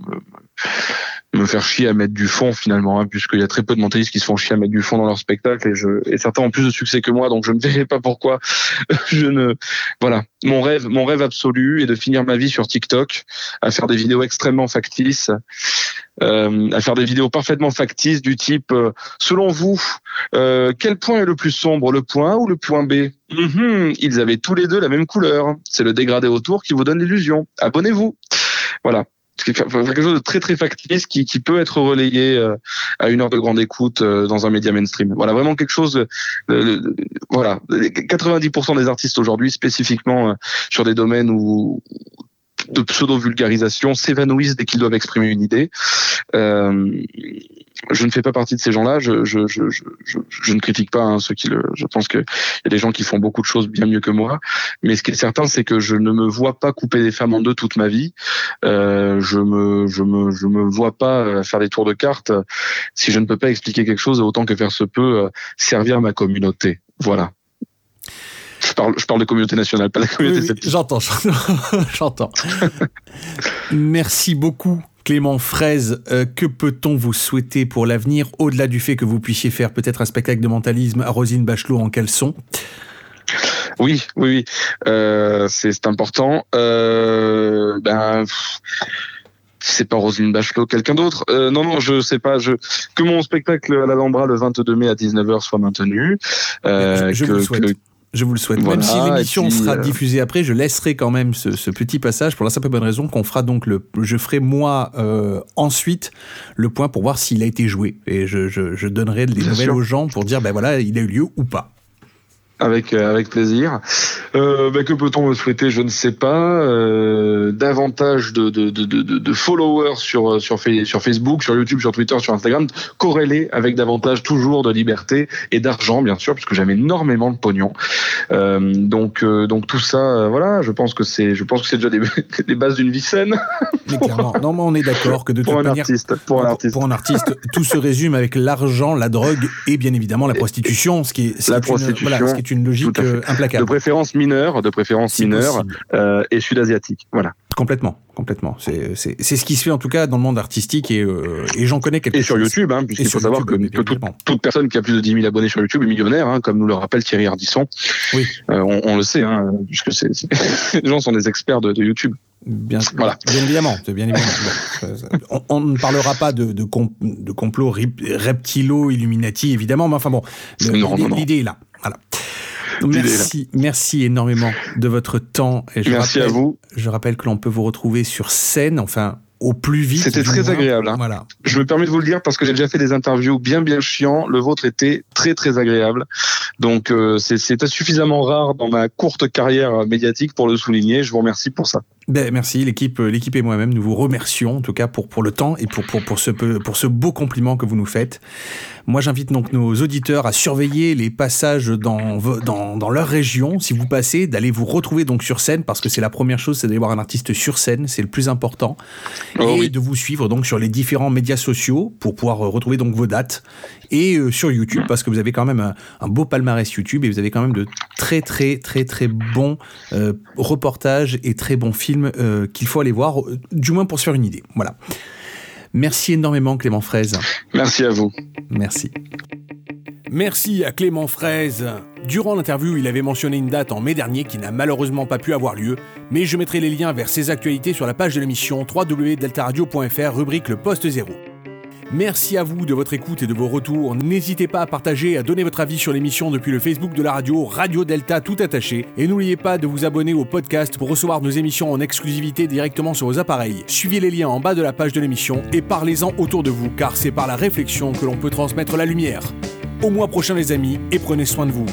S6: me faire chier à mettre du fond finalement, hein, puisqu'il y a très peu de mentalistes qui se font chier à mettre du fond dans leur spectacle et, certains ont plus de succès que moi, donc je ne verrai pas pourquoi je ne. Voilà, mon rêve, absolu est de finir ma vie sur TikTok, à faire des vidéos extrêmement factices, euh, à faire des vidéos parfaitement factices du type, euh, selon vous, euh, quel point est le plus sombre, le point A ou le point B? -hmm, Ils avaient tous les deux la même couleur. C'est le dégradé autour qui vous donne l'illusion. Abonnez-vous. Voilà quelque chose de très très factice qui, qui peut être relayé euh, à une heure de grande écoute euh, dans un média mainstream. Voilà, vraiment quelque chose. Euh, voilà, 90% des artistes aujourd'hui, spécifiquement sur des domaines où de pseudo-vulgarisation s'évanouissent dès qu'ils doivent exprimer une idée. Euh, je ne fais pas partie de ces gens-là. Je, je, je, je, ne critique pas hein, ceux qui le. Je pense qu'il y a des gens qui font beaucoup de choses bien mieux que moi. Mais ce qui est certain, c'est que je ne me vois pas couper des femmes en deux toute ma vie. Euh, je me, je me, je me vois pas euh, faire des tours de cartes si je ne peux pas expliquer quelque chose autant que faire se peut euh, servir ma communauté. Voilà. Je parle, je parle de communauté nationale, pas de la communauté
S2: Oui. J'entends, j'entends. Merci beaucoup. Clément Fraise, Euh, que peut-on vous souhaiter pour l'avenir, au-delà du fait que vous puissiez faire peut-être un spectacle de mentalisme à Rosine Bachelot en caleçon?
S6: Oui, oui, oui. Euh, c'est important. Euh, ben, c'est pas Roselyne Bachelot, quelqu'un d'autre. Euh, non, non, je sais pas. Je que mon spectacle à l'Alhambra le 22 mai à 19h soit maintenu.
S2: Je- je
S6: que-
S2: vous le souhaite.
S6: que-
S2: Je vous le souhaite.
S6: Voilà,
S2: Même si l'émission
S6: et puis,
S2: sera
S6: euh,
S2: diffusée après, je laisserai quand même ce, ce petit passage pour la simple et bonne raison qu'on fera donc le. Je ferai moi euh, ensuite le point pour voir s'il a été joué et je, je, je donnerai des nouvelles
S6: sûr.
S2: aux gens pour dire ben voilà il a eu lieu ou pas.
S6: Avec euh, avec plaisir. Euh, bah, que peut-on me souhaiter? Je ne sais pas. Euh, davantage de, de, de, de, de followers sur sur Fa- sur Facebook, sur YouTube, sur Twitter, sur Instagram, corrélés avec davantage toujours de liberté et d'argent, bien sûr, puisque j'aime énormément de pognon. Euh, donc donc tout ça, voilà. Je pense que c'est je pense que c'est déjà des, des bases d'une vie saine
S2: Mais clairement, non, mais on est d'accord que de
S6: pour
S2: toute
S6: un
S2: manière,
S6: artiste. Pour un artiste.
S2: Pour un artiste, tout se résume avec l'argent, la drogue et bien évidemment la prostitution, ce qui est, ce
S6: La
S2: qui est une,
S6: prostitution,
S2: voilà, ce qui est une logique euh,
S6: De
S2: implacable.
S6: préférence mineure, de préférence
S2: Si
S6: mineure euh, et sud-asiatique. Voilà.
S2: Complètement, complètement. C'est ce qui se fait en tout cas dans le monde artistique et, euh, et j'en connais quelques
S6: Et sur YouTube, hein, puisqu'il faut savoir que, que toute, personne qui a plus de 10 000 abonnés sur YouTube est millionnaire, hein, comme nous le rappelle Thierry Ardisson.
S2: Oui.
S6: Euh, on, on le sait, hein, puisque c'est- les gens sont des experts de, de YouTube.
S2: Bien,
S6: Voilà.
S2: bien évidemment, bien évidemment. Bon, on, on ne parlera pas de, de, com- de complot rip- reptilo, illuminati, évidemment, mais enfin bon, l'idée est là. Voilà. Merci, merci énormément de votre temps. Et je
S6: Merci à
S2: rappelle-
S6: vous.
S2: Je rappelle que l'on peut vous retrouver sur scène, enfin au plus vite.
S6: C'était très
S2: moins.
S6: agréable, hein.
S2: Voilà.
S6: Je me permets de vous le dire parce que j'ai déjà fait des interviews bien bien chiants. Le vôtre était très très agréable. Donc euh, c'est suffisamment rare dans ma courte carrière médiatique pour le souligner. Je vous remercie pour ça.
S2: Ben, merci, l'équipe, l'équipe et moi-même, nous vous remercions en tout cas pour, pour le temps et pour, pour, pour, ce, peu- pour ce beau compliment que vous nous faites. Moi, j'invite donc nos auditeurs à surveiller les passages dans, dans, dans leur région. Si vous passez, d'aller vous retrouver donc sur scène parce que c'est la première chose, c'est d'aller voir un artiste sur scène, c'est le plus important.
S6: Oh
S2: et
S6: oui.
S2: de vous suivre donc sur les différents médias sociaux pour pouvoir euh, retrouver donc vos dates et euh, sur YouTube parce que vous avez quand même un, un beau palmarès YouTube et vous avez quand même de très très très très bons euh, reportages et très bons films euh, qu'il faut aller voir, euh, du moins pour se faire une idée. Voilà. Merci énormément Clément Fraise.
S6: Merci à vous.
S2: Merci. Merci à Clément Fraise. Durant l'interview, il avait mentionné une date en mai dernier qui n'a malheureusement pas pu avoir lieu, mais je mettrai les liens vers ses actualités sur la page de l'émission www.deltaradio.fr, rubrique Le Poste Zéro. Merci à vous de votre écoute et de vos retours. N'hésitez pas à partager, à donner votre avis sur l'émission depuis le Facebook de la radio, Radio Delta tout attaché. Et n'oubliez pas de vous abonner au podcast pour recevoir nos émissions en exclusivité directement sur vos appareils. Suivez les liens en bas de la page de l'émission et parlez-en autour de vous, car c'est par la réflexion que l'on peut transmettre la lumière. Au mois prochain les amis, et prenez soin de vous.